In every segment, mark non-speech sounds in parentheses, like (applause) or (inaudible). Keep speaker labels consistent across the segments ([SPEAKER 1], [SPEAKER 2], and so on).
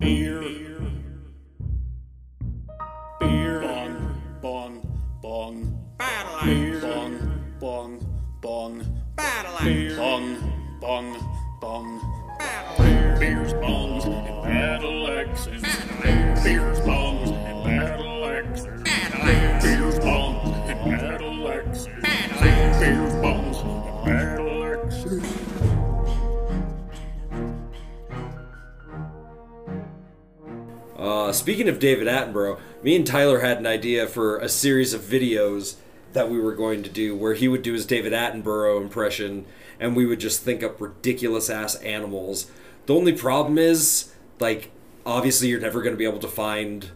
[SPEAKER 1] Beer. Beer. Bong. Bong. Bong.
[SPEAKER 2] Battle
[SPEAKER 1] Beer. Bong. Bong. Bong.
[SPEAKER 2] Battle
[SPEAKER 1] Beer. Bong. Bong. Bong.
[SPEAKER 3] Uh, speaking of David Attenborough, me and Tyler had an idea for a series of videos that we were going to do where he would do his David Attenborough impression and we would just think up ridiculous ass animals. The only problem is, like, obviously you're never going to be able to find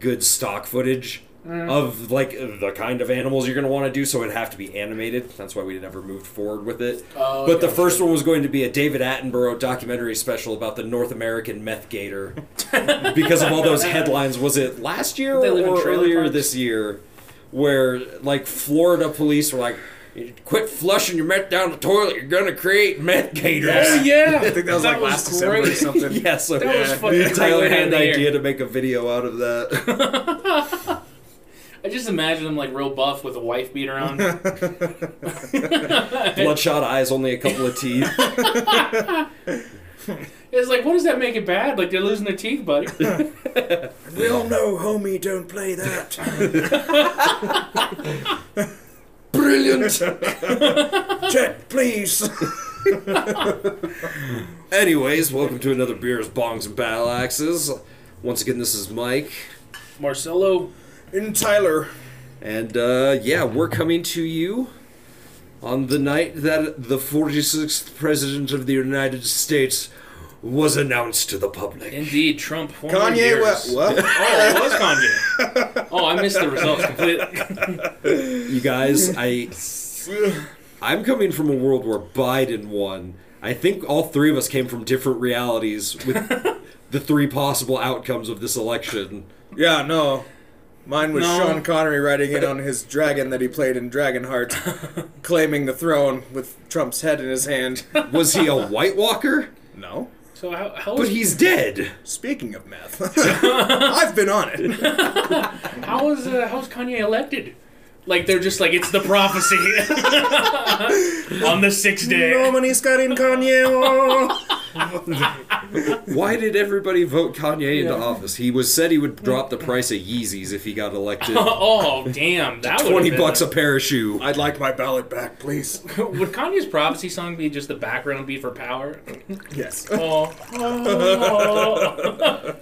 [SPEAKER 3] good stock footage Mm. of like the kind of animals you're going to want to do so it'd have to be animated that's why we never moved forward with it
[SPEAKER 4] Oh,
[SPEAKER 3] but the first one was going to be a david attenborough documentary special about the north american meth gator (laughs) because of all those headlines. Was it last year
[SPEAKER 4] They live in
[SPEAKER 3] or
[SPEAKER 4] trailer
[SPEAKER 3] earlier
[SPEAKER 4] parks?
[SPEAKER 3] this year, where like Florida police were like, "Quit flushing your meth down the toilet. You're gonna create meth gators."
[SPEAKER 4] Oh yeah, (laughs)
[SPEAKER 5] I think that was like last December or something. (laughs)
[SPEAKER 3] yeah. So
[SPEAKER 4] That was fucking
[SPEAKER 3] Tyler had an
[SPEAKER 4] in the air.
[SPEAKER 3] idea to make a video out of that.
[SPEAKER 4] I just imagine him like real buff with a wife beater on. (laughs) (laughs)
[SPEAKER 3] Bloodshot eyes, only a couple of teeth. (laughs)
[SPEAKER 4] It's like, what does that make it bad? Like they're losing their teeth, buddy.
[SPEAKER 5] We all know, homie, don't play that.
[SPEAKER 3] Brilliant.
[SPEAKER 5] Chet, please.
[SPEAKER 3] Anyways, welcome to another beers, bongs, and battle axes. Once again, this is Mike.
[SPEAKER 4] Marcelo,
[SPEAKER 5] And Tyler.
[SPEAKER 3] And uh, yeah, we're coming to you on the night that the 46th President of the United States was announced to the public.
[SPEAKER 4] indeed, Trump. won
[SPEAKER 5] Kanye,
[SPEAKER 4] beers.
[SPEAKER 5] what? what?
[SPEAKER 4] Oh, it was Kanye. Oh, I missed the results completely. (laughs)
[SPEAKER 3] You guys, I I'm coming from a world where Biden won. I think all three of us came from different realities with (laughs) the three possible outcomes of this election.
[SPEAKER 5] Yeah, no. Mine was
[SPEAKER 4] No.
[SPEAKER 5] Sean Connery riding in on his dragon that he played in Dragonheart, (laughs) claiming the throne with Trump's head in his hand.
[SPEAKER 3] Was he a White Walker?
[SPEAKER 5] No.
[SPEAKER 4] So how how
[SPEAKER 3] But
[SPEAKER 4] is,
[SPEAKER 3] he's dead.
[SPEAKER 5] Speaking of meth, (laughs) (laughs) I've been on it.
[SPEAKER 4] how is uh, how's Kanye elected? Like they're just like it's the prophecy (laughs) on the sixth day.
[SPEAKER 5] Nobody's got in Kanye.
[SPEAKER 3] Why did everybody vote Kanye into office? He was said he would drop the price of Yeezys if he got elected. (laughs)
[SPEAKER 4] Oh damn! That
[SPEAKER 3] Twenty
[SPEAKER 4] been
[SPEAKER 3] bucks
[SPEAKER 4] a-
[SPEAKER 3] a pair of shoe.
[SPEAKER 5] I'd like my ballot back, please. (laughs)
[SPEAKER 4] Would Kanye's prophecy song be just the background beat for power?
[SPEAKER 5] Yes.
[SPEAKER 4] Oh, oh.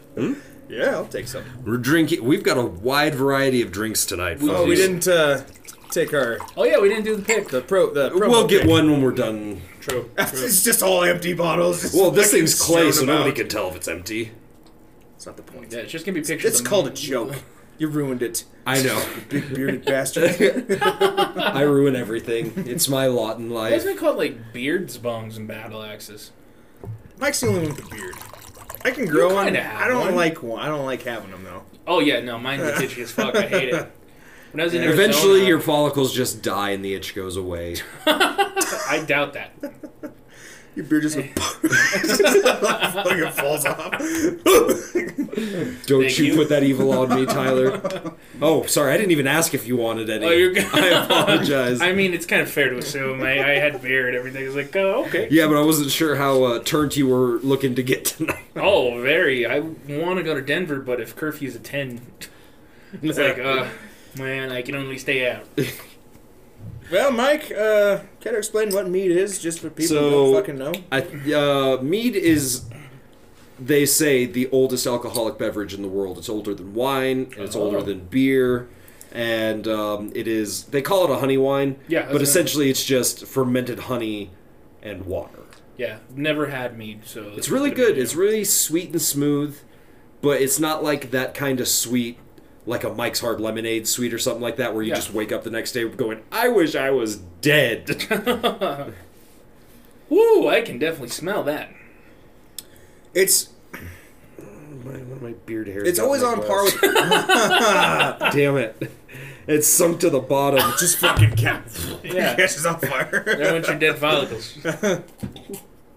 [SPEAKER 5] Yeah, I'll take some.
[SPEAKER 3] We're drinking. We've got a wide variety of drinks tonight.
[SPEAKER 4] We-
[SPEAKER 3] folks.
[SPEAKER 5] Oh, we didn't uh, take our
[SPEAKER 4] oh yeah, we didn't do the pick.
[SPEAKER 5] the pro the. Promo
[SPEAKER 3] We'll get
[SPEAKER 5] pick.
[SPEAKER 3] one when we're done. (laughs)
[SPEAKER 4] True.
[SPEAKER 5] It's just all empty bottles. just
[SPEAKER 3] Well, this
[SPEAKER 5] fucking
[SPEAKER 3] thing's clay,
[SPEAKER 5] strewn
[SPEAKER 3] so nobody
[SPEAKER 5] about.
[SPEAKER 3] can tell if it's empty.
[SPEAKER 5] It's not the point.
[SPEAKER 4] Yeah, it's just gonna be pictures.
[SPEAKER 5] It's
[SPEAKER 4] of
[SPEAKER 5] called a joke. You ruined it,
[SPEAKER 3] I know.
[SPEAKER 5] big bearded (laughs) bastard.
[SPEAKER 3] I ruin everything. It's my lot in
[SPEAKER 4] Why
[SPEAKER 3] life.
[SPEAKER 4] isn't it called like beards, bongs, and battle axes?
[SPEAKER 5] Mike's the only one with a beard. I can grow one. I don't
[SPEAKER 4] one.
[SPEAKER 5] like one. I don't like having them though.
[SPEAKER 4] Oh yeah, no, mine's itchy as fuck. I hate it. (laughs) When I was in Arizona,
[SPEAKER 3] Eventually, your follicles just die and the itch goes away. (laughs)
[SPEAKER 4] I doubt that.
[SPEAKER 5] Your beard just goes fucking (laughs) falls off.
[SPEAKER 3] Don't
[SPEAKER 4] Thank
[SPEAKER 3] you,
[SPEAKER 4] you.
[SPEAKER 3] put that evil on me, Tyler. (laughs) Oh, sorry, I didn't even ask if you wanted any.
[SPEAKER 4] Oh, you're good.
[SPEAKER 3] I apologize.
[SPEAKER 4] I mean, it's kind of fair to assume. I, I had beard. Everything was like, oh, okay.
[SPEAKER 3] yeah, but I wasn't sure how uh, turned you were looking to get tonight.
[SPEAKER 4] Oh, very. I want to go to Denver, but if curfew's at ten, it's like, (laughs) uh, man, I can only stay out.
[SPEAKER 5] Well, Mike, uh, can you explain what mead is, just for people
[SPEAKER 3] So-
[SPEAKER 5] who don't fucking know?
[SPEAKER 3] I, uh, mead is, they say, the oldest alcoholic beverage in the world. It's older than wine, and it's older
[SPEAKER 4] Oh.
[SPEAKER 3] than beer, and um, it is. They call it a honey wine,
[SPEAKER 4] Yeah,
[SPEAKER 3] but essentially it's just fermented honey and water.
[SPEAKER 4] Yeah, never had mead, so
[SPEAKER 3] It's really good. It's really sweet and smooth, but it's not like that kind of sweet, like a Mike's Hard Lemonade sweet or something like that, where you
[SPEAKER 4] Yeah.
[SPEAKER 3] just wake up the next day going, "I wish I was dead." (laughs) (laughs)
[SPEAKER 4] Woo! I can definitely smell that.
[SPEAKER 5] It's
[SPEAKER 3] my, my beard hairs.
[SPEAKER 5] it's always on par with
[SPEAKER 3] glass. (laughs) Damn it! It's sunk to the bottom.
[SPEAKER 5] just fucking cat
[SPEAKER 4] Yeah.
[SPEAKER 5] catches on fire.
[SPEAKER 4] There went your dead follicles.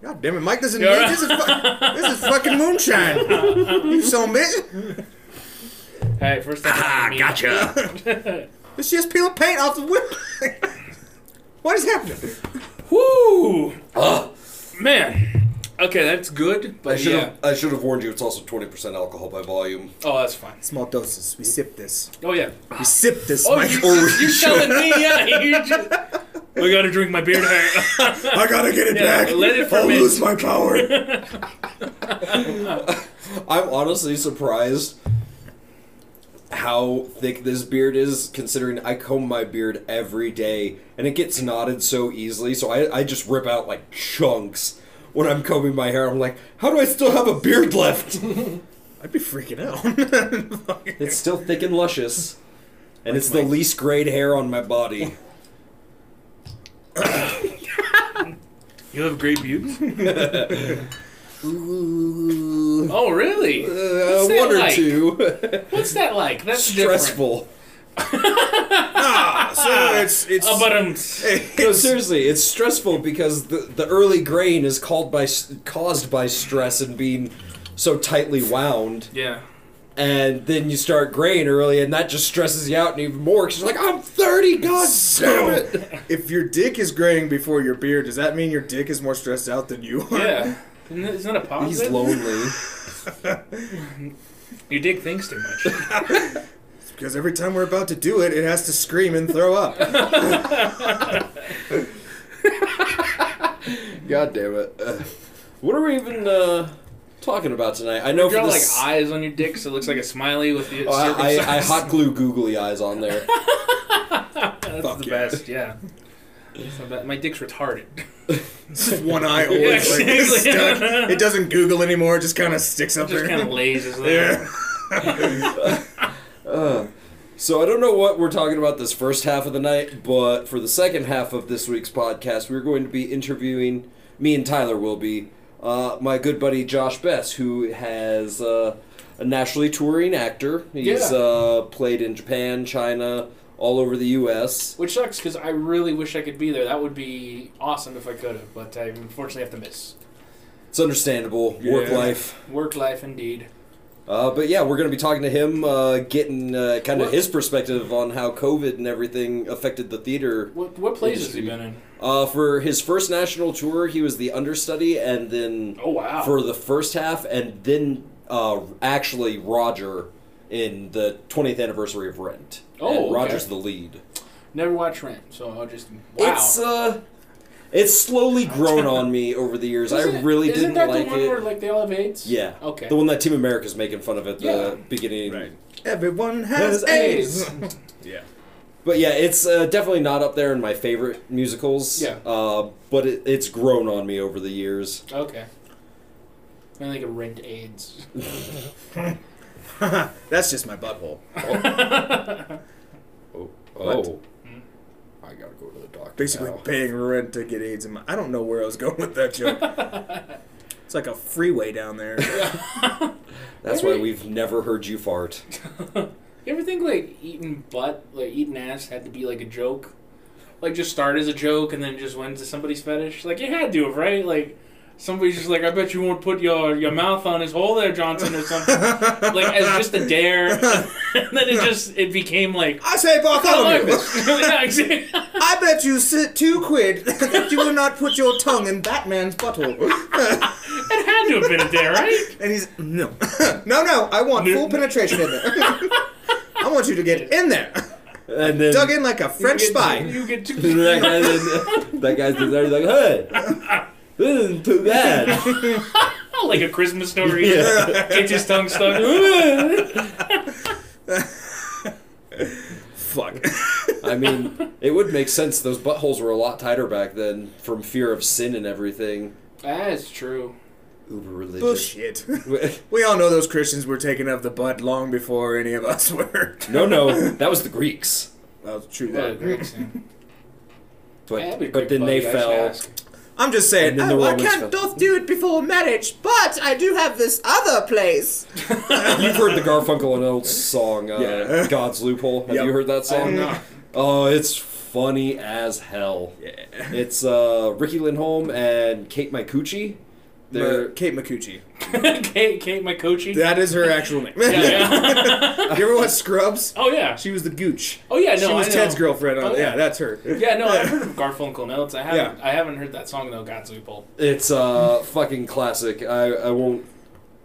[SPEAKER 5] God damn it, Mike doesn't
[SPEAKER 4] right.
[SPEAKER 5] this. Is fu- this is fucking moonshine. you so bitch.
[SPEAKER 4] All right, first time.
[SPEAKER 3] Ah,
[SPEAKER 4] me.
[SPEAKER 3] gotcha. (laughs)
[SPEAKER 5] It's just peeling paint off the window. (laughs) what is happening?
[SPEAKER 4] Woo,
[SPEAKER 3] Ugh.
[SPEAKER 4] man. Okay, that's good,
[SPEAKER 3] I
[SPEAKER 4] but
[SPEAKER 3] should
[SPEAKER 4] yeah.
[SPEAKER 3] have I should have warned you. It's also twenty percent alcohol by volume.
[SPEAKER 4] Oh, that's fine.
[SPEAKER 5] Small doses. We sip this.
[SPEAKER 4] Oh yeah.
[SPEAKER 5] We sip this,
[SPEAKER 4] Oh,
[SPEAKER 5] Mike.
[SPEAKER 4] you, (laughs) you're telling me? Yeah. You just, I gotta drink my beer tonight.
[SPEAKER 5] I gotta get it
[SPEAKER 4] Yeah,
[SPEAKER 5] back.
[SPEAKER 4] let it
[SPEAKER 5] I'll
[SPEAKER 4] ferment.
[SPEAKER 5] lose my power.
[SPEAKER 3] I'm honestly surprised how thick this beard is, considering I comb my beard every day and it gets knotted so easily. So I, I just rip out like chunks when I'm combing my hair. I'm like, how do I still have a beard left? (laughs)
[SPEAKER 5] I'd be freaking out. (laughs)
[SPEAKER 3] it's still thick and luscious, and
[SPEAKER 5] Like
[SPEAKER 3] it's the
[SPEAKER 5] my-
[SPEAKER 3] least grayed hair on my body. (laughs)
[SPEAKER 4] you have great beauty.
[SPEAKER 3] Ooh.
[SPEAKER 4] Oh really?
[SPEAKER 3] Uh, one or
[SPEAKER 4] like?
[SPEAKER 3] two.
[SPEAKER 4] What's that like? That's
[SPEAKER 3] Stressful. (laughs)
[SPEAKER 5] ah, so it's it's.
[SPEAKER 4] Oh, but um,
[SPEAKER 3] No, seriously, it's stressful because the, the early grain is called by caused by stress and being so tightly wound,
[SPEAKER 4] yeah.
[SPEAKER 3] and then you start graying early, and that just stresses you out even more because you're like, I'm 30, god damn it! (laughs)
[SPEAKER 5] if your dick is graying before your beard, does that mean your dick is more stressed out than you are?
[SPEAKER 4] Yeah. Isn't that a positive?
[SPEAKER 3] He's lonely. (laughs) (laughs)
[SPEAKER 4] Your dick thinks too much. (laughs)
[SPEAKER 5] Because every time we're about to do it, it has to scream and throw up.
[SPEAKER 3] God damn it! Uh, (sighs) what are we even uh, talking about tonight? I know
[SPEAKER 4] You
[SPEAKER 3] for
[SPEAKER 4] draw like eyes on your dick, so it looks like a smiley with the.
[SPEAKER 3] Oh, I, I, I hot glue googly eyes on there.
[SPEAKER 4] That's
[SPEAKER 5] Fuck
[SPEAKER 4] the
[SPEAKER 5] yeah.
[SPEAKER 4] best. Yeah. It's. My dick's retarded.
[SPEAKER 5] Just (laughs) one eye (laughs) always
[SPEAKER 4] Yeah,
[SPEAKER 5] like
[SPEAKER 4] exactly.
[SPEAKER 5] stuck. It doesn't Google anymore. It just kind of sticks
[SPEAKER 4] It
[SPEAKER 5] up
[SPEAKER 4] just
[SPEAKER 5] there.
[SPEAKER 4] kind of lazes (laughs) there.
[SPEAKER 5] yeah.
[SPEAKER 3] Uh, so I don't know what we're talking about this first half of the night, but for the second half of this week's podcast, we're going to be interviewing me and Tyler will be uh, my good buddy Josh Bess, who has uh, a nationally touring actor. He's
[SPEAKER 4] Yeah.
[SPEAKER 3] uh, played in Japan, China, all over the U.S.
[SPEAKER 4] Which sucks because I really wish I could be there. That would be awesome if I could have, but I unfortunately have to miss.
[SPEAKER 3] It's understandable, work life.
[SPEAKER 4] Work life, indeed.
[SPEAKER 3] Uh, but yeah, we're going to be talking to him, uh, getting uh, kind of his perspective on how COVID and everything affected the theater
[SPEAKER 4] What what plays has he been in?
[SPEAKER 3] Uh, for his first national tour, he was the understudy, and then
[SPEAKER 4] Oh wow!
[SPEAKER 3] for the first half, and then uh, actually Roger in the 20th anniversary of Rent.
[SPEAKER 4] Oh,
[SPEAKER 3] and Roger's
[SPEAKER 4] okay.
[SPEAKER 3] the lead.
[SPEAKER 4] Never watched Rent, so I'll just wow.
[SPEAKER 3] It's uh, it's slowly (laughs) grown on me over the years. I
[SPEAKER 4] Isn't it-
[SPEAKER 3] really
[SPEAKER 4] isn't
[SPEAKER 3] didn't
[SPEAKER 4] that
[SPEAKER 3] like
[SPEAKER 4] the one
[SPEAKER 3] it.
[SPEAKER 4] where like they all have AIDS?
[SPEAKER 3] yeah,
[SPEAKER 4] Okay.
[SPEAKER 3] the one that Team America's making fun of at the
[SPEAKER 4] Yeah.
[SPEAKER 3] beginning.
[SPEAKER 5] Right. Everyone
[SPEAKER 3] Has
[SPEAKER 5] has AIDS.
[SPEAKER 4] AIDS. (laughs)
[SPEAKER 5] yeah.
[SPEAKER 3] But yeah, it's uh, definitely not up there in my favorite musicals.
[SPEAKER 4] Yeah.
[SPEAKER 3] Uh, but it, it's grown on me over the years.
[SPEAKER 4] okay. I think of Rent AIDS. (laughs) (laughs)
[SPEAKER 5] That's just my butthole. (laughs)
[SPEAKER 3] Oh,
[SPEAKER 5] What?
[SPEAKER 3] oh.
[SPEAKER 4] Hmm.
[SPEAKER 3] I gotta go to the doctor.
[SPEAKER 5] Basically
[SPEAKER 3] now.
[SPEAKER 5] paying rent to get AIDS. In my, I don't know where I was going with that joke. (laughs) it's like a freeway down there.
[SPEAKER 3] That's why we've never heard you fart.
[SPEAKER 4] You ever think like eating butt, like eating ass, had to be like a joke? Like just start as a joke and then just went to somebody's fetish? Like it had to have, right? Like somebody's just like, I bet you won't put your your mouth on his hole there, Johnson, or something. like as just a dare, (laughs) and then it just it became like.
[SPEAKER 5] I say
[SPEAKER 4] I like
[SPEAKER 5] Bartholomew. (laughs)
[SPEAKER 4] this.
[SPEAKER 5] I bet you sit two quid (laughs) that you will not put your tongue in Batman's butthole.
[SPEAKER 4] It had to have been a dare, right?
[SPEAKER 5] And he's no, no, no. I want full penetration in there. I want you to get in there,
[SPEAKER 3] And then
[SPEAKER 5] dug in like a French
[SPEAKER 4] You get-
[SPEAKER 5] spy.
[SPEAKER 4] You get two.
[SPEAKER 3] that guy, then, that guy's there, he's like, hey, this isn't too bad. (laughs)
[SPEAKER 4] like a Christmas story.
[SPEAKER 3] Yeah. (laughs)
[SPEAKER 4] Gets his tongue stuck.
[SPEAKER 5] Fuck.
[SPEAKER 3] I mean, it would make sense. Those buttholes were a lot tighter back then from fear of sin and everything.
[SPEAKER 4] That's true.
[SPEAKER 3] Uber religious.
[SPEAKER 5] Bullshit. (laughs) We all know those Christians were taken of the butt long before any of us were.
[SPEAKER 3] no, no, that was the Greeks.
[SPEAKER 5] That was true.
[SPEAKER 4] Well,
[SPEAKER 5] That.
[SPEAKER 4] Greeks, yeah.
[SPEAKER 3] But,
[SPEAKER 4] Yeah, that'd be a
[SPEAKER 3] but then they fell.
[SPEAKER 4] ask.
[SPEAKER 5] I'm just saying.
[SPEAKER 3] And then the
[SPEAKER 5] oh, I
[SPEAKER 3] Romans
[SPEAKER 5] can't doth do it before marriage, but I do have this other place. (laughs)
[SPEAKER 3] You've heard the Garfunkel and Oates song, uh,
[SPEAKER 5] Yeah.
[SPEAKER 3] "God's Loophole." Have
[SPEAKER 5] Yep.
[SPEAKER 3] you heard that song?
[SPEAKER 4] not.
[SPEAKER 3] Oh, it's funny as hell.
[SPEAKER 5] Yeah.
[SPEAKER 3] It's uh, Riki Lindhome and Kate Micucci. They're
[SPEAKER 5] Ma- Kate Micucci. (laughs)
[SPEAKER 4] Kate, Kate, my coachie.
[SPEAKER 5] That is her actual name.
[SPEAKER 4] yeah, yeah. (laughs)
[SPEAKER 5] you ever watch Scrubs?
[SPEAKER 4] oh yeah.
[SPEAKER 5] She was the Gooch.
[SPEAKER 4] Oh yeah. No,
[SPEAKER 5] she was
[SPEAKER 4] I know.
[SPEAKER 5] Ted's girlfriend. On,
[SPEAKER 4] Oh,
[SPEAKER 5] yeah.
[SPEAKER 4] yeah.
[SPEAKER 5] that's her.
[SPEAKER 4] Yeah, no, I've heard of (laughs) Garfunkel notes. I haven't.
[SPEAKER 5] Yeah.
[SPEAKER 4] I haven't heard that song though. Godzoople.
[SPEAKER 3] It's uh fucking classic. I I won't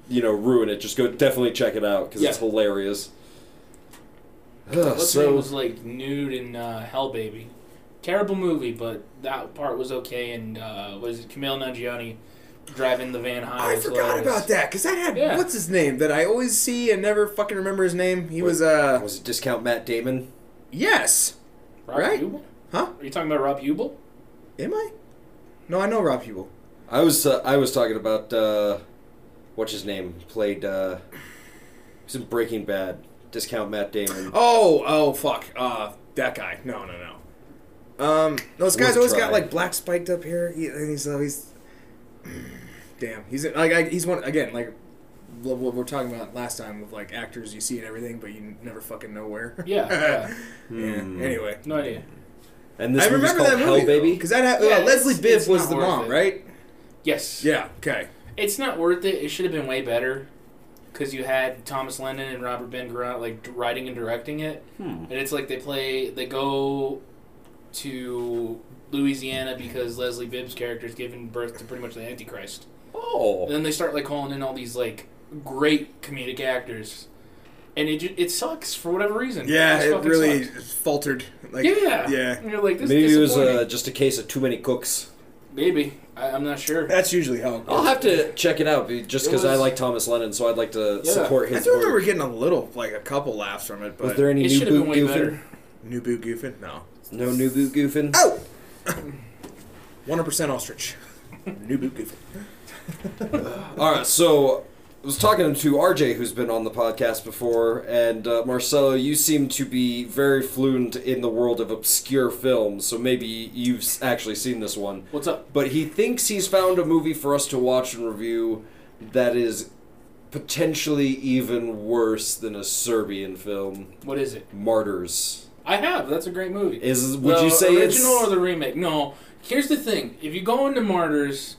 [SPEAKER 3] you know ruin it. Just go definitely check it out because it's hilarious. Ugh,
[SPEAKER 4] What's her name was like nude in uh, Hell Baby. Terrible movie, but that part was okay. And uh, was it Kumail Nanjiani driving the van high?
[SPEAKER 5] I forgot
[SPEAKER 4] hilarious.
[SPEAKER 5] about that because that had
[SPEAKER 4] Yeah.
[SPEAKER 5] what's his name that I always see and never fucking remember his name. He was uh
[SPEAKER 3] was it discount Matt Damon?
[SPEAKER 5] yes,
[SPEAKER 4] Rob
[SPEAKER 5] Right?
[SPEAKER 4] Huebel?
[SPEAKER 5] huh?
[SPEAKER 4] Are you talking about Rob Huebel?
[SPEAKER 5] Am I? No, I know Rob Huebel.
[SPEAKER 3] I was uh, I was talking about uh, what's his name played. Uh, he's in Breaking Bad. Discount Matt Damon.
[SPEAKER 5] Oh, oh, fuck. Uh, that guy. No, no, no. Um, those guys
[SPEAKER 3] Worth
[SPEAKER 5] always got like black spiked up hair. He, he's always. (clears throat) Damn, he's like I, he's one again like what what we're talking about last time with like actors you see and everything, but you never fucking know where. (laughs)
[SPEAKER 4] Yeah, yeah. (laughs)
[SPEAKER 5] yeah.
[SPEAKER 3] Hmm.
[SPEAKER 5] Anyway,
[SPEAKER 4] No idea.
[SPEAKER 3] And this
[SPEAKER 5] I
[SPEAKER 3] movie's
[SPEAKER 5] remember
[SPEAKER 3] called
[SPEAKER 5] that movie
[SPEAKER 3] Hell Baby.
[SPEAKER 5] because that had,
[SPEAKER 4] Yeah,
[SPEAKER 5] uh, Leslie Bibb was the
[SPEAKER 4] worth
[SPEAKER 5] mom,
[SPEAKER 4] it.
[SPEAKER 5] right?
[SPEAKER 4] Yes.
[SPEAKER 5] Yeah. Okay.
[SPEAKER 4] It's not worth it. It should have been way better. Because you had Thomas Lennon and Robert Ben Garant like writing and directing it,
[SPEAKER 3] Hmm.
[SPEAKER 4] and it's like they play, they go to Louisiana because Leslie Bibb's character is giving birth to pretty much the Antichrist.
[SPEAKER 3] Oh,
[SPEAKER 4] And then they start like calling in all these like great comedic actors, and it it sucks for whatever reason.
[SPEAKER 5] Yeah,
[SPEAKER 4] just
[SPEAKER 5] it really
[SPEAKER 4] sucks.
[SPEAKER 5] faltered. Like
[SPEAKER 4] yeah,
[SPEAKER 5] yeah.
[SPEAKER 4] And you're like this.
[SPEAKER 3] maybe it was uh, just a case of too many cooks.
[SPEAKER 4] maybe I, I'm not sure.
[SPEAKER 5] That's usually how. It goes.
[SPEAKER 3] I'll have to check it out just because I like Thomas Lennon, so I'd like to
[SPEAKER 4] Yeah.
[SPEAKER 3] support his.
[SPEAKER 5] I
[SPEAKER 3] his
[SPEAKER 5] do remember
[SPEAKER 3] work.
[SPEAKER 5] getting a little, like a couple laughs from it, but
[SPEAKER 3] Was there any
[SPEAKER 4] It
[SPEAKER 3] new
[SPEAKER 4] should
[SPEAKER 3] boot goofing?
[SPEAKER 4] better.
[SPEAKER 5] new boot goofing? No.
[SPEAKER 3] No new boot goofing.
[SPEAKER 5] Oh! (coughs) 100% ostrich. (laughs) new boot goofing. (laughs)
[SPEAKER 3] All right, so I was talking to RJ, who's been on the podcast before, and uh, Marcelo, you seem to be very fluent in the world of obscure films, so maybe you've actually seen this one.
[SPEAKER 4] What's up?
[SPEAKER 3] But he thinks he's found a movie for us to watch and review that is potentially even worse than a Serbian film,
[SPEAKER 4] What is it?
[SPEAKER 3] Martyrs.
[SPEAKER 4] I have. That's a great movie.
[SPEAKER 3] Is would
[SPEAKER 4] the
[SPEAKER 3] you say it's the original
[SPEAKER 4] or the remake? No. Here's the thing: if you go into Martyrs,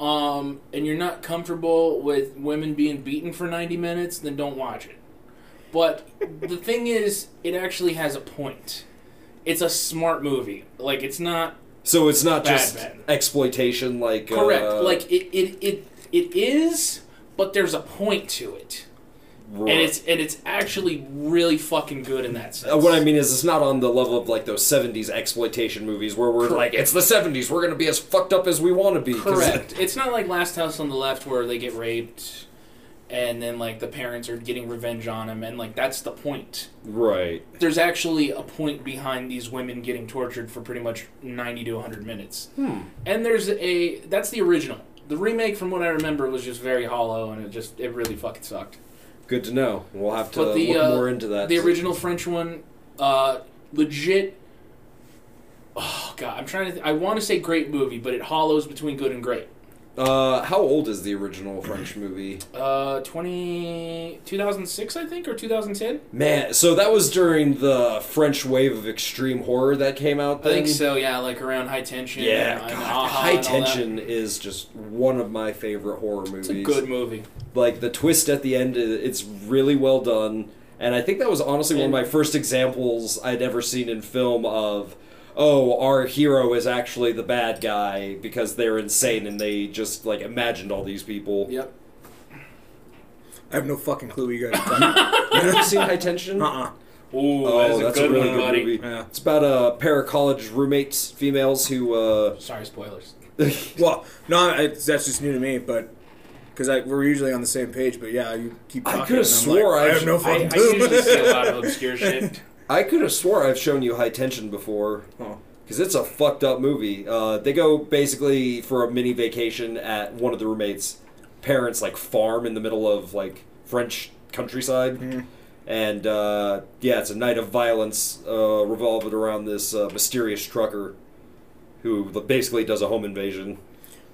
[SPEAKER 4] um, and you're not comfortable with women being beaten for 90 minutes, then don't watch it. But the (laughs) thing is, it actually has a point. It's a smart movie. Like it's not
[SPEAKER 3] so it's not
[SPEAKER 4] Bad,
[SPEAKER 3] just
[SPEAKER 4] bad.
[SPEAKER 3] exploitation like
[SPEAKER 4] correct.
[SPEAKER 3] uh,
[SPEAKER 4] like it, it, it, it is, but there's a point to it, and it's and it's actually really fucking good in that sense.
[SPEAKER 3] Uh, what I mean is, it's not on the level of like those '70s exploitation movies where we're
[SPEAKER 4] Correct.
[SPEAKER 3] like, it's the '70s, we're gonna be as fucked up as we want to be.
[SPEAKER 4] Correct. (laughs) It's not like Last House on the Left where they get raped, and then like the parents are getting revenge on them, and like that's the point.
[SPEAKER 3] right.
[SPEAKER 4] There's actually a point behind these women getting tortured for pretty much 90 to 100 minutes.
[SPEAKER 3] Hmm.
[SPEAKER 4] And there's a that's the original. The remake, from what I remember, was just very hollow, and it just it really fucking sucked.
[SPEAKER 3] Good to know. We'll have to
[SPEAKER 4] the,
[SPEAKER 3] look
[SPEAKER 4] uh,
[SPEAKER 3] more into that.
[SPEAKER 4] The original French one, uh, legit. Oh god, I'm trying to. Th- I want to say great movie, but it hollows between good and great.
[SPEAKER 3] Uh, how old is the original French movie?
[SPEAKER 4] Uh, 20, 2006, I think, or 2010?
[SPEAKER 3] Man, so that was during the French wave of extreme horror that came out.
[SPEAKER 4] I think so, yeah, like around High Tension.
[SPEAKER 3] Yeah,
[SPEAKER 4] and
[SPEAKER 3] God, High
[SPEAKER 4] and that.
[SPEAKER 3] Tension is just one of my favorite horror movies.
[SPEAKER 4] It's a good movie.
[SPEAKER 3] like the twist at the end it's really well done and i think that was honestly one of my first examples i'd ever seen in film of oh our hero is actually the bad guy because they're insane and they just like imagined all these people
[SPEAKER 4] Yep.
[SPEAKER 5] I have no fucking clue what you guys (laughs) are talking
[SPEAKER 3] you ever seen high tension
[SPEAKER 5] Uh-uh.
[SPEAKER 4] Ooh,
[SPEAKER 3] oh
[SPEAKER 4] that's a good
[SPEAKER 3] a really
[SPEAKER 4] one,
[SPEAKER 3] good
[SPEAKER 4] buddy.
[SPEAKER 3] movie
[SPEAKER 5] Yeah.
[SPEAKER 3] it's about a pair of college roommates females who uh
[SPEAKER 4] Sorry, spoilers. (laughs)
[SPEAKER 5] Well, no, I, that's just new to me, but because I we're usually on the same page. But yeah, you keep
[SPEAKER 3] I
[SPEAKER 5] talking.
[SPEAKER 3] could've
[SPEAKER 5] I'm
[SPEAKER 3] swore
[SPEAKER 5] like,
[SPEAKER 3] I
[SPEAKER 5] I have no
[SPEAKER 3] should-
[SPEAKER 4] I,
[SPEAKER 5] fucking
[SPEAKER 4] I usually see a lot of (laughs) obscure shit.
[SPEAKER 3] I could have swore i've shown you high tension before
[SPEAKER 5] Oh.
[SPEAKER 3] because it's a fucked up movie. Uh, they go basically for a mini vacation at one of the roommates' parents' like farm in the middle of like French countryside,
[SPEAKER 5] Mhm.
[SPEAKER 3] and uh, yeah, it's a night of violence uh, revolved around this uh, mysterious trucker who basically does a home invasion.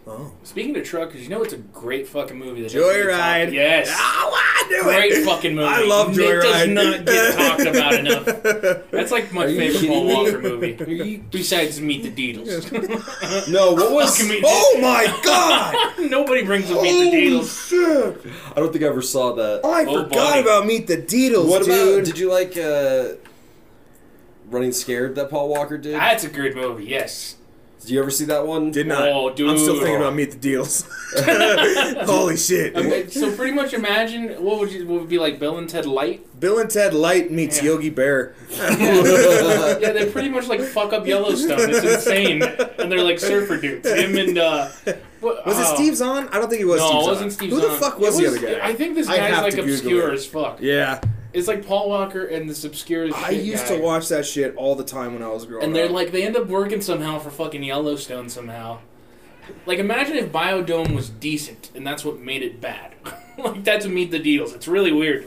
[SPEAKER 5] Oh.
[SPEAKER 4] Speaking of truckers, you know it's a great fucking movie. That doesn't get
[SPEAKER 5] Joyride.
[SPEAKER 4] talked- Yes.
[SPEAKER 5] Ah,
[SPEAKER 4] Great fucking movie.
[SPEAKER 5] I love
[SPEAKER 4] It does not get talked about enough. (laughs) That's like my
[SPEAKER 3] Are
[SPEAKER 4] favorite
[SPEAKER 3] kidding
[SPEAKER 4] Paul? Walker movie. (laughs) Besides Meet the Deedles. (laughs)
[SPEAKER 3] No, what was?
[SPEAKER 4] Fucking Meet
[SPEAKER 5] Oh my god!
[SPEAKER 4] Nobody brings up Meet the
[SPEAKER 5] Holy
[SPEAKER 4] Deedles.
[SPEAKER 5] shit!
[SPEAKER 3] I don't think I ever saw that.
[SPEAKER 5] I
[SPEAKER 4] Oh,
[SPEAKER 5] forgot
[SPEAKER 4] buddy.
[SPEAKER 5] about Meet the Deedles,
[SPEAKER 3] what about? Did you like uh, Running Scared that Paul Walker did?
[SPEAKER 4] That's a good movie, yes.
[SPEAKER 3] Did you ever see that one?
[SPEAKER 5] Did not.
[SPEAKER 4] Oh, dude.
[SPEAKER 5] I'm still thinking about Meet the Deals. (laughs) Holy shit!
[SPEAKER 4] Okay, so pretty much imagine what would you what would be like Bill and Ted Light?
[SPEAKER 5] Bill and Ted Light meets
[SPEAKER 4] Yeah.
[SPEAKER 5] Yogi Bear. (laughs)
[SPEAKER 4] yeah, they pretty much like fuck up Yellowstone. It's insane, and they're like surfer dudes. Him and uh, what,
[SPEAKER 5] Was it
[SPEAKER 4] oh.
[SPEAKER 5] Steve Zahn? I don't think it was.
[SPEAKER 4] No,
[SPEAKER 5] Steve
[SPEAKER 4] it
[SPEAKER 5] Zahn.
[SPEAKER 4] wasn't Steve
[SPEAKER 5] Who the
[SPEAKER 4] Zahn.
[SPEAKER 5] fuck was,
[SPEAKER 4] It
[SPEAKER 5] the other guy?
[SPEAKER 4] I think this
[SPEAKER 5] I
[SPEAKER 4] guy's
[SPEAKER 5] have
[SPEAKER 4] like
[SPEAKER 5] to Google
[SPEAKER 4] obscure
[SPEAKER 5] it.
[SPEAKER 4] as fuck.
[SPEAKER 5] Yeah,
[SPEAKER 4] It's like Paul Walker and this obscure.
[SPEAKER 5] I used
[SPEAKER 4] guy.
[SPEAKER 5] to watch that shit all the time when I was growing
[SPEAKER 4] And they're
[SPEAKER 5] up.
[SPEAKER 4] like, they end up working somehow for fucking Yellowstone somehow. Like, imagine if Biodome was decent, and that's what made it bad. (laughs) like, that's what Meet the Deals. It's really weird.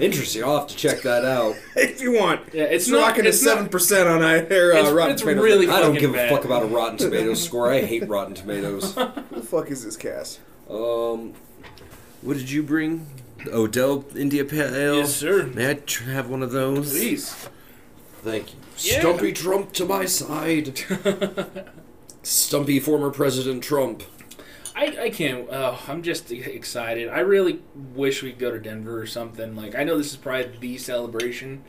[SPEAKER 3] Interesting. I'll have to check that out. (laughs)
[SPEAKER 5] if you want,
[SPEAKER 4] Yeah, it's
[SPEAKER 5] it's
[SPEAKER 4] not-
[SPEAKER 5] rocking
[SPEAKER 4] it's
[SPEAKER 5] at
[SPEAKER 4] not-
[SPEAKER 5] seven percent on I or, uh,
[SPEAKER 4] It's-
[SPEAKER 5] Rotten
[SPEAKER 4] it's
[SPEAKER 5] Tomatoes.
[SPEAKER 4] really-
[SPEAKER 3] I don't
[SPEAKER 4] fucking
[SPEAKER 3] give a fuck about a Rotten Tomatoes score. I hate Rotten Tomatoes. (laughs)
[SPEAKER 5] Who the fuck is this cast?
[SPEAKER 3] Um, what did you bring? Odell India Pale Ale.
[SPEAKER 4] Yes, sir.
[SPEAKER 3] May I tr- have one of those?
[SPEAKER 4] Please.
[SPEAKER 3] Thank you.
[SPEAKER 4] Yeah.
[SPEAKER 3] Stumpy Trump to my side. (laughs) Stumpy former President Trump.
[SPEAKER 4] I, I can't. Oh, I'm just excited. I really wish we could go to Denver or something. Like, I know this is probably the celebration,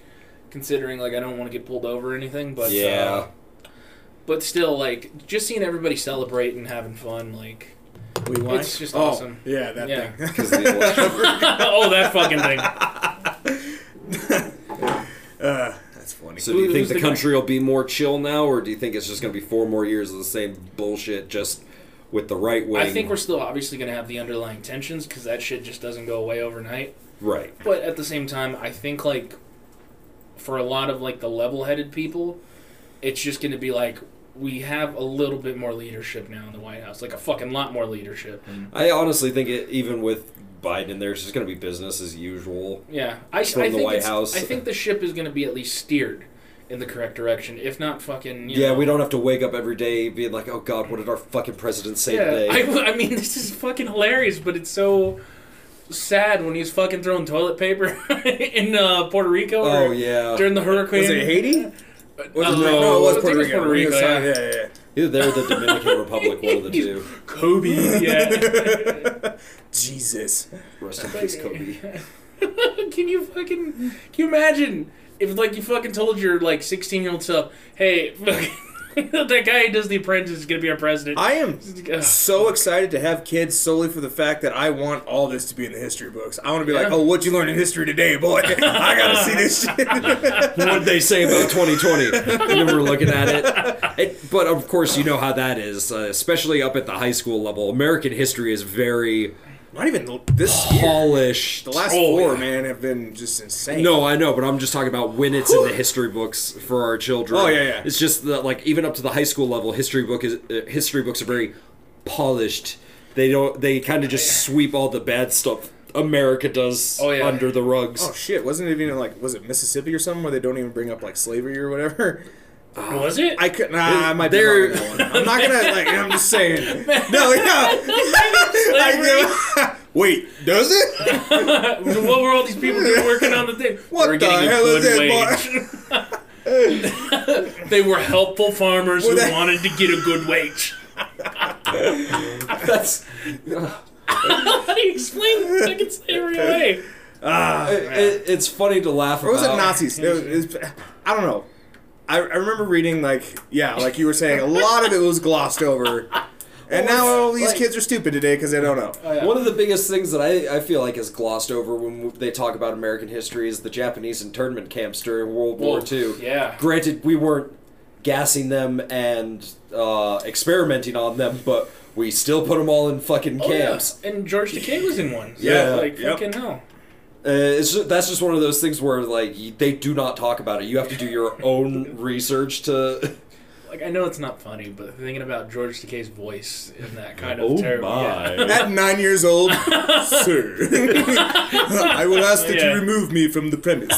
[SPEAKER 4] considering, like, I don't want to get pulled over or anything, but.
[SPEAKER 3] yeah.
[SPEAKER 4] Uh, but still, like, just seeing everybody celebrate and having fun, like.
[SPEAKER 5] Wait, why?
[SPEAKER 4] It's just
[SPEAKER 5] oh,
[SPEAKER 4] awesome.
[SPEAKER 5] Yeah, that
[SPEAKER 4] Yeah.
[SPEAKER 5] thing. (laughs)
[SPEAKER 3] 'Cause of the (laughs)
[SPEAKER 4] oh, that fucking thing. (laughs)
[SPEAKER 5] uh, that's funny.
[SPEAKER 3] So do you
[SPEAKER 4] Who-
[SPEAKER 3] think
[SPEAKER 4] who's
[SPEAKER 3] the
[SPEAKER 4] the guy?
[SPEAKER 3] country will be more chill now, or do you think it's just going to be four more years of the same bullshit, just with the right wing?
[SPEAKER 4] I think we're still obviously going to have the underlying tensions because that shit just doesn't go away overnight.
[SPEAKER 3] right.
[SPEAKER 4] But at the same time, I think like for a lot of like the level-headed people, it's just going to be like we have a little bit more leadership now in the White House, like a fucking lot more leadership.
[SPEAKER 3] I honestly think it, even with Biden in there, it's just going to be business as usual.
[SPEAKER 4] Yeah, I,
[SPEAKER 3] From
[SPEAKER 4] I
[SPEAKER 3] the
[SPEAKER 4] think
[SPEAKER 3] White House.
[SPEAKER 4] I think the ship is going to be at least steered in the correct direction, if not fucking. You
[SPEAKER 3] yeah,
[SPEAKER 4] know,
[SPEAKER 3] we don't have to wake up every day being like, "Oh God, what did our fucking president say
[SPEAKER 4] Yeah,
[SPEAKER 3] today?" (laughs)
[SPEAKER 4] I, I mean, this is fucking hilarious, but it's so sad when he's fucking throwing toilet paper (laughs) in uh, Puerto Rico.
[SPEAKER 3] oh yeah,
[SPEAKER 4] during the hurricane.
[SPEAKER 5] Was it Haiti? (laughs) It,
[SPEAKER 3] no,
[SPEAKER 5] no, it was Puerto Rico.
[SPEAKER 4] Puerto Rico,
[SPEAKER 5] Yeah,
[SPEAKER 4] yeah.
[SPEAKER 5] yeah.
[SPEAKER 3] Either they're the Dominican Republic, one of the two.
[SPEAKER 4] Kobe, yeah. (laughs)
[SPEAKER 5] Jesus.
[SPEAKER 3] Rest in peace, Kobe. (laughs)
[SPEAKER 4] can you fucking can you imagine if like you fucking told your like 16 year old self, hey, fucking, (laughs) that guy who does the apprentice is gonna be our president.
[SPEAKER 5] I am so excited to have kids solely for the fact that I want all this to be in the history books. I want to be like, oh, what'd you learn in history today, boy? (laughs) I gotta see this shit. (laughs)
[SPEAKER 3] what did they say about 2020? and then we're looking at it. It- But of course, you know how that is, uh, especially up at the high school level. American history is very
[SPEAKER 5] Not even this year.
[SPEAKER 3] polished.
[SPEAKER 5] The last
[SPEAKER 4] Oh,
[SPEAKER 5] four,
[SPEAKER 4] yeah.
[SPEAKER 5] man, have been just insane.
[SPEAKER 3] No, I know, but I'm just talking about when it's in the history books for our children.
[SPEAKER 5] Oh, yeah, yeah.
[SPEAKER 3] It's just that, like, even up to the high school level, history book is uh, history books are very polished. They don't. They kind of just sweep all the bad stuff America does
[SPEAKER 4] Oh, yeah.
[SPEAKER 3] under the rugs.
[SPEAKER 5] Oh shit! Wasn't it even like was it Mississippi or something where they don't even bring up like slavery or whatever? (laughs)
[SPEAKER 4] Was it?
[SPEAKER 5] I could. Nah, I might be wrong on that one. I'm not gonna like. I'm just saying. (laughs) No, yeah. (laughs) I, (laughs) wait, does it?
[SPEAKER 4] what were all these people doing working on the thing?
[SPEAKER 5] What
[SPEAKER 4] We're
[SPEAKER 5] the
[SPEAKER 4] getting a
[SPEAKER 5] hell is
[SPEAKER 4] good
[SPEAKER 5] it,
[SPEAKER 4] wage. they were helpful farmers
[SPEAKER 5] Well,
[SPEAKER 4] who
[SPEAKER 5] that-
[SPEAKER 4] wanted to get a good wage.
[SPEAKER 3] That's
[SPEAKER 4] How do you explain fucking slavery away?
[SPEAKER 5] Ah,
[SPEAKER 3] it, it- it's funny to laugh
[SPEAKER 5] or was it. Nazis? It was- it was- I don't know. I, I remember reading like yeah, like you were saying, a lot of it was glossed over, and now all these
[SPEAKER 3] like-
[SPEAKER 5] kids are stupid today because they don't know.
[SPEAKER 4] Oh, yeah.
[SPEAKER 3] One of the biggest things that I, I feel like is glossed over when they talk about American history is the Japanese internment camps during World War
[SPEAKER 4] Well,
[SPEAKER 3] II.
[SPEAKER 4] yeah.
[SPEAKER 3] Granted, we weren't gassing them and uh, experimenting on them, but we still put them all in fucking
[SPEAKER 4] Oh, yeah.
[SPEAKER 3] camps.
[SPEAKER 4] And George Takei was in one. So,
[SPEAKER 3] Yeah.
[SPEAKER 4] like
[SPEAKER 5] Yep.
[SPEAKER 4] fucking hell.
[SPEAKER 3] Uh, it's ju- that's just one of those things where like they do not talk about it. You have to do your own (laughs) research to.
[SPEAKER 4] Like I know it's not funny, but thinking about George Takei's voice in that kind
[SPEAKER 3] Oh
[SPEAKER 4] of terrible. Yeah. (laughs)
[SPEAKER 5] At nine years old, (laughs) sir, I will ask that
[SPEAKER 4] Yeah.
[SPEAKER 5] you remove me from the premise.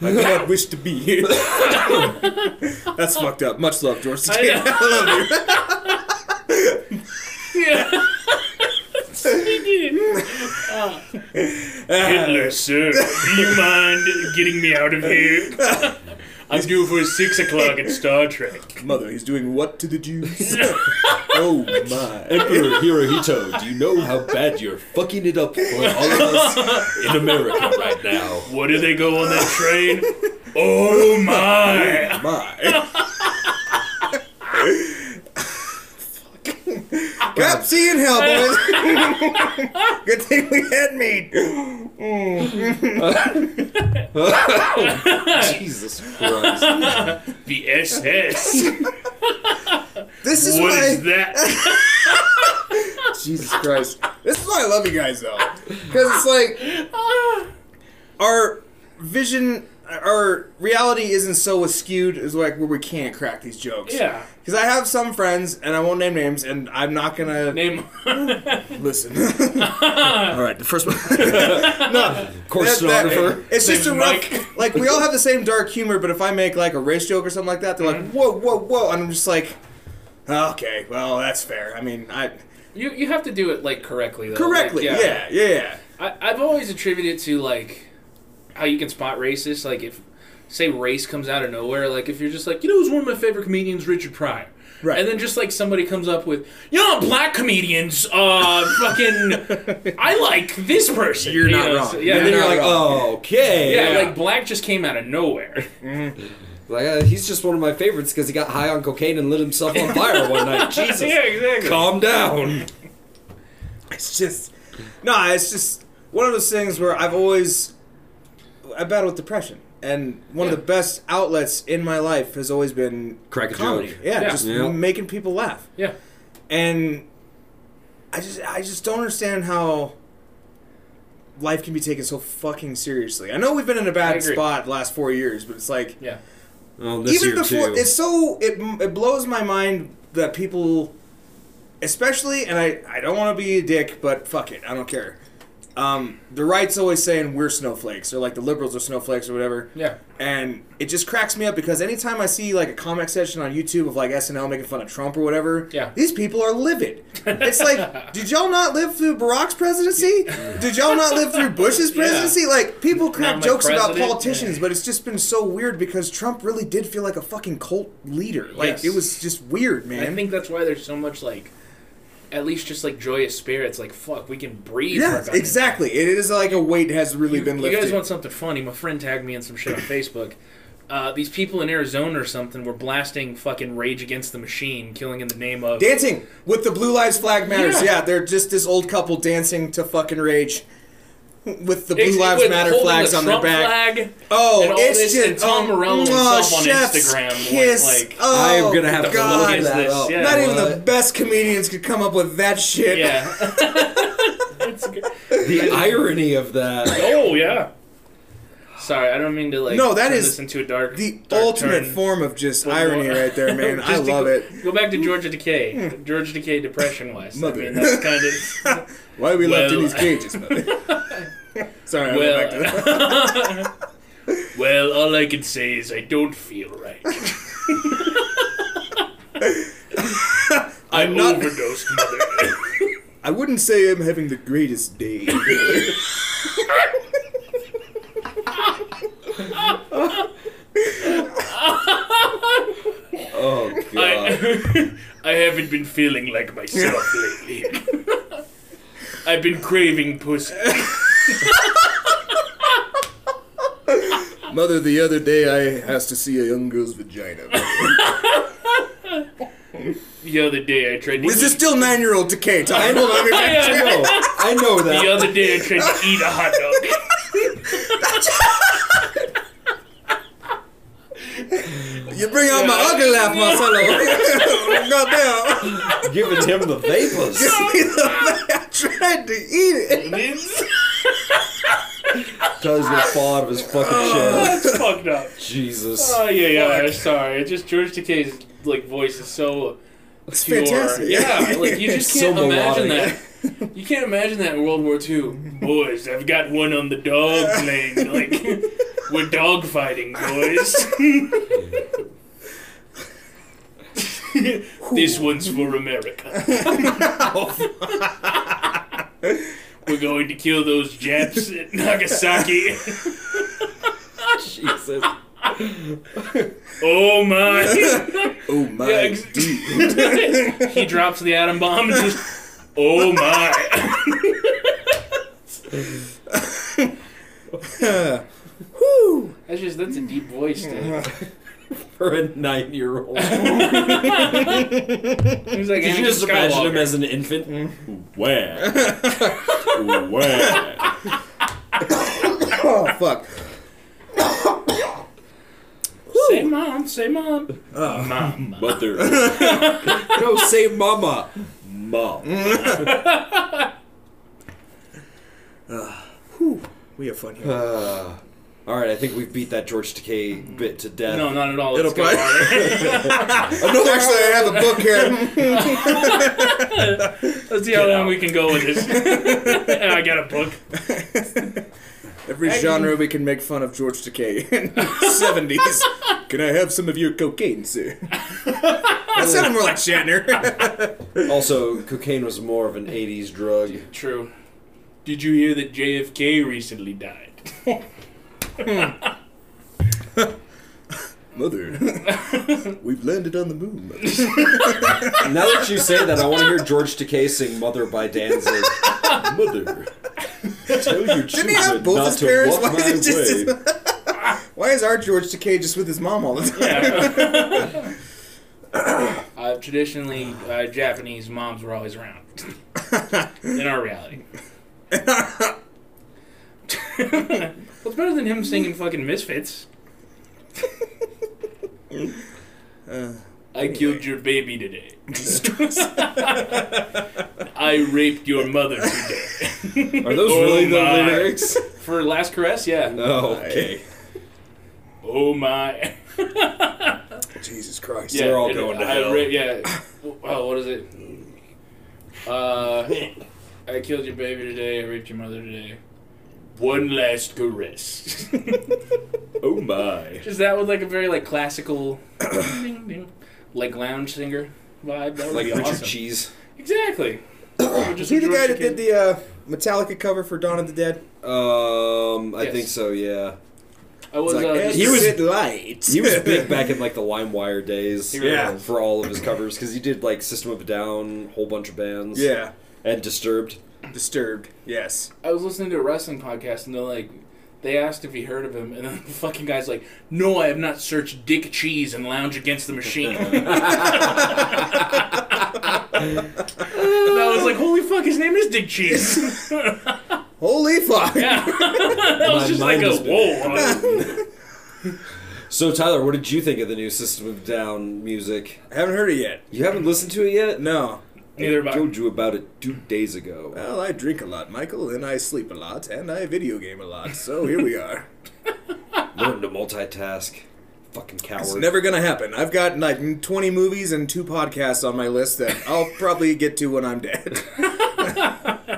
[SPEAKER 5] I do not wish to be here. That's fucked up. Much love, George.
[SPEAKER 4] I
[SPEAKER 5] I, love you.
[SPEAKER 4] Yeah. He. Hitler, uh. sir, do you mind getting me out of here? (laughs) I'm due for six o'clock at Star Trek.
[SPEAKER 5] Mother, he's doing what to the Jews? (laughs) oh my.
[SPEAKER 3] Emperor Hirohito, do you know how bad you're fucking it up for all of us in America right now?
[SPEAKER 4] What do they go on that train? Oh my!
[SPEAKER 5] Oh My. (laughs) Yep, see you in hell, boys. (laughs) Good thing we had meat. Mm. (laughs)
[SPEAKER 3] Jesus Christ. (laughs)
[SPEAKER 4] The SS.
[SPEAKER 5] This is
[SPEAKER 4] What
[SPEAKER 5] why.
[SPEAKER 4] is that?
[SPEAKER 5] Jesus Christ. This is why I love you guys, though. Because it's like (sighs) our vision, our reality isn't so skewed as like where we can't crack these jokes.
[SPEAKER 4] Yeah.
[SPEAKER 5] Because I have some friends, and I won't name names, and I'm not gonna
[SPEAKER 4] Name. (laughs)
[SPEAKER 5] listen. (laughs) all right, the first one. (laughs) no,
[SPEAKER 3] Course
[SPEAKER 5] that- it's just a rough.
[SPEAKER 4] Mike.
[SPEAKER 5] Like we all have the same dark humor, but if I make like a race joke or something like that, they're like,
[SPEAKER 4] Mm-hmm.
[SPEAKER 5] "Whoa, whoa, whoa," and I'm just like, "Okay, well, that's fair." I mean, I
[SPEAKER 4] You you have to do it like correctly though.
[SPEAKER 5] correctly,
[SPEAKER 4] Like,
[SPEAKER 5] yeah, yeah, yeah.
[SPEAKER 4] I, I've always attributed it to like how you can spot racists. Like if say race comes out of nowhere, like if you're just like, you know, who's one of my favorite comedians, Richard Pryor.
[SPEAKER 5] Right.
[SPEAKER 4] And then just like somebody comes up with, you know, black comedians, uh, (laughs) fucking, I like this person.
[SPEAKER 5] You're
[SPEAKER 4] You
[SPEAKER 5] not
[SPEAKER 4] know,
[SPEAKER 5] wrong.
[SPEAKER 4] so- yeah,
[SPEAKER 3] And then you're like,
[SPEAKER 5] wrong.
[SPEAKER 3] oh, okay.
[SPEAKER 4] yeah, like black just came out of nowhere.
[SPEAKER 3] Like, uh, he's just one of my favorites because he got high on cocaine and lit himself on fire one night. (laughs) Jesus.
[SPEAKER 4] yeah, exactly.
[SPEAKER 3] Calm down.
[SPEAKER 5] It's just no, it's just one of those things where I've always I battle with depression, and one
[SPEAKER 4] Yeah.
[SPEAKER 5] of the best outlets in my life has always been
[SPEAKER 3] Crack a
[SPEAKER 5] comedy.
[SPEAKER 3] joke.
[SPEAKER 5] Yeah,
[SPEAKER 4] Yeah.
[SPEAKER 5] just
[SPEAKER 3] Yeah.
[SPEAKER 5] making people laugh,
[SPEAKER 4] Yeah.
[SPEAKER 5] and I just I just don't understand how life can be taken so fucking seriously. I know we've been in a bad spot the last four years, but it's like
[SPEAKER 4] Yeah.
[SPEAKER 3] Oh, this
[SPEAKER 5] even
[SPEAKER 3] year
[SPEAKER 5] before
[SPEAKER 3] too.
[SPEAKER 5] it's so it, it blows my mind that people especially and i i don't want to be a dick but fuck it i don't care um, the right's always saying we're snowflakes or like the liberals are snowflakes or whatever
[SPEAKER 4] Yeah.
[SPEAKER 5] and it just cracks me up because anytime i see like a comment section on youtube of like snl making fun of trump or whatever
[SPEAKER 4] Yeah.
[SPEAKER 5] these people are livid it's like (laughs) did y'all not live through barack's presidency did y'all not live through bush's (laughs) presidency like people crack jokes about politicians
[SPEAKER 4] Yeah.
[SPEAKER 5] but it's just been so weird because Trump really did feel like a fucking cult leader. Like
[SPEAKER 4] Yes.
[SPEAKER 5] it was just weird, man.
[SPEAKER 4] I think that's why there's so much like, at least just like joyous spirits. Like fuck, we can breathe.
[SPEAKER 5] yeah,
[SPEAKER 4] for a goddamn
[SPEAKER 5] exactly. It is like a weight has really
[SPEAKER 4] You,
[SPEAKER 5] been lifted.
[SPEAKER 4] you guys want something funny? My friend tagged me in some shit on Facebook. Uh, these people in Arizona or something were blasting fucking Rage Against the Machine, killing in the name of.
[SPEAKER 5] dancing with the Blue Lives Flag Matters.
[SPEAKER 4] Yeah.
[SPEAKER 5] Yeah. they're just this old couple dancing to fucking rage with the Blue
[SPEAKER 4] Ex-
[SPEAKER 5] Lives
[SPEAKER 4] with
[SPEAKER 5] Matter flags
[SPEAKER 4] the
[SPEAKER 5] on their back.
[SPEAKER 4] Flag.
[SPEAKER 5] Oh,
[SPEAKER 4] and all
[SPEAKER 5] it's
[SPEAKER 4] this,
[SPEAKER 5] just
[SPEAKER 4] and Tom
[SPEAKER 5] oh,
[SPEAKER 4] Morello
[SPEAKER 5] oh,
[SPEAKER 4] himself on
[SPEAKER 5] chef's
[SPEAKER 4] Instagram went,
[SPEAKER 5] Kiss.
[SPEAKER 4] like,
[SPEAKER 5] oh,
[SPEAKER 3] I am gonna have to
[SPEAKER 5] God.
[SPEAKER 3] look
[SPEAKER 4] is
[SPEAKER 3] that
[SPEAKER 4] this?
[SPEAKER 3] up.
[SPEAKER 4] Yeah.
[SPEAKER 5] Not even the best comedians could come up with that shit.
[SPEAKER 4] Yeah. (laughs) (laughs)
[SPEAKER 3] The irony of that.
[SPEAKER 4] oh yeah. Sorry, I don't mean to like.
[SPEAKER 5] No, that
[SPEAKER 4] turn
[SPEAKER 5] is
[SPEAKER 4] this into a dark.
[SPEAKER 5] The
[SPEAKER 4] dark
[SPEAKER 5] ultimate
[SPEAKER 4] turn.
[SPEAKER 5] form of just irony right there, man. (laughs) I love
[SPEAKER 4] go,
[SPEAKER 5] it.
[SPEAKER 4] Go back to George Takei. Hmm. George Takei depression wise. I
[SPEAKER 5] Mother.
[SPEAKER 4] mean, that's kind of. (laughs)
[SPEAKER 5] Why are we left in these cages, mother? (laughs) Sorry, I went
[SPEAKER 4] Well,
[SPEAKER 5] back to that.
[SPEAKER 4] well, all I can say is I don't feel right. I'm
[SPEAKER 5] not-
[SPEAKER 4] overdosed, mother.
[SPEAKER 5] I wouldn't say I'm having the greatest day.
[SPEAKER 3] Oh god.
[SPEAKER 4] I, (laughs) I haven't been feeling like myself (laughs) lately. I've been craving pussy.
[SPEAKER 5] Mother, the other day I asked to see a young girl's vagina.
[SPEAKER 4] The other day I tried to.
[SPEAKER 5] Is this still nine-year-old Takei time? Hold on,
[SPEAKER 3] I
[SPEAKER 5] back (laughs)
[SPEAKER 3] know. I know that.
[SPEAKER 4] The other day I tried to eat a hot dog.
[SPEAKER 5] You bring out my ugly laugh, Marcelo. (laughs) Goddamn.
[SPEAKER 3] Giving him the vapors.
[SPEAKER 5] Give me the va- I tried to eat it.
[SPEAKER 3] Cause gonna fall of his fucking oh, chest.
[SPEAKER 4] That's fucked up.
[SPEAKER 3] Jesus.
[SPEAKER 4] Oh yeah, yeah. I'm sorry. It's just George Takei's like voice is so
[SPEAKER 5] It's
[SPEAKER 4] pure.
[SPEAKER 5] fantastic.
[SPEAKER 4] Yeah, (laughs) like you just
[SPEAKER 3] It's
[SPEAKER 4] can't
[SPEAKER 3] so
[SPEAKER 4] imagine
[SPEAKER 3] melodic.
[SPEAKER 4] that. You can't imagine that in World War II. Boys, I've got one on the dog plane. Like we're dog fighting, boys. (laughs) this one's for America. (laughs) We're going to kill those Japs at Nagasaki.
[SPEAKER 3] Jesus.
[SPEAKER 4] Oh my!
[SPEAKER 5] Oh my
[SPEAKER 4] Yeah, (laughs) ex- he drops the atom bomb and just. Oh my!
[SPEAKER 5] Whew.
[SPEAKER 4] That's just that's a deep voice. Dude. (laughs)
[SPEAKER 3] For a nine-year-old. (laughs)
[SPEAKER 4] He's like
[SPEAKER 3] Did you
[SPEAKER 4] Anakin
[SPEAKER 3] just imagine him
[SPEAKER 4] Skywalker.
[SPEAKER 3] as an infant? Mm. Where? Where?
[SPEAKER 5] Oh fuck.
[SPEAKER 4] Say mom, say mom, oh. mom.
[SPEAKER 3] Mother. (laughs) no, say mama. Mom. (laughs) (laughs)
[SPEAKER 5] We have fun here.
[SPEAKER 3] Uh, all right, I think we've beat that George Takei bit to death.
[SPEAKER 4] No, not at all.
[SPEAKER 5] It'll
[SPEAKER 4] Let's
[SPEAKER 5] probably-
[SPEAKER 4] harder.
[SPEAKER 5] Oh, actually, I have a book here. (laughs)
[SPEAKER 4] Let's see how long we can go with this. I got a book.
[SPEAKER 5] Every genre we can make fun of George Takei in seventies. Can I have some of your cocaine, sir? That sounded more like Shatner. (laughs)
[SPEAKER 3] Also, cocaine was more of an 80s drug.
[SPEAKER 4] True. Did you hear that JFK recently died? (laughs)
[SPEAKER 5] Mother, we've landed on the moon. (laughs)
[SPEAKER 3] Now that you say that, I want to hear George Takei sing Mother by Danzig. Mother, tell your
[SPEAKER 5] Didn't
[SPEAKER 3] children
[SPEAKER 5] he have both
[SPEAKER 3] not
[SPEAKER 5] his
[SPEAKER 3] to
[SPEAKER 5] parents?
[SPEAKER 3] walk
[SPEAKER 5] Why
[SPEAKER 3] my
[SPEAKER 5] is,
[SPEAKER 3] way.
[SPEAKER 5] just Why is our George Takei just with his mom all the time?
[SPEAKER 4] Yeah. (coughs) uh, traditionally, uh, Japanese moms were always around. (laughs) In our reality. (laughs) What's better than him singing fucking Misfits? I killed your baby today. (laughs) I raped your mother today.
[SPEAKER 3] Are those
[SPEAKER 4] Oh
[SPEAKER 3] really the lyrics?
[SPEAKER 4] For Last Caress, yeah.
[SPEAKER 3] Oh, okay.
[SPEAKER 4] Oh my.
[SPEAKER 5] Jesus Christ.
[SPEAKER 4] Yeah,
[SPEAKER 3] They're all going to
[SPEAKER 4] I
[SPEAKER 3] hell.
[SPEAKER 4] ra- yeah. (coughs) Oh, what is it? Uh, I killed your baby today. I raped your mother today. One last caress. (laughs)
[SPEAKER 3] Oh my.
[SPEAKER 4] Just that with like a very like classical, ding, (coughs) ding, like lounge singer vibe. That would
[SPEAKER 3] Like
[SPEAKER 4] be
[SPEAKER 3] Richard
[SPEAKER 4] awesome.
[SPEAKER 3] Cheese.
[SPEAKER 4] Exactly. (coughs)
[SPEAKER 5] Is he the guy that did the uh, Metallica cover for Dawn of the Dead?
[SPEAKER 3] Um, I
[SPEAKER 4] Yes.
[SPEAKER 3] think so, yeah.
[SPEAKER 4] I was.
[SPEAKER 5] Like,
[SPEAKER 4] uh,
[SPEAKER 3] he was-
[SPEAKER 5] exit lights.
[SPEAKER 3] He was big back in like the (laughs) LimeWire days.
[SPEAKER 5] Yeah.
[SPEAKER 4] was.
[SPEAKER 3] For all of his covers, because he did like System of a Down, whole bunch of bands.
[SPEAKER 5] Yeah.
[SPEAKER 3] And Disturbed.
[SPEAKER 5] Disturbed. Yes.
[SPEAKER 4] I was listening to a wrestling podcast and they're like, they asked if he heard of him, and then the fucking guy's like, "No, I have not searched Dick Cheese and Lounge Against the Machine." (laughs) (laughs) and I was like, "Holy fuck, his name is Dick Cheese."
[SPEAKER 5] Holy fuck.
[SPEAKER 4] yeah, (laughs) that was just like a whoa.
[SPEAKER 3] So, Tyler, what did you think of the new System of Down music?
[SPEAKER 5] I haven't heard it yet.
[SPEAKER 3] You haven't listened to it yet?
[SPEAKER 5] No.
[SPEAKER 4] Neither have I.
[SPEAKER 3] told you about it two days ago.
[SPEAKER 5] Well, I drink a lot, Michael, and I sleep a lot, and I video game a lot. So here we are. (laughs)
[SPEAKER 3] Learn to multitask. Fucking coward.
[SPEAKER 5] It's never gonna happen. I've got like 20 movies and two podcasts on my list that I'll probably get to when I'm dead. (laughs)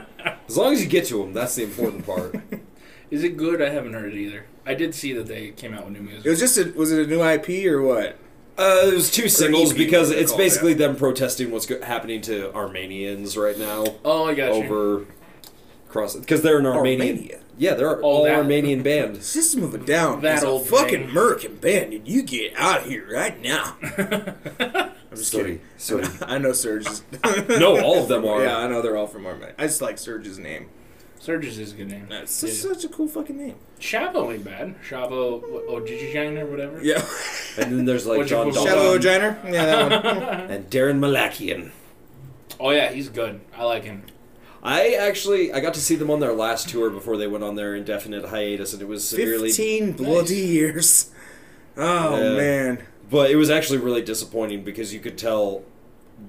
[SPEAKER 3] As long as you get to them, that's the important part. (laughs)
[SPEAKER 4] Is it good? I haven't heard it either. I did see that they came out with new music.
[SPEAKER 5] It was just a, was it a new EP or what?
[SPEAKER 3] Uh, it was two singles
[SPEAKER 5] EP,
[SPEAKER 3] because it's
[SPEAKER 5] they're called,
[SPEAKER 3] basically them protesting what's go- happening to Armenians right now
[SPEAKER 4] oh, I got you.
[SPEAKER 3] over cross because they're an Armenian.
[SPEAKER 5] Armenia?
[SPEAKER 3] Yeah, they're all
[SPEAKER 4] that-
[SPEAKER 3] Armenian band. (laughs)
[SPEAKER 5] System of a Down
[SPEAKER 4] That
[SPEAKER 5] is a
[SPEAKER 4] old
[SPEAKER 5] fucking
[SPEAKER 4] thing.
[SPEAKER 5] American band, and you get out of here right now. (laughs) I'm just
[SPEAKER 3] Sorry,
[SPEAKER 5] kidding.
[SPEAKER 3] sorry. (laughs)
[SPEAKER 5] I know Serj's.
[SPEAKER 3] No, all of them are.
[SPEAKER 5] Yeah, I know they're all from Armenia. I just like Serj's name.
[SPEAKER 4] Serj's is a good name.
[SPEAKER 5] That's
[SPEAKER 4] Yeah.
[SPEAKER 5] such a cool fucking name.
[SPEAKER 4] Shavo ain't bad. Shavo Odadjian or whatever.
[SPEAKER 5] Yeah.
[SPEAKER 3] And then there's like John
[SPEAKER 4] Shavo
[SPEAKER 3] Dalton
[SPEAKER 5] Yeah, that one.
[SPEAKER 3] and Daron Malakian.
[SPEAKER 4] Oh yeah, he's good. I like him.
[SPEAKER 3] I actually I got to see them on their last tour before they went on their indefinite hiatus, and it was severely.
[SPEAKER 5] 15 bloody years. Oh, man.
[SPEAKER 3] But it was actually really disappointing because you could tell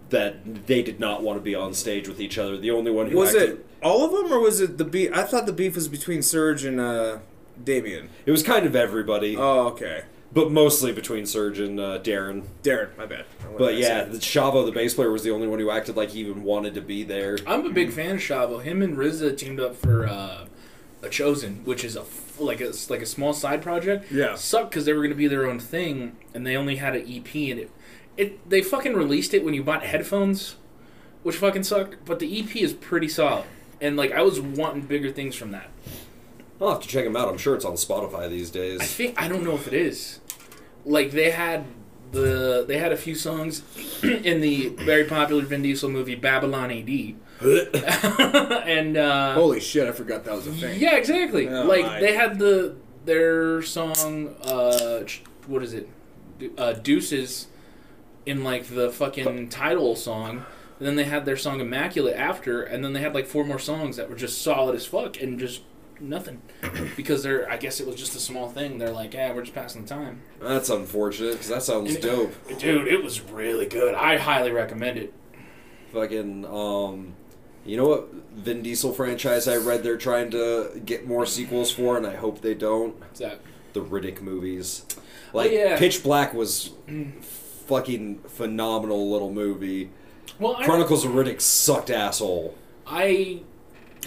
[SPEAKER 3] that they did not want to be on stage with each other. The only one who
[SPEAKER 5] Was
[SPEAKER 3] acted,
[SPEAKER 5] it all of them, or was it the beef? I thought the beef was between Serj and uh, Damien.
[SPEAKER 3] It was kind of everybody,
[SPEAKER 5] Oh, okay.
[SPEAKER 3] But mostly between Serj and uh, Daron.
[SPEAKER 5] Daron, my bad.
[SPEAKER 3] But yeah,
[SPEAKER 5] say?
[SPEAKER 3] the Shavo, the bass player, was the only one who acted like he even wanted to be there.
[SPEAKER 4] I'm a big fan of Shavo. Him and RZA teamed up for uh, Achozen, which is a f- like a like a small side project.
[SPEAKER 5] Yeah.
[SPEAKER 4] Sucked because they were going to be their own thing, and they only had an EP, and it it they fucking released it when you bought headphones, which fucking sucked. But the EP is pretty solid. and like I was wanting bigger things from that.
[SPEAKER 3] I'll have to check them out. I'm sure it's on Spotify these days.
[SPEAKER 4] I
[SPEAKER 3] days.
[SPEAKER 4] think I don't know if it is. Like they had the they had a few songs (clears throat) in the very popular Vin Diesel movie Babylon AD, (laughs) and uh,
[SPEAKER 5] Holy shit! I forgot that was a thing.
[SPEAKER 4] yeah, exactly.
[SPEAKER 5] Oh,
[SPEAKER 4] like
[SPEAKER 5] my.
[SPEAKER 4] they had the their song uh, what is it, uh, Deuces, in like the fucking title song. And then they had their song Immaculate after, and then they had like four more songs that were just solid as fuck and just nothing. (clears throat) because they're, I guess it was just a small thing. They're like, yeah, we're just passing the time.
[SPEAKER 3] That's unfortunate because that sounds
[SPEAKER 4] And-
[SPEAKER 3] dope.
[SPEAKER 4] Dude, it was really good. I highly recommend it.
[SPEAKER 3] Fucking, um, you know what Vin Diesel franchise I read they're trying to get more sequels for, and I hope they don't.
[SPEAKER 4] What's that?
[SPEAKER 3] The Riddick movies. Like,
[SPEAKER 4] yeah.
[SPEAKER 3] Pitch Black was fucking phenomenal little movie.
[SPEAKER 4] Well, I,
[SPEAKER 3] Chronicles of Riddick sucked asshole.
[SPEAKER 4] I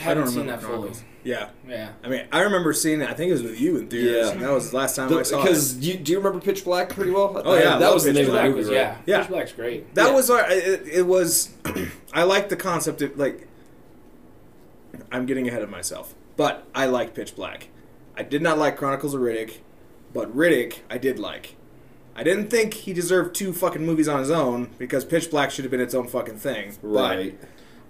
[SPEAKER 4] haven't
[SPEAKER 5] don't
[SPEAKER 4] seen that fully.
[SPEAKER 5] Chronicles. Yeah.
[SPEAKER 4] Yeah.
[SPEAKER 5] I mean, I remember seeing it. I think it was with you in theaters.
[SPEAKER 3] Yeah.
[SPEAKER 5] and that was the last time I saw it.
[SPEAKER 3] Because you, do you remember Pitch Black pretty well?
[SPEAKER 5] Oh, yeah, I
[SPEAKER 3] that
[SPEAKER 5] love
[SPEAKER 3] was the
[SPEAKER 5] Pitch
[SPEAKER 3] name
[SPEAKER 4] Black
[SPEAKER 3] of the
[SPEAKER 4] was,
[SPEAKER 3] movie, right?
[SPEAKER 4] yeah.
[SPEAKER 5] Yeah.
[SPEAKER 4] Pitch Black's great.
[SPEAKER 5] That
[SPEAKER 3] Yeah.
[SPEAKER 5] was our, it, it was. (clears throat) I like the concept of like. I'm getting ahead of myself, but I like Pitch Black. I did not like Chronicles of Riddick, but Riddick I did like. I didn't think he deserved two fucking movies on his own because Pitch Black should have been its own fucking thing.
[SPEAKER 3] Right.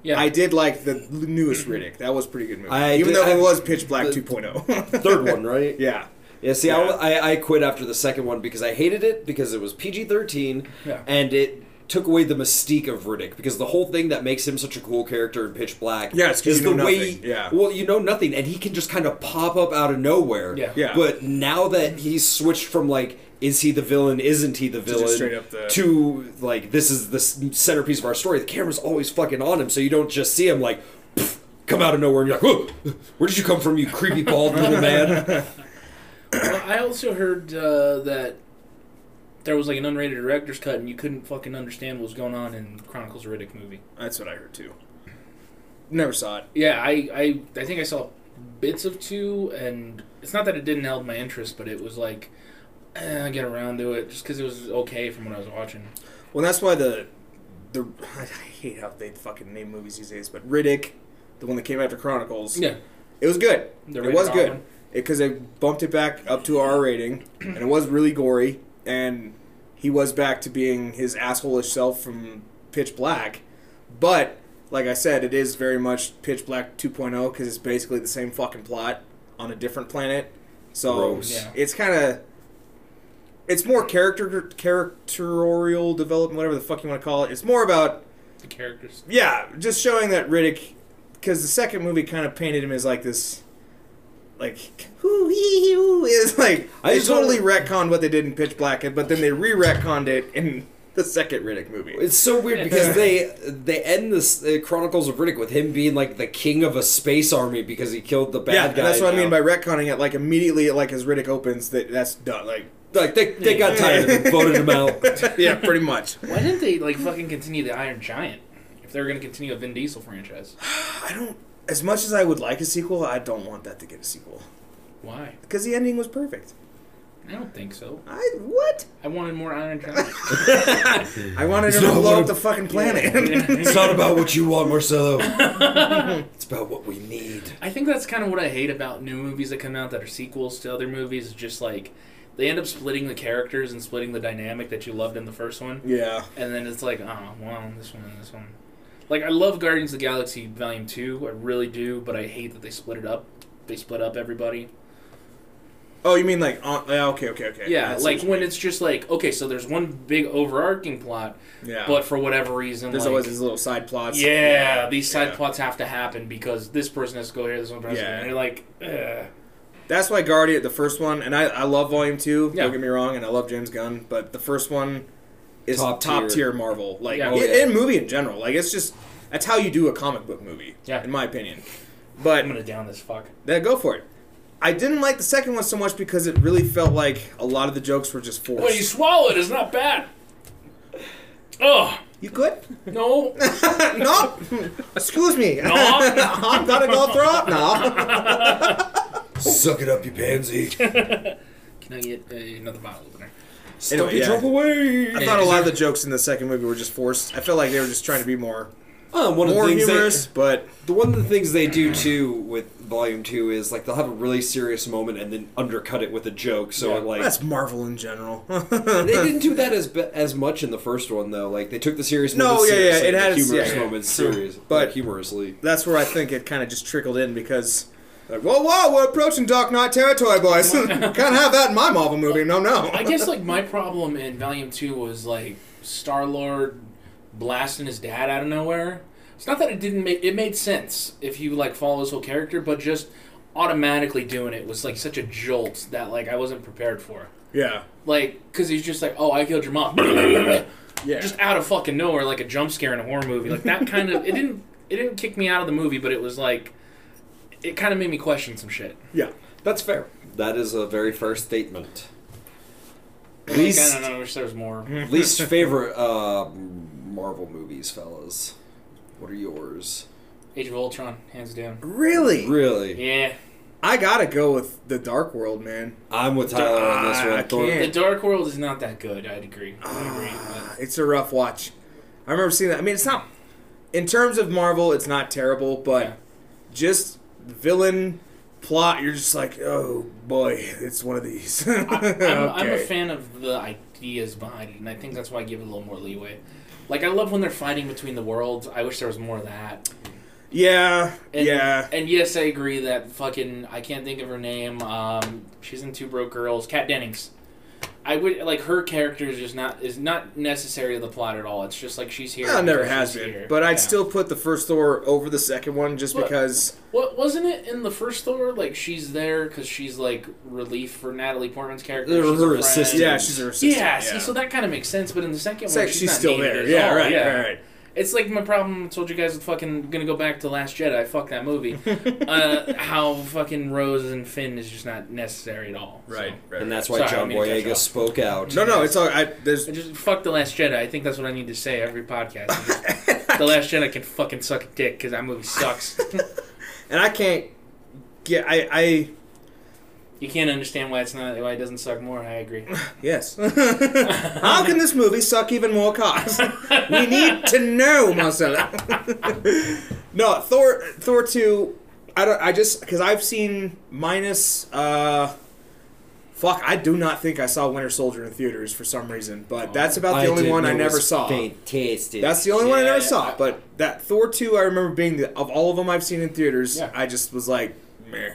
[SPEAKER 4] Yeah.
[SPEAKER 5] I did like the newest mm-hmm. Riddick. That was a pretty good movie,
[SPEAKER 3] I
[SPEAKER 5] even
[SPEAKER 3] did-
[SPEAKER 5] though it
[SPEAKER 3] I-
[SPEAKER 5] was Pitch Black
[SPEAKER 3] the-
[SPEAKER 5] 2.0.
[SPEAKER 3] Third (laughs) one, right?
[SPEAKER 5] yeah.
[SPEAKER 3] Yeah, see,
[SPEAKER 5] Yeah.
[SPEAKER 3] I, I, I quit after the second one because I hated it because it was PG 13
[SPEAKER 4] Yeah.
[SPEAKER 3] and it took away the mystique of Riddick because the whole thing that makes him such a cool character in Pitch Black
[SPEAKER 5] Yeah, it's 'cause
[SPEAKER 3] is
[SPEAKER 5] you
[SPEAKER 3] the
[SPEAKER 5] know
[SPEAKER 3] way.
[SPEAKER 5] nothing. Yeah.
[SPEAKER 3] Well, you know nothing, and he can just kind of pop up out of nowhere.
[SPEAKER 4] Yeah.
[SPEAKER 5] Yeah.
[SPEAKER 3] But now that he's switched from like, is he the villain? Isn't he the
[SPEAKER 5] just
[SPEAKER 3] villain?
[SPEAKER 5] straight up the-
[SPEAKER 3] To like, this is the centerpiece of our story. The camera's always fucking on him, so you don't just see him like. pff, Come out of nowhere and you're like, Whoa, where did you come from, you creepy bald little man? (laughs)
[SPEAKER 4] Well, I also heard uh, that there was like an unrated director's cut, and you couldn't fucking understand what was going on in Chronicles of Riddick movie.
[SPEAKER 5] That's what I heard too. Never saw it.
[SPEAKER 4] Yeah, I, I, I think I saw bits of two, and it's not that it didn't held my interest, but it was like eh, I get around to it just because it was okay from what I was watching.
[SPEAKER 5] Well, that's why the the (laughs) I hate how they fucking name movies these days, but Riddick, the one that came after Chronicles,
[SPEAKER 4] Yeah,
[SPEAKER 5] it was good. It was good because they bumped it back up to R rating, and it was really gory, and he was back to being his assholeish self from Pitch Black, but like I said, it is very much Pitch Black 2.0 because it's basically the same fucking plot on a different planet. So
[SPEAKER 3] Gross.
[SPEAKER 4] Yeah.
[SPEAKER 5] it's kind of it's more character characterial development, whatever the fuck you want to call it. It's more about
[SPEAKER 4] the characters.
[SPEAKER 5] yeah, just showing that Riddick, because the second movie kind of painted him as like this, like whoo hee hoo is (laughs) like
[SPEAKER 3] I
[SPEAKER 5] they
[SPEAKER 3] just
[SPEAKER 5] totally
[SPEAKER 3] don't-
[SPEAKER 5] retconned what they did in Pitch Black, but then they re-retconned it in the second Riddick movie.
[SPEAKER 3] It's so weird because they they end this uh, Chronicles of Riddick with him being like the king of a space army because he killed the bad
[SPEAKER 5] yeah,
[SPEAKER 3] guy.
[SPEAKER 5] that's what I mean
[SPEAKER 3] now.
[SPEAKER 5] by retconning it. Like immediately, like as Riddick opens, that that's done. Like
[SPEAKER 3] like they, they got tired of him, voted him out. (laughs)
[SPEAKER 5] yeah, pretty much.
[SPEAKER 4] Why didn't they like fucking continue the Iron Giant if they were going to continue a Vin Diesel franchise? (sighs)
[SPEAKER 5] I don't. As much as I would like a sequel, I don't want that to get a sequel
[SPEAKER 4] Why?
[SPEAKER 5] because the ending was perfect.
[SPEAKER 4] I don't think so.
[SPEAKER 5] I what?
[SPEAKER 4] I wanted more Iron Giant. (laughs)
[SPEAKER 5] I wanted
[SPEAKER 3] It's
[SPEAKER 5] him to blow
[SPEAKER 3] what
[SPEAKER 5] up the fucking planet.
[SPEAKER 3] It's not about what you want, Marcelo. (laughs) it's about what we need.
[SPEAKER 4] I think that's kind of what I hate about new movies that come out that are sequels to other movies. Is just like they end up splitting the characters and splitting the dynamic that you loved in the first one,
[SPEAKER 5] yeah.
[SPEAKER 4] and then it's like, oh, well, this one this one. Like I love Guardians of the Galaxy Volume Two, I really do, but I hate that they split it up. They split up everybody.
[SPEAKER 5] Oh, you mean like on? Okay, okay, okay.
[SPEAKER 4] Yeah,
[SPEAKER 5] That's
[SPEAKER 4] like when it's just like, okay, so there's one big overarching plot,
[SPEAKER 5] yeah,
[SPEAKER 4] but for whatever reason,
[SPEAKER 5] there's
[SPEAKER 4] like,
[SPEAKER 5] always these little side plots.
[SPEAKER 4] yeah, these side
[SPEAKER 5] yeah.
[SPEAKER 4] plots have to happen because this person has to go here, this one person,
[SPEAKER 5] Yeah.
[SPEAKER 4] and you're like, Ugh.
[SPEAKER 5] That's why Guardian, the first one, and I, I love Volume Two.
[SPEAKER 4] Yeah.
[SPEAKER 5] Don't get me wrong, and I love James Gunn, but the first one is
[SPEAKER 3] Top
[SPEAKER 5] top,
[SPEAKER 3] tier.
[SPEAKER 5] tier Marvel. Like
[SPEAKER 4] Yeah.
[SPEAKER 5] in,
[SPEAKER 3] yeah.
[SPEAKER 5] in movie in general, like it's just that's how you do a comic book movie.
[SPEAKER 4] Yeah.
[SPEAKER 5] in my opinion. But
[SPEAKER 4] I'm gonna down this fuck.
[SPEAKER 5] then go for it. I didn't like the second one so much because it really felt like a lot of the jokes were just forced.
[SPEAKER 4] When you swallow it, it's not bad. Oh
[SPEAKER 5] you good?
[SPEAKER 4] no, (laughs)
[SPEAKER 5] no. Excuse me.
[SPEAKER 4] no, (laughs)
[SPEAKER 5] I'm gonna go throw up now. (laughs)
[SPEAKER 3] Suck it up, you pansy.
[SPEAKER 4] Can I get uh, another bottle opener?
[SPEAKER 3] Stuff
[SPEAKER 5] yeah.
[SPEAKER 3] your away.
[SPEAKER 5] I thought a lot of the jokes in the second movie were just forced. I felt like they were just trying to be more
[SPEAKER 3] Oh, one of the
[SPEAKER 5] more
[SPEAKER 3] things they-
[SPEAKER 5] humorous, but
[SPEAKER 3] The one of the things they do too with Volume Two is like they'll have a really serious moment and then undercut it with a joke. So
[SPEAKER 4] Yeah.
[SPEAKER 3] like
[SPEAKER 5] that's Marvel in general. (laughs)
[SPEAKER 3] they didn't do that as as much in the first one though. Like they took the serious
[SPEAKER 5] No,
[SPEAKER 3] moments
[SPEAKER 5] yeah, yeah,
[SPEAKER 3] seriously,
[SPEAKER 5] it had
[SPEAKER 3] humorous
[SPEAKER 5] yeah, yeah.
[SPEAKER 3] moments serious,
[SPEAKER 5] But-
[SPEAKER 3] but humorously.
[SPEAKER 5] That's where I think it kind of just trickled in because, like, whoa, whoa, we're approaching Dark Knight territory, boys. (laughs) Can't have that in my Marvel movie. No, no.
[SPEAKER 4] I guess like my (laughs) problem in Volume Two was like Star Lord blasting his dad out of nowhere. It's not that it didn't make it made sense if you like follow his whole character, but just automatically doing it was like such a jolt that like I wasn't prepared for.
[SPEAKER 5] Yeah.
[SPEAKER 4] Like, because he's just like, oh, I killed your mom. (laughs)
[SPEAKER 5] Yeah.
[SPEAKER 4] just out of fucking nowhere, like a jump scare in a horror movie. Like that kind of it didn't it didn't kick me out of the movie, but it was like it kind of made me question some shit.
[SPEAKER 5] yeah.
[SPEAKER 3] That's fair. That is a very fair statement. Least
[SPEAKER 4] I don't know. I wish there was more.
[SPEAKER 3] least (laughs) favorite uh, Marvel movies, fellas. What are yours?
[SPEAKER 4] Age of Ultron, hands down.
[SPEAKER 5] Really?
[SPEAKER 3] Really,
[SPEAKER 4] Yeah,
[SPEAKER 5] I gotta go with the Dark World, man.
[SPEAKER 3] I'm with Tyler on this
[SPEAKER 5] Ah,
[SPEAKER 3] one.
[SPEAKER 5] I
[SPEAKER 3] Thor-
[SPEAKER 5] can't.
[SPEAKER 4] the Dark World is not that good. I'd agree. I agree. But
[SPEAKER 5] It's a rough watch. I remember seeing that. I mean, it's not. In terms of Marvel, it's not terrible, but
[SPEAKER 4] Yeah.
[SPEAKER 5] just villain plot, you're just like, oh boy, it's one of these.
[SPEAKER 4] I, I'm, I'm a (laughs) fan of the ideas behind it, and I think that's why I give it a little more leeway. Like I love when they're fighting between the worlds. I wish there was more of that.
[SPEAKER 5] Yeah,
[SPEAKER 4] And,
[SPEAKER 5] yeah.
[SPEAKER 4] And yes, I agree that fucking I can't think of her name. Um, she's in Two Broke Girls. Kat Dennings. I would like her character is just not is not necessary to the plot at all. It's just like she's here.
[SPEAKER 5] It never has been,
[SPEAKER 4] here.
[SPEAKER 5] but I'd
[SPEAKER 4] Yeah.
[SPEAKER 5] still put the first Thor over the second one just
[SPEAKER 4] What?
[SPEAKER 5] because.
[SPEAKER 4] What wasn't it in the first Thor? Like she's there because she's like relief for Natalie Portman's character. She's
[SPEAKER 3] her assistant.
[SPEAKER 5] Yeah, she's her assistant.
[SPEAKER 4] Yeah, see, so that kind of makes sense. But in the second
[SPEAKER 5] It's
[SPEAKER 4] one,
[SPEAKER 5] like
[SPEAKER 4] she's,
[SPEAKER 5] she's still there. Yeah, right,
[SPEAKER 4] yeah.
[SPEAKER 5] right, right.
[SPEAKER 4] It's like my problem. I told you guys with fucking gonna go back to Last Jedi. Fuck that movie. (laughs) uh, how fucking Rose and Finn is just not necessary at all. Right, so.
[SPEAKER 5] Right, right.
[SPEAKER 3] and that's why
[SPEAKER 4] Sorry,
[SPEAKER 3] John
[SPEAKER 4] didn't mean to cut you
[SPEAKER 3] Boyega spoke out.
[SPEAKER 5] No, no, it's all. I, there's
[SPEAKER 4] I just fuck the Last Jedi. I think that's what I need to say every podcast. Just, (laughs) the Last Jedi can fucking suck a dick because that movie sucks. (laughs)
[SPEAKER 5] and I can't get. I, I
[SPEAKER 4] you can't understand why it's not why it doesn't suck more. I agree. (laughs)
[SPEAKER 5] yes. (laughs) How can this movie suck even more cocks? (laughs) we need to know, Marcella. no, Thor. Thor two. I don't. I just because I've seen minus. uh Fuck, I do not think I saw Winter Soldier in theaters for some reason, but that's about the
[SPEAKER 3] I
[SPEAKER 5] only one I never
[SPEAKER 3] was
[SPEAKER 5] saw.
[SPEAKER 3] Fantastic.
[SPEAKER 5] That's the only one I never
[SPEAKER 4] yeah,
[SPEAKER 5] saw.
[SPEAKER 4] I-
[SPEAKER 5] But that Thor two, I remember being the of all of them I've seen in theaters.
[SPEAKER 4] Yeah.
[SPEAKER 5] I just was like, meh,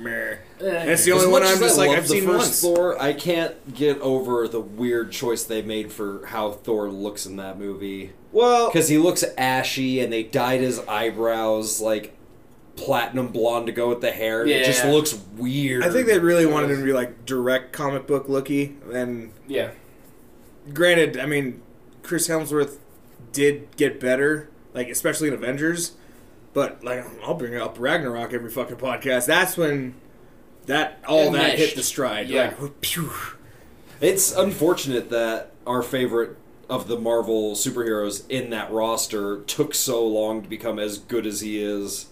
[SPEAKER 5] meh.
[SPEAKER 4] Eh,
[SPEAKER 5] It's the only one I'm
[SPEAKER 3] as
[SPEAKER 5] just
[SPEAKER 3] I
[SPEAKER 5] like
[SPEAKER 3] love
[SPEAKER 5] I've
[SPEAKER 3] the
[SPEAKER 5] seen
[SPEAKER 3] first
[SPEAKER 5] once.
[SPEAKER 3] Thor. I can't get over the weird choice they made for how Thor looks in that movie
[SPEAKER 5] Well,
[SPEAKER 3] because he looks ashy and they dyed his eyebrows like platinum blonde to go with the hair. It just looks weird.
[SPEAKER 5] I think they really wanted him to be like direct comic book looky. And
[SPEAKER 4] yeah.
[SPEAKER 5] granted, I mean, Chris Hemsworth did get better, like especially in Avengers. But like, I'll bring up Ragnarok every fucking podcast. That's when that all
[SPEAKER 4] It
[SPEAKER 5] that hit the stride.
[SPEAKER 4] Yeah.
[SPEAKER 5] Like, pew.
[SPEAKER 3] It's unfortunate that our favorite of the Marvel superheroes in that roster took so long to become as good as he is.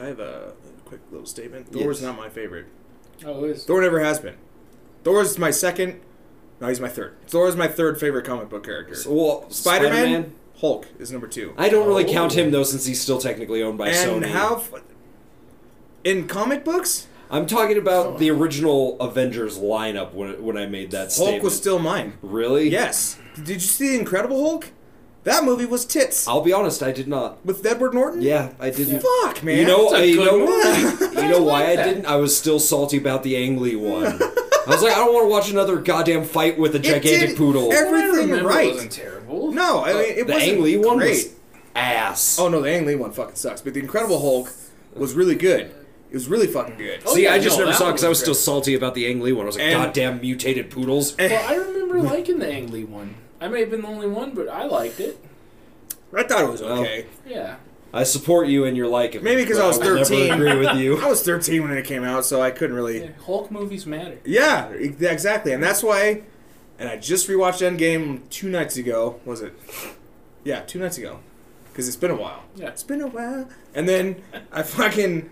[SPEAKER 5] I have a quick little statement.
[SPEAKER 3] Yes.
[SPEAKER 5] Thor's not my favorite.
[SPEAKER 4] Oh, it is.
[SPEAKER 5] Thor never has been. Thor's my second. No, he's my third. Thor's my third favorite comic book character.
[SPEAKER 3] So, well,
[SPEAKER 5] Spider Man,
[SPEAKER 3] Spider-Man?
[SPEAKER 5] Hulk is number two.
[SPEAKER 3] I don't really
[SPEAKER 4] Oh.
[SPEAKER 3] count him though, since he's still technically owned by
[SPEAKER 5] and
[SPEAKER 3] Sony.
[SPEAKER 5] how? f- In comic books,
[SPEAKER 3] I'm talking about the original Avengers lineup when when I made that scene.
[SPEAKER 5] Hulk
[SPEAKER 3] statement.
[SPEAKER 5] was still mine.
[SPEAKER 3] really
[SPEAKER 5] Yes. Did you see the Incredible Hulk? That movie was tits
[SPEAKER 3] I'll be honest, I did not.
[SPEAKER 5] with Edward Norton.
[SPEAKER 3] Yeah, I didn't.
[SPEAKER 5] Fuck, man.
[SPEAKER 3] You know,
[SPEAKER 4] That's a
[SPEAKER 3] I, you
[SPEAKER 4] good
[SPEAKER 3] know,
[SPEAKER 4] movie. (laughs)
[SPEAKER 3] you know why
[SPEAKER 4] I
[SPEAKER 3] I
[SPEAKER 4] like that.
[SPEAKER 3] didn't? I was still salty about the Ang Lee (laughs) one. I was like, I don't want to watch another goddamn fight with a gigantic
[SPEAKER 5] did
[SPEAKER 3] poodle.
[SPEAKER 5] Everything
[SPEAKER 4] I remember
[SPEAKER 5] right.
[SPEAKER 4] It terrible.
[SPEAKER 5] no, I mean it
[SPEAKER 3] the
[SPEAKER 5] wasn't
[SPEAKER 3] Ang Lee one
[SPEAKER 5] great.
[SPEAKER 3] was ass.
[SPEAKER 5] Oh no, the Ang Lee one fucking sucks. But the Incredible Hulk was really good. It was really fucking good.
[SPEAKER 4] Oh,
[SPEAKER 3] See,
[SPEAKER 4] yeah,
[SPEAKER 3] I just
[SPEAKER 4] no,
[SPEAKER 3] never saw it because I was
[SPEAKER 4] was
[SPEAKER 3] still salty about the Ang Lee one. I was like,
[SPEAKER 5] And-
[SPEAKER 3] goddamn mutated poodles.
[SPEAKER 4] Well, I eh. remember liking the Ang Lee one. I may have been the only one, but I liked it.
[SPEAKER 5] I thought it was
[SPEAKER 3] Well,
[SPEAKER 5] okay.
[SPEAKER 4] Yeah.
[SPEAKER 3] I support you and your like of
[SPEAKER 5] Maybe
[SPEAKER 3] because
[SPEAKER 5] I was
[SPEAKER 3] would never
[SPEAKER 5] 13.
[SPEAKER 3] agree with you. (laughs)
[SPEAKER 5] I was 13 when it came out, so I couldn't really.
[SPEAKER 4] yeah. Hulk movies matter.
[SPEAKER 5] Yeah, exactly, and that's why. And I just rewatched Endgame two nights ago. Was it? Yeah, two nights ago, because it's been a while.
[SPEAKER 4] Yeah.
[SPEAKER 5] It's been a while, and then I fucking,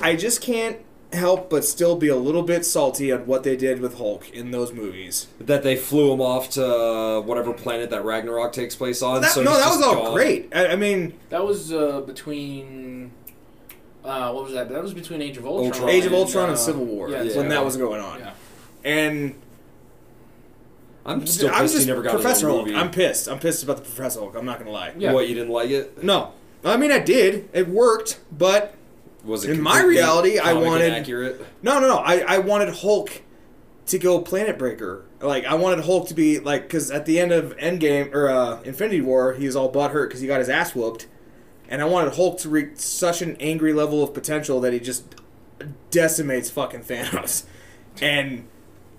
[SPEAKER 5] I just can't help but still be a little bit salty on what they did with Hulk in those movies.
[SPEAKER 3] That they flew him off to uh, whatever planet that Ragnarok takes place on.
[SPEAKER 5] That-
[SPEAKER 3] so
[SPEAKER 5] no, that was all
[SPEAKER 3] gone.
[SPEAKER 5] great. I, I mean,
[SPEAKER 4] That was uh, between. Uh, what was that? That was between Age of Ultron.
[SPEAKER 3] Ultron.
[SPEAKER 5] Age of
[SPEAKER 4] and,
[SPEAKER 5] Ultron
[SPEAKER 4] uh,
[SPEAKER 5] and Civil War
[SPEAKER 4] Yeah,
[SPEAKER 3] Yeah.
[SPEAKER 5] when that was going on,
[SPEAKER 4] Yeah.
[SPEAKER 5] and
[SPEAKER 3] I'm still
[SPEAKER 5] I'm
[SPEAKER 3] pissed
[SPEAKER 5] just
[SPEAKER 3] he never got
[SPEAKER 5] Professor
[SPEAKER 3] another
[SPEAKER 5] Hulk.
[SPEAKER 3] movie.
[SPEAKER 5] I'm pissed. I'm pissed about the Professor Hulk. I'm not gonna lie.
[SPEAKER 4] Yeah.
[SPEAKER 3] What you didn't like it?
[SPEAKER 5] No, I mean I did. It worked, but
[SPEAKER 3] Was it
[SPEAKER 5] In my
[SPEAKER 3] completely
[SPEAKER 5] reality, I
[SPEAKER 3] comic
[SPEAKER 5] wanted-
[SPEAKER 3] accurate?
[SPEAKER 5] no, no, no. I I wanted Hulk to go Planet Breaker. Like I wanted Hulk to be like because at the end of Endgame or uh, Infinity War, he was all butthurt because he got his ass whooped, and I wanted Hulk to reach such an angry level of potential that he just decimates fucking Thanos, and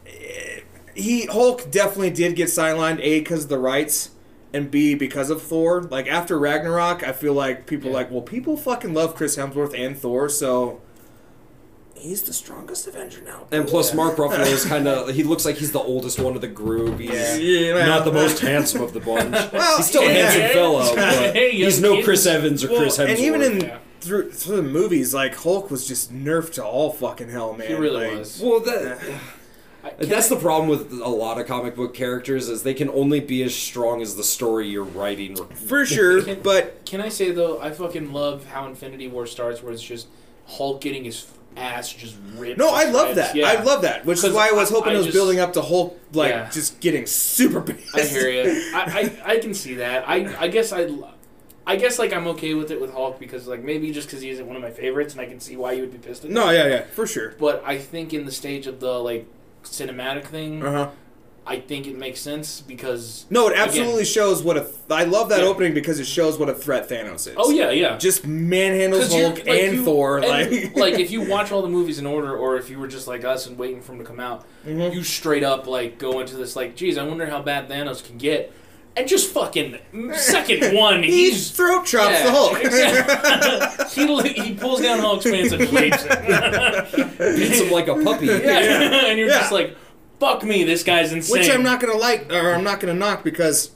[SPEAKER 5] eh, he Hulk definitely did get sidelined a because of the rights. And B because of Thor. Like after Ragnarok, I feel like people are
[SPEAKER 4] Yeah.
[SPEAKER 5] like, well, people fucking love Chris Hemsworth and Thor, so he's the strongest Avenger now.
[SPEAKER 3] And plus,
[SPEAKER 5] Yeah.
[SPEAKER 3] Mark Ruffalo is (laughs) kind of. He looks like he's the oldest one of the group. He's
[SPEAKER 5] Yeah. Yeah,
[SPEAKER 3] not the most handsome of the bunch. (laughs)
[SPEAKER 5] Well,
[SPEAKER 3] he's still a handsome
[SPEAKER 4] yeah.
[SPEAKER 3] fellow, (laughs) but
[SPEAKER 4] Hey,
[SPEAKER 3] he's no
[SPEAKER 4] kids.
[SPEAKER 3] Chris Evans or
[SPEAKER 5] Well,
[SPEAKER 3] Chris Hemsworth.
[SPEAKER 5] and even in
[SPEAKER 4] Yeah.
[SPEAKER 5] through through the movies, like Hulk was just nerfed to all fucking hell, man.
[SPEAKER 4] He really
[SPEAKER 5] Like,
[SPEAKER 4] was.
[SPEAKER 3] well, that. (sighs) (sighs) (sighs)
[SPEAKER 4] I-
[SPEAKER 3] That's
[SPEAKER 4] I-
[SPEAKER 3] the problem with a lot of comic book characters is they can only be as strong as the story you're writing.
[SPEAKER 5] for sure.
[SPEAKER 4] Can-
[SPEAKER 5] But
[SPEAKER 4] Can I say though, I fucking love how Infinity War starts, where it's just Hulk getting his ass just ripped.
[SPEAKER 5] no, I love that.
[SPEAKER 4] Yeah.
[SPEAKER 5] I love that, which is why I was hoping
[SPEAKER 4] I
[SPEAKER 5] it was
[SPEAKER 4] just-
[SPEAKER 5] building up to Hulk, like
[SPEAKER 4] Yeah.
[SPEAKER 5] just getting super pissed.
[SPEAKER 4] I hear you. I, I, I can see that. I (laughs) I guess I. I guess like I'm okay with it with Hulk because like maybe just because he isn't one of my favorites and I can see why you would be pissed at
[SPEAKER 5] no,
[SPEAKER 4] that.
[SPEAKER 5] yeah, yeah, for sure.
[SPEAKER 4] But I think in the stage of the like cinematic thing,
[SPEAKER 5] Uh huh.
[SPEAKER 4] I think it makes sense because
[SPEAKER 5] No, it
[SPEAKER 4] Again.
[SPEAKER 5] absolutely shows what a. Th- I love that
[SPEAKER 4] Yeah.
[SPEAKER 5] opening because it shows what a threat Thanos is.
[SPEAKER 4] oh yeah yeah
[SPEAKER 5] just manhandles Hulk
[SPEAKER 4] like,
[SPEAKER 5] and
[SPEAKER 4] you-
[SPEAKER 5] Thor.
[SPEAKER 4] and,
[SPEAKER 5] like,
[SPEAKER 4] like if (laughs) you watch all the movies in order, or if you were just like us and waiting for them to come out,
[SPEAKER 5] Mhm.
[SPEAKER 4] you straight up like go into this like, geez, I wonder how bad Thanos can get, and just fucking (laughs) second one,
[SPEAKER 5] he
[SPEAKER 4] he's
[SPEAKER 5] throat chops
[SPEAKER 4] yeah,
[SPEAKER 5] the Hulk. (laughs)
[SPEAKER 4] exactly. he he pulls down Hulk's pants and rapes it. (laughs)
[SPEAKER 3] Beats him like a puppy.
[SPEAKER 4] yeah. and you're
[SPEAKER 5] Yeah.
[SPEAKER 4] just like, fuck me, this guy's insane.
[SPEAKER 5] Which I'm not gonna like, or I'm not gonna knock because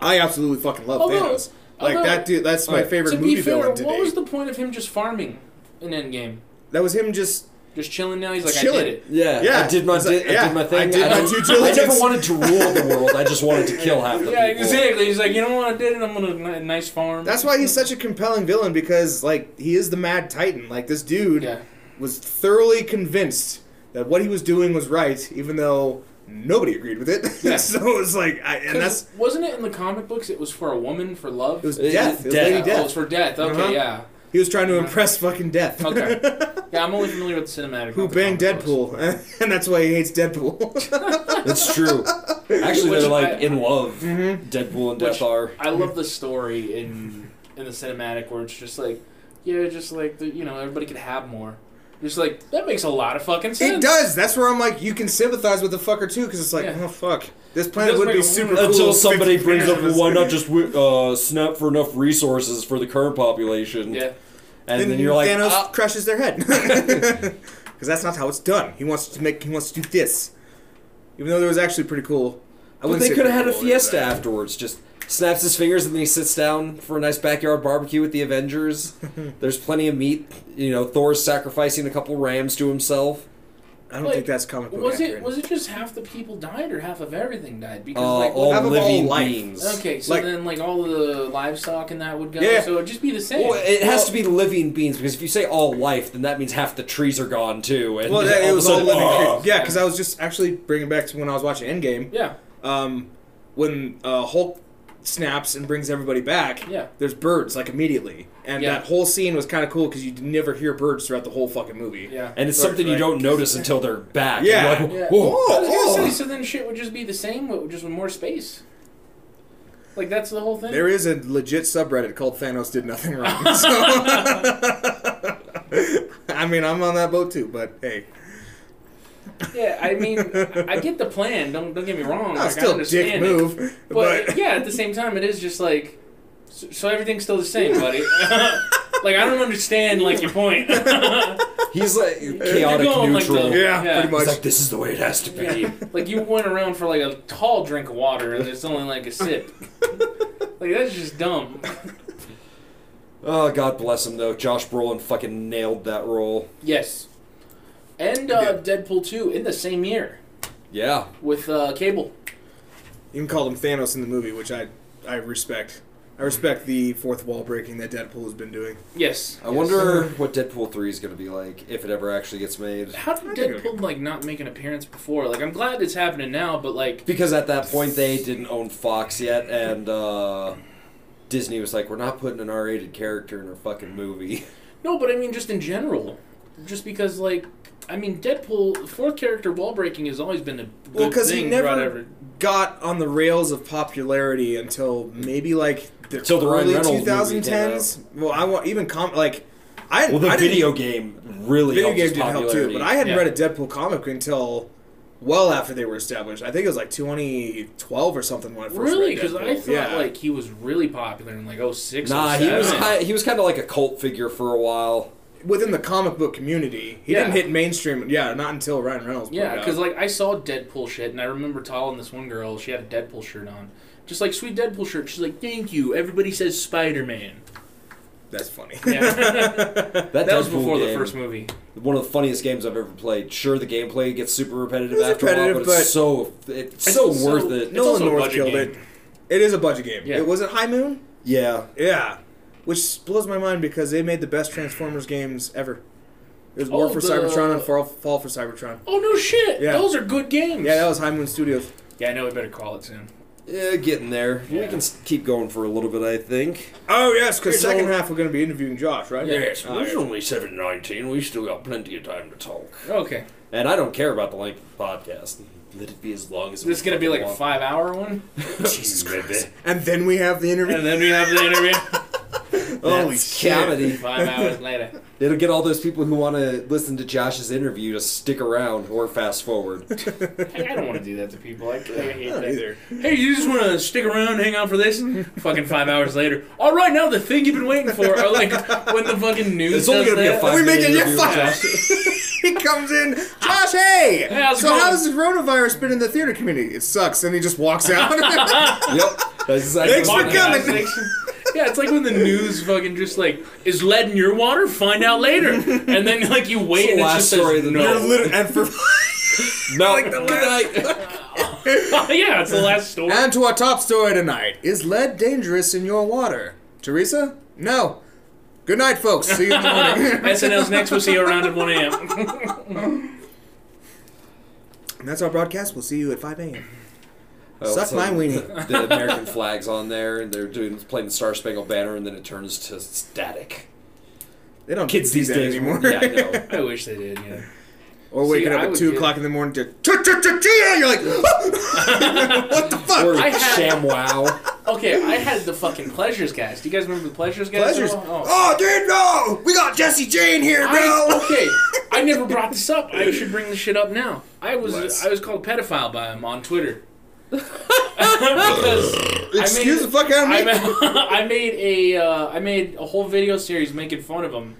[SPEAKER 5] I absolutely fucking love
[SPEAKER 4] Although-
[SPEAKER 5] Thanos. Like
[SPEAKER 4] although-
[SPEAKER 5] that dude, that's my
[SPEAKER 3] Alright,
[SPEAKER 5] favorite
[SPEAKER 4] To
[SPEAKER 5] movie
[SPEAKER 4] be fair,
[SPEAKER 5] villain today.
[SPEAKER 4] what was the point of him just farming in Endgame?
[SPEAKER 5] that was him just
[SPEAKER 4] Just chilling now. He's like,
[SPEAKER 5] Chilling.
[SPEAKER 4] I did it.
[SPEAKER 3] Yeah,
[SPEAKER 5] Yeah,
[SPEAKER 3] I did my
[SPEAKER 5] it's like-
[SPEAKER 3] di- I did my thing.
[SPEAKER 5] I did my
[SPEAKER 3] I never wanted to rule the world. I just wanted to (laughs) kill half the
[SPEAKER 4] Yeah,
[SPEAKER 3] people.
[SPEAKER 4] exactly. He's like, you know what I did? I'm gonna a nice farm.
[SPEAKER 5] That's why he's such a compelling villain because like he is the Mad Titan. Like this dude
[SPEAKER 4] Yeah.
[SPEAKER 5] was thoroughly convinced that what he was doing was right, even though nobody agreed with it. (laughs)
[SPEAKER 4] Yeah.
[SPEAKER 5] so it was like, I, and that's
[SPEAKER 4] 'Cause wasn't it in the comic books? It was for a woman for love.
[SPEAKER 5] it was death. It was
[SPEAKER 3] death.
[SPEAKER 5] Lady
[SPEAKER 4] Oh,
[SPEAKER 5] Death.
[SPEAKER 4] it's for death. Okay,
[SPEAKER 5] Uh-huh.
[SPEAKER 4] yeah.
[SPEAKER 5] He was trying to impress fucking Death.
[SPEAKER 4] Okay. (laughs) Yeah, I'm only familiar with the cinematic.
[SPEAKER 5] Who banged. Deadpool, (laughs) and that's why he hates Deadpool. (laughs)
[SPEAKER 3] That's true. Actually,
[SPEAKER 4] Which
[SPEAKER 3] they're like
[SPEAKER 4] I-
[SPEAKER 3] in love.
[SPEAKER 5] Mm-hmm.
[SPEAKER 3] Deadpool and
[SPEAKER 4] Which-
[SPEAKER 3] Death are.
[SPEAKER 4] I love the story in in the cinematic where it's just like, yeah, just like the, you know everybody could have more. Just like that makes a lot of fucking sense.
[SPEAKER 5] It does. That's where I'm like, you can sympathize with the fucker too, because it's like,
[SPEAKER 4] Yeah.
[SPEAKER 5] oh fuck, this planet
[SPEAKER 4] does
[SPEAKER 5] would
[SPEAKER 4] make
[SPEAKER 5] be
[SPEAKER 4] a
[SPEAKER 5] super
[SPEAKER 4] woman-
[SPEAKER 5] cool.
[SPEAKER 3] Until
[SPEAKER 5] if
[SPEAKER 3] somebody
[SPEAKER 5] 50
[SPEAKER 3] brings up,
[SPEAKER 5] was-
[SPEAKER 3] well, why not just uh, snap for enough resources for the current population?
[SPEAKER 4] Yeah.
[SPEAKER 3] And
[SPEAKER 5] then,
[SPEAKER 3] then you're like,
[SPEAKER 5] Thanos
[SPEAKER 3] ah.
[SPEAKER 5] crushes their head, (laughs) because that's not how it's done. He wants to make, he wants to do this, even though it was actually pretty cool. I
[SPEAKER 3] But
[SPEAKER 5] wouldn't
[SPEAKER 3] they
[SPEAKER 5] say
[SPEAKER 3] could have had
[SPEAKER 5] pretty
[SPEAKER 3] a
[SPEAKER 5] cool, it was,
[SPEAKER 3] fiesta
[SPEAKER 5] uh,
[SPEAKER 3] afterwards. Just snaps his fingers and then he sits down for a nice backyard barbecue with the Avengers. (laughs) There's plenty of meat. You know, Thor's sacrificing a couple rams to himself.
[SPEAKER 5] I don't
[SPEAKER 4] Like,
[SPEAKER 5] think that's comic book
[SPEAKER 4] Was it
[SPEAKER 5] accurate.
[SPEAKER 4] was it just half the people died or half of everything died? Because
[SPEAKER 3] Uh,
[SPEAKER 4] like
[SPEAKER 3] all
[SPEAKER 5] half of all
[SPEAKER 3] living
[SPEAKER 5] life.
[SPEAKER 3] beings.
[SPEAKER 4] okay, so
[SPEAKER 5] like-
[SPEAKER 4] then like all the livestock and that would go.
[SPEAKER 5] Yeah.
[SPEAKER 4] So it'd just be the same.
[SPEAKER 3] Well, it has
[SPEAKER 5] Well-
[SPEAKER 3] to be living beings because if you say all life, then that means half the trees are gone too. And
[SPEAKER 5] Well,
[SPEAKER 3] all
[SPEAKER 5] that, it was all (laughs) living creatures. (laughs) Yeah, because I was just actually bringing back to when I was watching Endgame.
[SPEAKER 4] yeah,
[SPEAKER 5] Um, when uh, Hulk snaps and brings everybody back,
[SPEAKER 4] Yeah.
[SPEAKER 5] there's birds like immediately, and
[SPEAKER 4] Yeah.
[SPEAKER 5] that whole scene was kind of cool because you never hear birds throughout the whole fucking movie.
[SPEAKER 4] yeah.
[SPEAKER 3] And it's
[SPEAKER 5] Right,
[SPEAKER 3] something you don't notice until they're back.
[SPEAKER 5] Yeah.
[SPEAKER 3] You're like,
[SPEAKER 4] Yeah.
[SPEAKER 3] whoa.
[SPEAKER 5] Oh,
[SPEAKER 4] I was gonna
[SPEAKER 5] oh.
[SPEAKER 4] say, so then shit would just be the same, but just with more space. Like that's the whole thing.
[SPEAKER 5] There is a legit subreddit called Thanos did nothing wrong. So (laughs) (laughs) I mean, I'm on that boat too, but hey,
[SPEAKER 4] Yeah, I mean, I get the plan. Don't don't get me wrong.
[SPEAKER 5] no,
[SPEAKER 4] like, I
[SPEAKER 5] still
[SPEAKER 4] understand
[SPEAKER 5] dick
[SPEAKER 4] it. But,
[SPEAKER 5] But,
[SPEAKER 4] yeah, at the same time, it is just like, so, so everything's still the same, buddy. (laughs) like I don't understand like your point. (laughs)
[SPEAKER 3] He's like
[SPEAKER 4] You're
[SPEAKER 3] chaotic
[SPEAKER 4] going like
[SPEAKER 3] neutral.
[SPEAKER 4] the-
[SPEAKER 5] yeah,
[SPEAKER 4] Yeah.
[SPEAKER 5] pretty much.
[SPEAKER 3] He's like, this is the way it has to be.
[SPEAKER 4] yeah, like you went around for like a tall drink of water and it's only like a sip. (laughs) Like that's just dumb.
[SPEAKER 3] Oh, God bless him, though. Josh Brolin fucking nailed that role.
[SPEAKER 4] Yes, and uh, Deadpool two in the same year
[SPEAKER 3] Yeah.
[SPEAKER 4] with uh, Cable.
[SPEAKER 5] You can call him Thanos in the movie, which I I respect. I respect the fourth wall breaking that Deadpool has been doing.
[SPEAKER 4] Yes.
[SPEAKER 3] I
[SPEAKER 4] yes.
[SPEAKER 3] wonder what Deadpool 3 is going to be like if it ever actually gets made.
[SPEAKER 4] How did
[SPEAKER 5] I think it'll
[SPEAKER 4] Deadpool like not make an appearance before? Like I'm glad it's happening now, but like
[SPEAKER 3] Because at that point they didn't own Fox yet, and uh, Disney was like, "We're not putting an R-rated character in our fucking movie."
[SPEAKER 4] no, but I mean just in general, just because like I mean Deadpool fourth character wall breaking has always been a good
[SPEAKER 5] Well, because
[SPEAKER 4] thing
[SPEAKER 5] he never
[SPEAKER 4] throughout
[SPEAKER 5] got on the rails of popularity until maybe like the
[SPEAKER 3] Till the Ryan
[SPEAKER 5] early
[SPEAKER 3] Reynolds
[SPEAKER 5] two
[SPEAKER 3] movie
[SPEAKER 5] thousand tens. Well, I want even com like I
[SPEAKER 3] Well, the
[SPEAKER 5] I didn't-
[SPEAKER 3] video game really
[SPEAKER 5] video
[SPEAKER 3] helped
[SPEAKER 5] game
[SPEAKER 3] his
[SPEAKER 5] didn't help too,
[SPEAKER 3] popularity.
[SPEAKER 5] but I hadn't
[SPEAKER 4] Yeah.
[SPEAKER 5] read a Deadpool comic until well after they were established. I think it was like 2012 or something when I first
[SPEAKER 4] Really?
[SPEAKER 5] read
[SPEAKER 4] Because I
[SPEAKER 5] Deadpool.
[SPEAKER 4] thought
[SPEAKER 5] yeah.
[SPEAKER 4] like he was really popular in like 06,
[SPEAKER 3] Nah, he
[SPEAKER 4] 07.
[SPEAKER 3] was he was kind of like a cult figure for a while.
[SPEAKER 5] Within the comic book community. He
[SPEAKER 4] Yeah.
[SPEAKER 5] didn't hit mainstream. Yeah, not until Ryan Reynolds.
[SPEAKER 4] Yeah, because like I saw Deadpool shit, and I remember telling this one girl she had a Deadpool shirt on, just like sweet Deadpool shirt. She's like, "Thank you." Everybody says Spider Man.
[SPEAKER 5] that's funny.
[SPEAKER 4] Yeah, (laughs)
[SPEAKER 3] That, (laughs)
[SPEAKER 4] that was
[SPEAKER 3] Deadpool
[SPEAKER 4] before the first movie.
[SPEAKER 3] One of the funniest games I've ever played. Sure, the gameplay gets super repetitive
[SPEAKER 5] It was
[SPEAKER 3] after a while,
[SPEAKER 5] repetitive,
[SPEAKER 3] but it's so it's
[SPEAKER 4] It's
[SPEAKER 3] so
[SPEAKER 4] also-
[SPEAKER 3] worth it.
[SPEAKER 4] It's
[SPEAKER 5] Nolan
[SPEAKER 4] also
[SPEAKER 5] North killed
[SPEAKER 4] game.
[SPEAKER 5] it. It is a budget game.
[SPEAKER 4] Yeah.
[SPEAKER 5] It was it High Moon.
[SPEAKER 3] Yeah,
[SPEAKER 5] Yeah, which blows my mind because they made the best Transformers games ever. It was War
[SPEAKER 4] Oh,
[SPEAKER 5] for
[SPEAKER 4] the-
[SPEAKER 5] Cybertron and Fall, Fall for Cybertron.
[SPEAKER 4] Oh no shit!
[SPEAKER 5] Yeah.
[SPEAKER 4] Those are good games.
[SPEAKER 5] Yeah, that was High Moon Studios.
[SPEAKER 4] Yeah, I know. We better call it soon.
[SPEAKER 3] yeah, getting there. We can keep going for a little bit, I think.
[SPEAKER 5] Oh yes, because
[SPEAKER 4] Here's
[SPEAKER 5] second
[SPEAKER 4] all-
[SPEAKER 5] half we're going to be interviewing Josh, right?
[SPEAKER 3] Yes, uh,
[SPEAKER 5] Oh,
[SPEAKER 3] well, it's
[SPEAKER 5] yeah.
[SPEAKER 3] only seven nineteen. We still got plenty of time to talk.
[SPEAKER 4] Okay,
[SPEAKER 3] And I don't care about the length of the podcast. Let it be as long as.
[SPEAKER 4] this is gonna be like a five-hour one, (laughs) (laughs)
[SPEAKER 3] Jesus Christ!
[SPEAKER 5] And then we have the interview.
[SPEAKER 4] and then we have the interview. (laughs)
[SPEAKER 5] Holy
[SPEAKER 3] That's
[SPEAKER 5] shit.
[SPEAKER 3] comedy.
[SPEAKER 4] Five hours later. (laughs)
[SPEAKER 3] It'll get all those people who want to listen to Josh's interview to stick around or fast forward. (laughs)
[SPEAKER 4] Hey, I don't want to do that to people. I, I hate that.
[SPEAKER 5] either. (laughs)
[SPEAKER 4] Hey, you just want to stick around, hang out for this? fucking five hours later. All right, now the thing you've been waiting for. Or like when the fucking news
[SPEAKER 3] It's only
[SPEAKER 4] does
[SPEAKER 3] gonna be a
[SPEAKER 4] that.
[SPEAKER 3] five
[SPEAKER 5] we
[SPEAKER 3] minute
[SPEAKER 5] making you
[SPEAKER 3] interview
[SPEAKER 5] fun.
[SPEAKER 3] with Josh.
[SPEAKER 5] he comes in, Josh. Hey,
[SPEAKER 4] Hey, how's it
[SPEAKER 5] so
[SPEAKER 4] going?"
[SPEAKER 5] how's the coronavirus been in the theater community? It sucks, and he just walks out.
[SPEAKER 3] Yep. That's exactly
[SPEAKER 5] Thanks for
[SPEAKER 3] it is.
[SPEAKER 5] coming.
[SPEAKER 4] Yeah, it's like when the news fucking just like is lead in your water. Find out later, and then like you wait
[SPEAKER 3] It's the
[SPEAKER 4] and it
[SPEAKER 3] last
[SPEAKER 4] just
[SPEAKER 3] story
[SPEAKER 4] says
[SPEAKER 3] of the
[SPEAKER 5] You're
[SPEAKER 4] no.
[SPEAKER 5] lit- and for (laughs)
[SPEAKER 3] No. (laughs)
[SPEAKER 5] Like the
[SPEAKER 3] Good night. (laughs)
[SPEAKER 4] yeah, it's the last story.
[SPEAKER 5] and to our top story tonight: Is lead dangerous in your water? Teresa? No. Good night, folks. See you in the morning.
[SPEAKER 4] SNL's next. We'll see you around at one a.m.
[SPEAKER 5] and that's our broadcast. We'll see you at 5 a.m.
[SPEAKER 3] Oh,
[SPEAKER 5] Suck
[SPEAKER 3] so
[SPEAKER 5] my weenie.
[SPEAKER 3] The American (laughs) flag's on there, and they're doing playing the Star Spangled Banner, and then it turns to static.
[SPEAKER 5] They don't
[SPEAKER 3] Kids
[SPEAKER 5] do
[SPEAKER 3] these
[SPEAKER 5] that
[SPEAKER 3] days
[SPEAKER 5] anymore.
[SPEAKER 3] Yeah, I. (laughs)
[SPEAKER 4] I wish they did. Yeah.
[SPEAKER 5] or waking
[SPEAKER 4] See,
[SPEAKER 5] up
[SPEAKER 4] I
[SPEAKER 5] at 2
[SPEAKER 4] get-
[SPEAKER 5] o'clock in the morning to "Cha-cha-cha-chia," You're like, (laughs) what the fuck?
[SPEAKER 3] Or
[SPEAKER 4] I had-
[SPEAKER 3] Sham Wow.
[SPEAKER 4] Okay, I had the fucking pleasures guys. Do you guys remember the pleasures guys?
[SPEAKER 5] Pleasures.
[SPEAKER 4] Oh,
[SPEAKER 5] oh. Oh, dude, no! We got Jesse Jane here, bro.
[SPEAKER 4] I, okay, I never brought this up. I should bring this shit up now. I was
[SPEAKER 5] Let's.
[SPEAKER 4] I was called pedophile by him on Twitter. (laughs)
[SPEAKER 5] Excuse
[SPEAKER 4] I
[SPEAKER 5] the fuck out of me.
[SPEAKER 4] I made, (laughs) I made a uh, I made a whole video series making fun of them,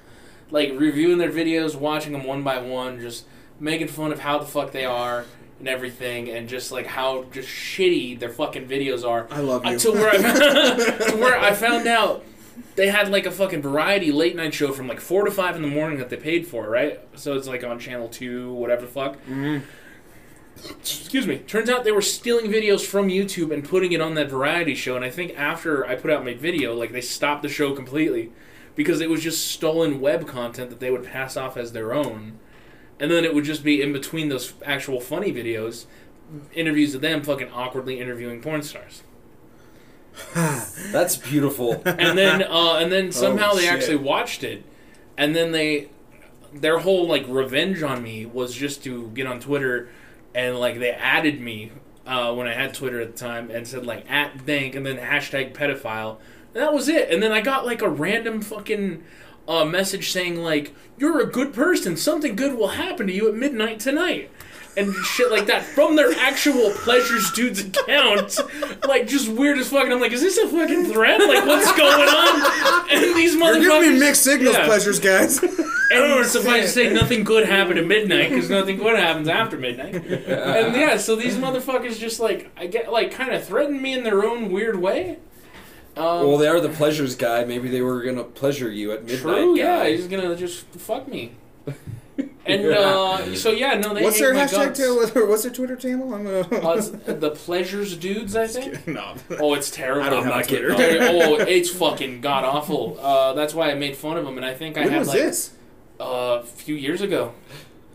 [SPEAKER 4] like reviewing their videos, watching them one by one, just making fun of how the fuck they are and everything, and just like how just shitty their fucking videos are.
[SPEAKER 5] I love you.
[SPEAKER 4] Until where I (laughs) to where I found out they had like a fucking variety late night show from like four to five in the morning that they paid for, right? So it's like on channel two, whatever the fuck.
[SPEAKER 5] Mhm.
[SPEAKER 4] Excuse me. Turns out they were stealing videos from YouTube and putting it on that variety show. And I think after I put out my video, like they stopped the show completely because it was just stolen web content that they would pass off as their own. And then it would just be in between those actual funny videos, interviews of them fucking awkwardly interviewing porn stars. (sighs)
[SPEAKER 3] That's beautiful.
[SPEAKER 4] and then uh, and then (laughs) somehow they actually watched it, and then they their whole like revenge on me was just to get on Twitter, and like they added me uh, when I had Twitter at the time and said like at bank and then hashtag pedophile. And that was it. And then I got like a random fucking uh, message saying like you're a good person, something good will happen to you at midnight tonight. And shit like that from their actual pleasures dude's account, like just weird as fuck. And I'm like, is this a fucking threat? Like, what's going on? And these
[SPEAKER 5] You're
[SPEAKER 4] motherfuckers
[SPEAKER 5] giving me mixed signals,
[SPEAKER 4] Yeah.
[SPEAKER 5] pleasures, guys. (laughs)
[SPEAKER 4] and suffice to say, nothing good happened at midnight because nothing good happens after midnight. And yeah, so these motherfuckers just like I get like kind of threaten me in their own weird way. Um,
[SPEAKER 3] well, they are the pleasures guy. Maybe they were gonna pleasure you at midnight.
[SPEAKER 4] true, yeah, he's gonna just fuck me. And uh, so yeah, no, they
[SPEAKER 5] What's their hashtag? To, (laughs) what's their Twitter channel? I'm
[SPEAKER 4] Uh,
[SPEAKER 5] gonna.
[SPEAKER 4] it's the pleasures dudes, I think.
[SPEAKER 5] no.
[SPEAKER 4] Oh, it's terrible.
[SPEAKER 5] I don't
[SPEAKER 3] I'm
[SPEAKER 5] have
[SPEAKER 3] not
[SPEAKER 5] a Twitter.
[SPEAKER 4] oh, oh, (laughs) it's fucking god awful. Uh, that's why I made fun of him, and I think I
[SPEAKER 5] when
[SPEAKER 4] had
[SPEAKER 5] was
[SPEAKER 4] like
[SPEAKER 5] this?
[SPEAKER 4] uh, a few years ago.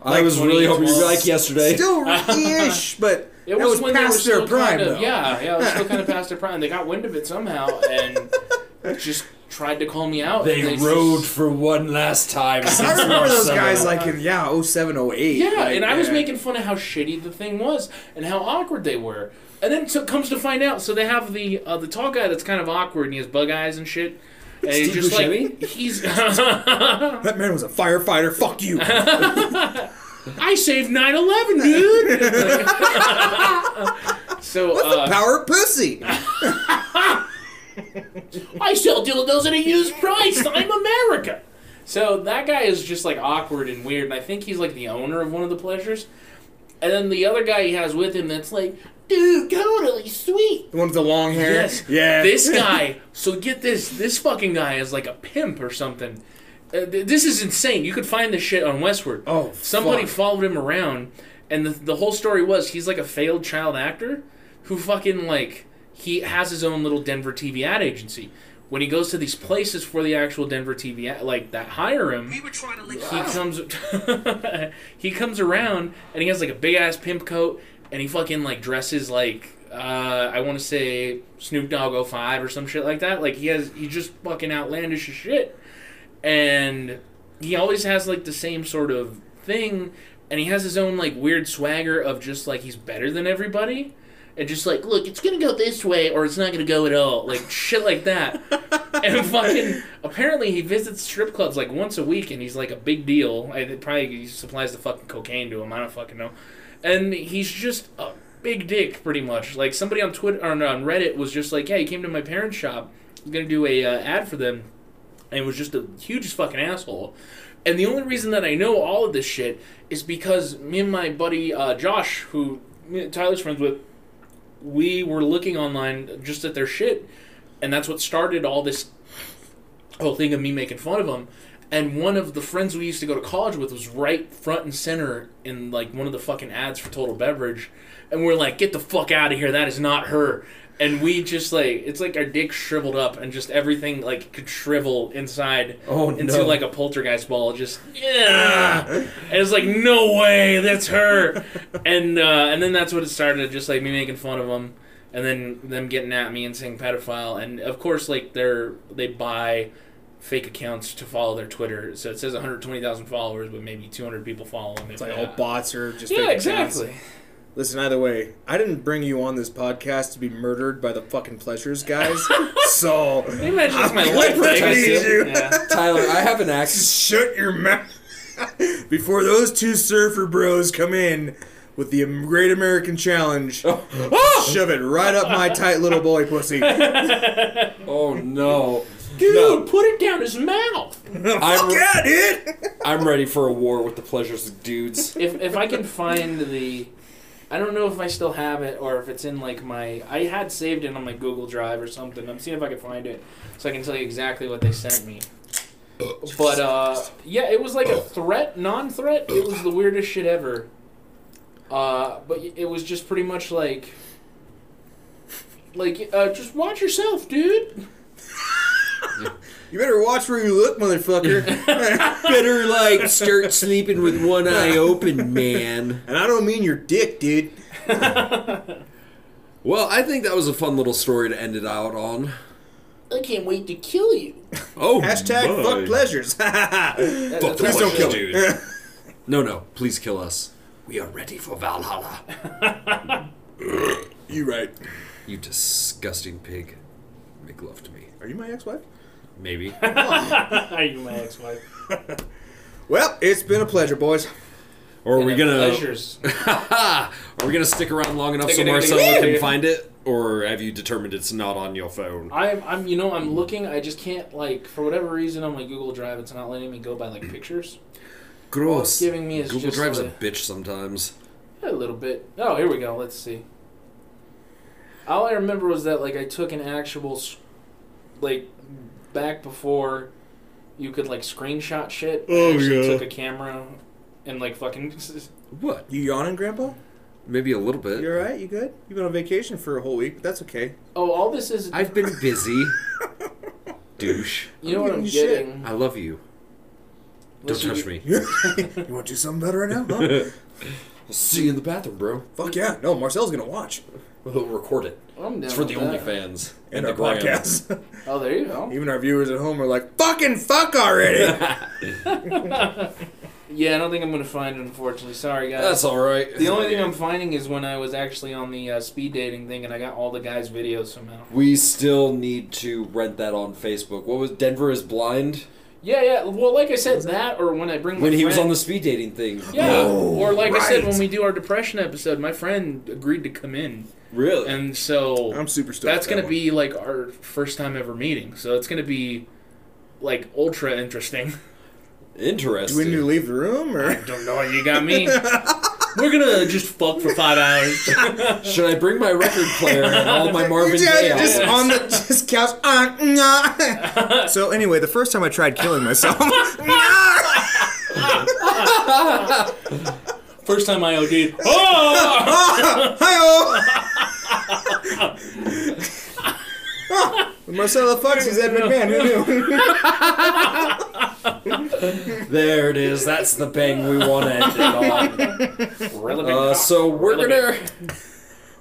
[SPEAKER 3] I was really hoping you'd be like yesterday.
[SPEAKER 5] Still (laughs) ish, but
[SPEAKER 4] It was,
[SPEAKER 5] was
[SPEAKER 4] when they were
[SPEAKER 5] past their prime,
[SPEAKER 4] kind of,
[SPEAKER 5] though.
[SPEAKER 4] Yeah, yeah, it was still kind of past their prime. They got wind of it somehow and just tried to call me out.
[SPEAKER 3] They
[SPEAKER 4] and just-
[SPEAKER 3] rode for one last time.
[SPEAKER 5] I remember those
[SPEAKER 3] Marcelo.
[SPEAKER 5] guys like in yeah 07, 08.
[SPEAKER 4] Yeah,
[SPEAKER 5] like,
[SPEAKER 4] and I was
[SPEAKER 5] yeah.
[SPEAKER 4] making fun of how shitty the thing was and how awkward they were. And then so comes to find out, so they have the uh, the tall guy that's kind of awkward and he has bug eyes and shit. And he's
[SPEAKER 3] Steve
[SPEAKER 4] just like
[SPEAKER 3] Buscemi?
[SPEAKER 4] he's (laughs)
[SPEAKER 5] That man was a firefighter. Fuck you. (laughs)
[SPEAKER 4] I saved 9/11, dude. (laughs) so uh,
[SPEAKER 5] Power of pussy. (laughs)
[SPEAKER 4] I sell dildos at a used price. I'm America. So that guy is just like awkward and weird, and I think he's like the owner of one of the pleasures. And then the other guy he has with him that's like, dude, totally sweet.
[SPEAKER 5] The one with the long hair.
[SPEAKER 4] Yes.
[SPEAKER 5] Yeah.
[SPEAKER 4] This (laughs) guy. So get this. This fucking guy is like a pimp or something. Uh, th- this is insane. You could find this shit on Westword.
[SPEAKER 5] Oh,
[SPEAKER 4] Somebody
[SPEAKER 5] fuck.
[SPEAKER 4] followed him around, and the the whole story was he's like a failed child actor who fucking like he has his own little Denver TV ad agency. When he goes to these places for the actual Denver TV ad, like that hire him,
[SPEAKER 2] We were trying to link
[SPEAKER 4] he comes (laughs) he comes around and he has like a big ass pimp coat and he fucking like dresses like uh, I want to say Snoop Dogg 05 or some shit like that. Like he has he's just fucking outlandish as shit. And he always has like the same sort of thing and he has his own like weird swagger of just like he's better than everybody. And just like, look, it's gonna go this way or it's not gonna go at all. Like shit like that. (laughs) and fucking apparently he visits strip clubs like once a week and he's like a big deal. I it probably he supplies the fucking cocaine to him. I don't fucking know. And he's just a big dick, pretty much. Like somebody on Twitter or on Reddit was just like, "Yeah, he came to my parents' shop. I'm gonna do a uh, ad for them," and was just a huge fucking asshole. And the only reason that I know all of this shit is because me and my buddy uh, Josh, who Tyler's friends with, we were looking online just at their shit, and that's what started all this whole thing of me making fun of them. And one of the friends we used to go to college with was right front and center in like one of the fucking ads for Total Beverage, and we're like, "Get the fuck out of here! That is not her." And we just like it's like our dick shriveled up and just everything like could shrivel inside
[SPEAKER 3] Oh,
[SPEAKER 4] into
[SPEAKER 3] no.
[SPEAKER 4] like a poltergeist ball. Just yeah, and it's like no way, that's her. (laughs) and uh, and then that's what it started. Just like me making fun of them, and then them getting at me and saying pedophile. And of course, like they're they buy fake accounts to follow their Twitter. So it says 120,000 followers, but maybe 200 people follow them.
[SPEAKER 5] It's like all bots or just
[SPEAKER 4] Yeah,
[SPEAKER 5] fake accounts.
[SPEAKER 4] Exactly.
[SPEAKER 5] Listen, either way, I didn't bring you on this podcast to be murdered by the fucking pleasures guys. (laughs) so
[SPEAKER 4] Can you imagine that's my life?
[SPEAKER 5] gonna
[SPEAKER 4] right?
[SPEAKER 5] you.
[SPEAKER 4] Yeah.
[SPEAKER 3] Tyler, I have an (laughs) axe.
[SPEAKER 5] shut your mouth before those two surfer bros come in with the Great American Challenge. Oh. (laughs) Shove it right up my tight little boy pussy.
[SPEAKER 3] Oh no,
[SPEAKER 4] Dude,
[SPEAKER 3] No.
[SPEAKER 4] put it down his mouth.
[SPEAKER 3] I'm
[SPEAKER 5] yeah, dude.
[SPEAKER 3] I'm ready for a war with the pleasures of dudes.
[SPEAKER 4] if if I can find the, I don't know if I still have it or if it's in like my. I had saved it on my Google Drive or something. I'm seeing if I can find it so I can tell you exactly what they sent me. But uh, yeah, it was like a threat, non-threat. It was the weirdest shit ever. Uh, but it was just pretty much like, like uh, just watch yourself, dude.
[SPEAKER 5] You better watch where you look, motherfucker. (laughs) (laughs)
[SPEAKER 3] Better like start sleeping with one eye open, man.
[SPEAKER 5] and I don't mean your dick, dude. (laughs)
[SPEAKER 3] Well, I think that was a fun little story to end it out on.
[SPEAKER 4] I can't wait to kill you.
[SPEAKER 3] Oh,
[SPEAKER 5] Hashtag
[SPEAKER 3] my.
[SPEAKER 5] fuck pleasures.
[SPEAKER 4] That-
[SPEAKER 3] Fuck
[SPEAKER 5] Please don't kill
[SPEAKER 3] dude. no, no, please kill us. We are ready for Valhalla.
[SPEAKER 5] you right.
[SPEAKER 3] You disgusting pig. Make love to me.
[SPEAKER 5] Are you my ex-wife?
[SPEAKER 3] Maybe. (laughs)
[SPEAKER 4] Are you my ex-wife? (laughs)
[SPEAKER 5] Well, it's been a pleasure, boys.
[SPEAKER 3] Or are we gonna?
[SPEAKER 4] pleasures? (laughs)
[SPEAKER 3] are we gonna stick around long enough so
[SPEAKER 4] Stick
[SPEAKER 3] Marcelo can find it, or have you determined it's not on your phone?
[SPEAKER 4] I'm, I'm, you know, I'm looking. I just can't like, for whatever reason, on my Google Drive, it's not letting me go by like pictures. All it's
[SPEAKER 3] Gross.
[SPEAKER 4] giving me is
[SPEAKER 3] Google
[SPEAKER 4] just
[SPEAKER 3] Drive's a
[SPEAKER 4] like,
[SPEAKER 3] bitch sometimes.
[SPEAKER 4] a little bit. Oh, here we go. Let's see. All I remember was that like I took an actual, like, back before you could like screenshot shit. I
[SPEAKER 5] Oh,
[SPEAKER 4] actually
[SPEAKER 5] yeah.
[SPEAKER 4] took a camera and like fucking. (laughs)
[SPEAKER 3] What?
[SPEAKER 5] You yawning, Grandpa?
[SPEAKER 3] Maybe a little bit.
[SPEAKER 5] You alright? You good? You've been on vacation for a whole week, but that's okay.
[SPEAKER 4] Oh, all this is.
[SPEAKER 3] I've been busy. (laughs) Douche.
[SPEAKER 4] you know what I'm
[SPEAKER 5] giving shit.
[SPEAKER 4] getting.
[SPEAKER 3] I love you. Don't touch
[SPEAKER 4] you-
[SPEAKER 3] me.
[SPEAKER 5] you want to do something better right now? Huh? (laughs)
[SPEAKER 3] I'll see you in the bathroom, bro.
[SPEAKER 5] Fuck yeah. No, Marcel's gonna watch.
[SPEAKER 3] We'll record it.
[SPEAKER 4] I'm down
[SPEAKER 3] It's for the
[SPEAKER 4] with that.
[SPEAKER 3] OnlyFans
[SPEAKER 5] And,
[SPEAKER 3] the
[SPEAKER 5] our
[SPEAKER 3] gram.
[SPEAKER 5] podcast.
[SPEAKER 4] Oh, there you go.
[SPEAKER 5] Even our viewers at home are like, fucking fuck already! (laughs) (laughs)
[SPEAKER 4] Yeah, I don't think I'm gonna find it. Unfortunately, sorry guys.
[SPEAKER 3] That's all right.
[SPEAKER 4] The only thing I'm finding is when I was actually on the uh, speed dating thing, and I got all the guys' videos somehow.
[SPEAKER 3] We still need to rent that on Facebook. What was Denver is blind
[SPEAKER 4] Yeah, yeah. Well, like I said, that or when I bring my
[SPEAKER 3] when he was on the speed dating thing.
[SPEAKER 4] Yeah,
[SPEAKER 5] Oh,
[SPEAKER 4] or like I said, when we do our depression episode, my friend agreed to come in,
[SPEAKER 3] Really?
[SPEAKER 4] and so
[SPEAKER 5] I'm super stoked.
[SPEAKER 4] that's
[SPEAKER 5] for
[SPEAKER 4] gonna
[SPEAKER 5] that
[SPEAKER 4] be like our first time ever meeting. So it's gonna be like ultra interesting.
[SPEAKER 3] Interesting.
[SPEAKER 5] Do we need to leave the room or?
[SPEAKER 4] I don't know what you got me. (laughs) We're gonna just fuck for five hours. (laughs)
[SPEAKER 3] Should I bring my record player and all my (laughs) Marvin
[SPEAKER 5] Yeah,
[SPEAKER 3] Gaye
[SPEAKER 5] just on the just couch. Uh, nah. so anyway, the first time I tried killing myself.
[SPEAKER 4] First time I OD'd. Oh!
[SPEAKER 5] Hi-oh! Marcella Fox is Ed McMahon. Who knew?
[SPEAKER 3] There it is. That's the bang we want to end it on. Uh, so we're gonna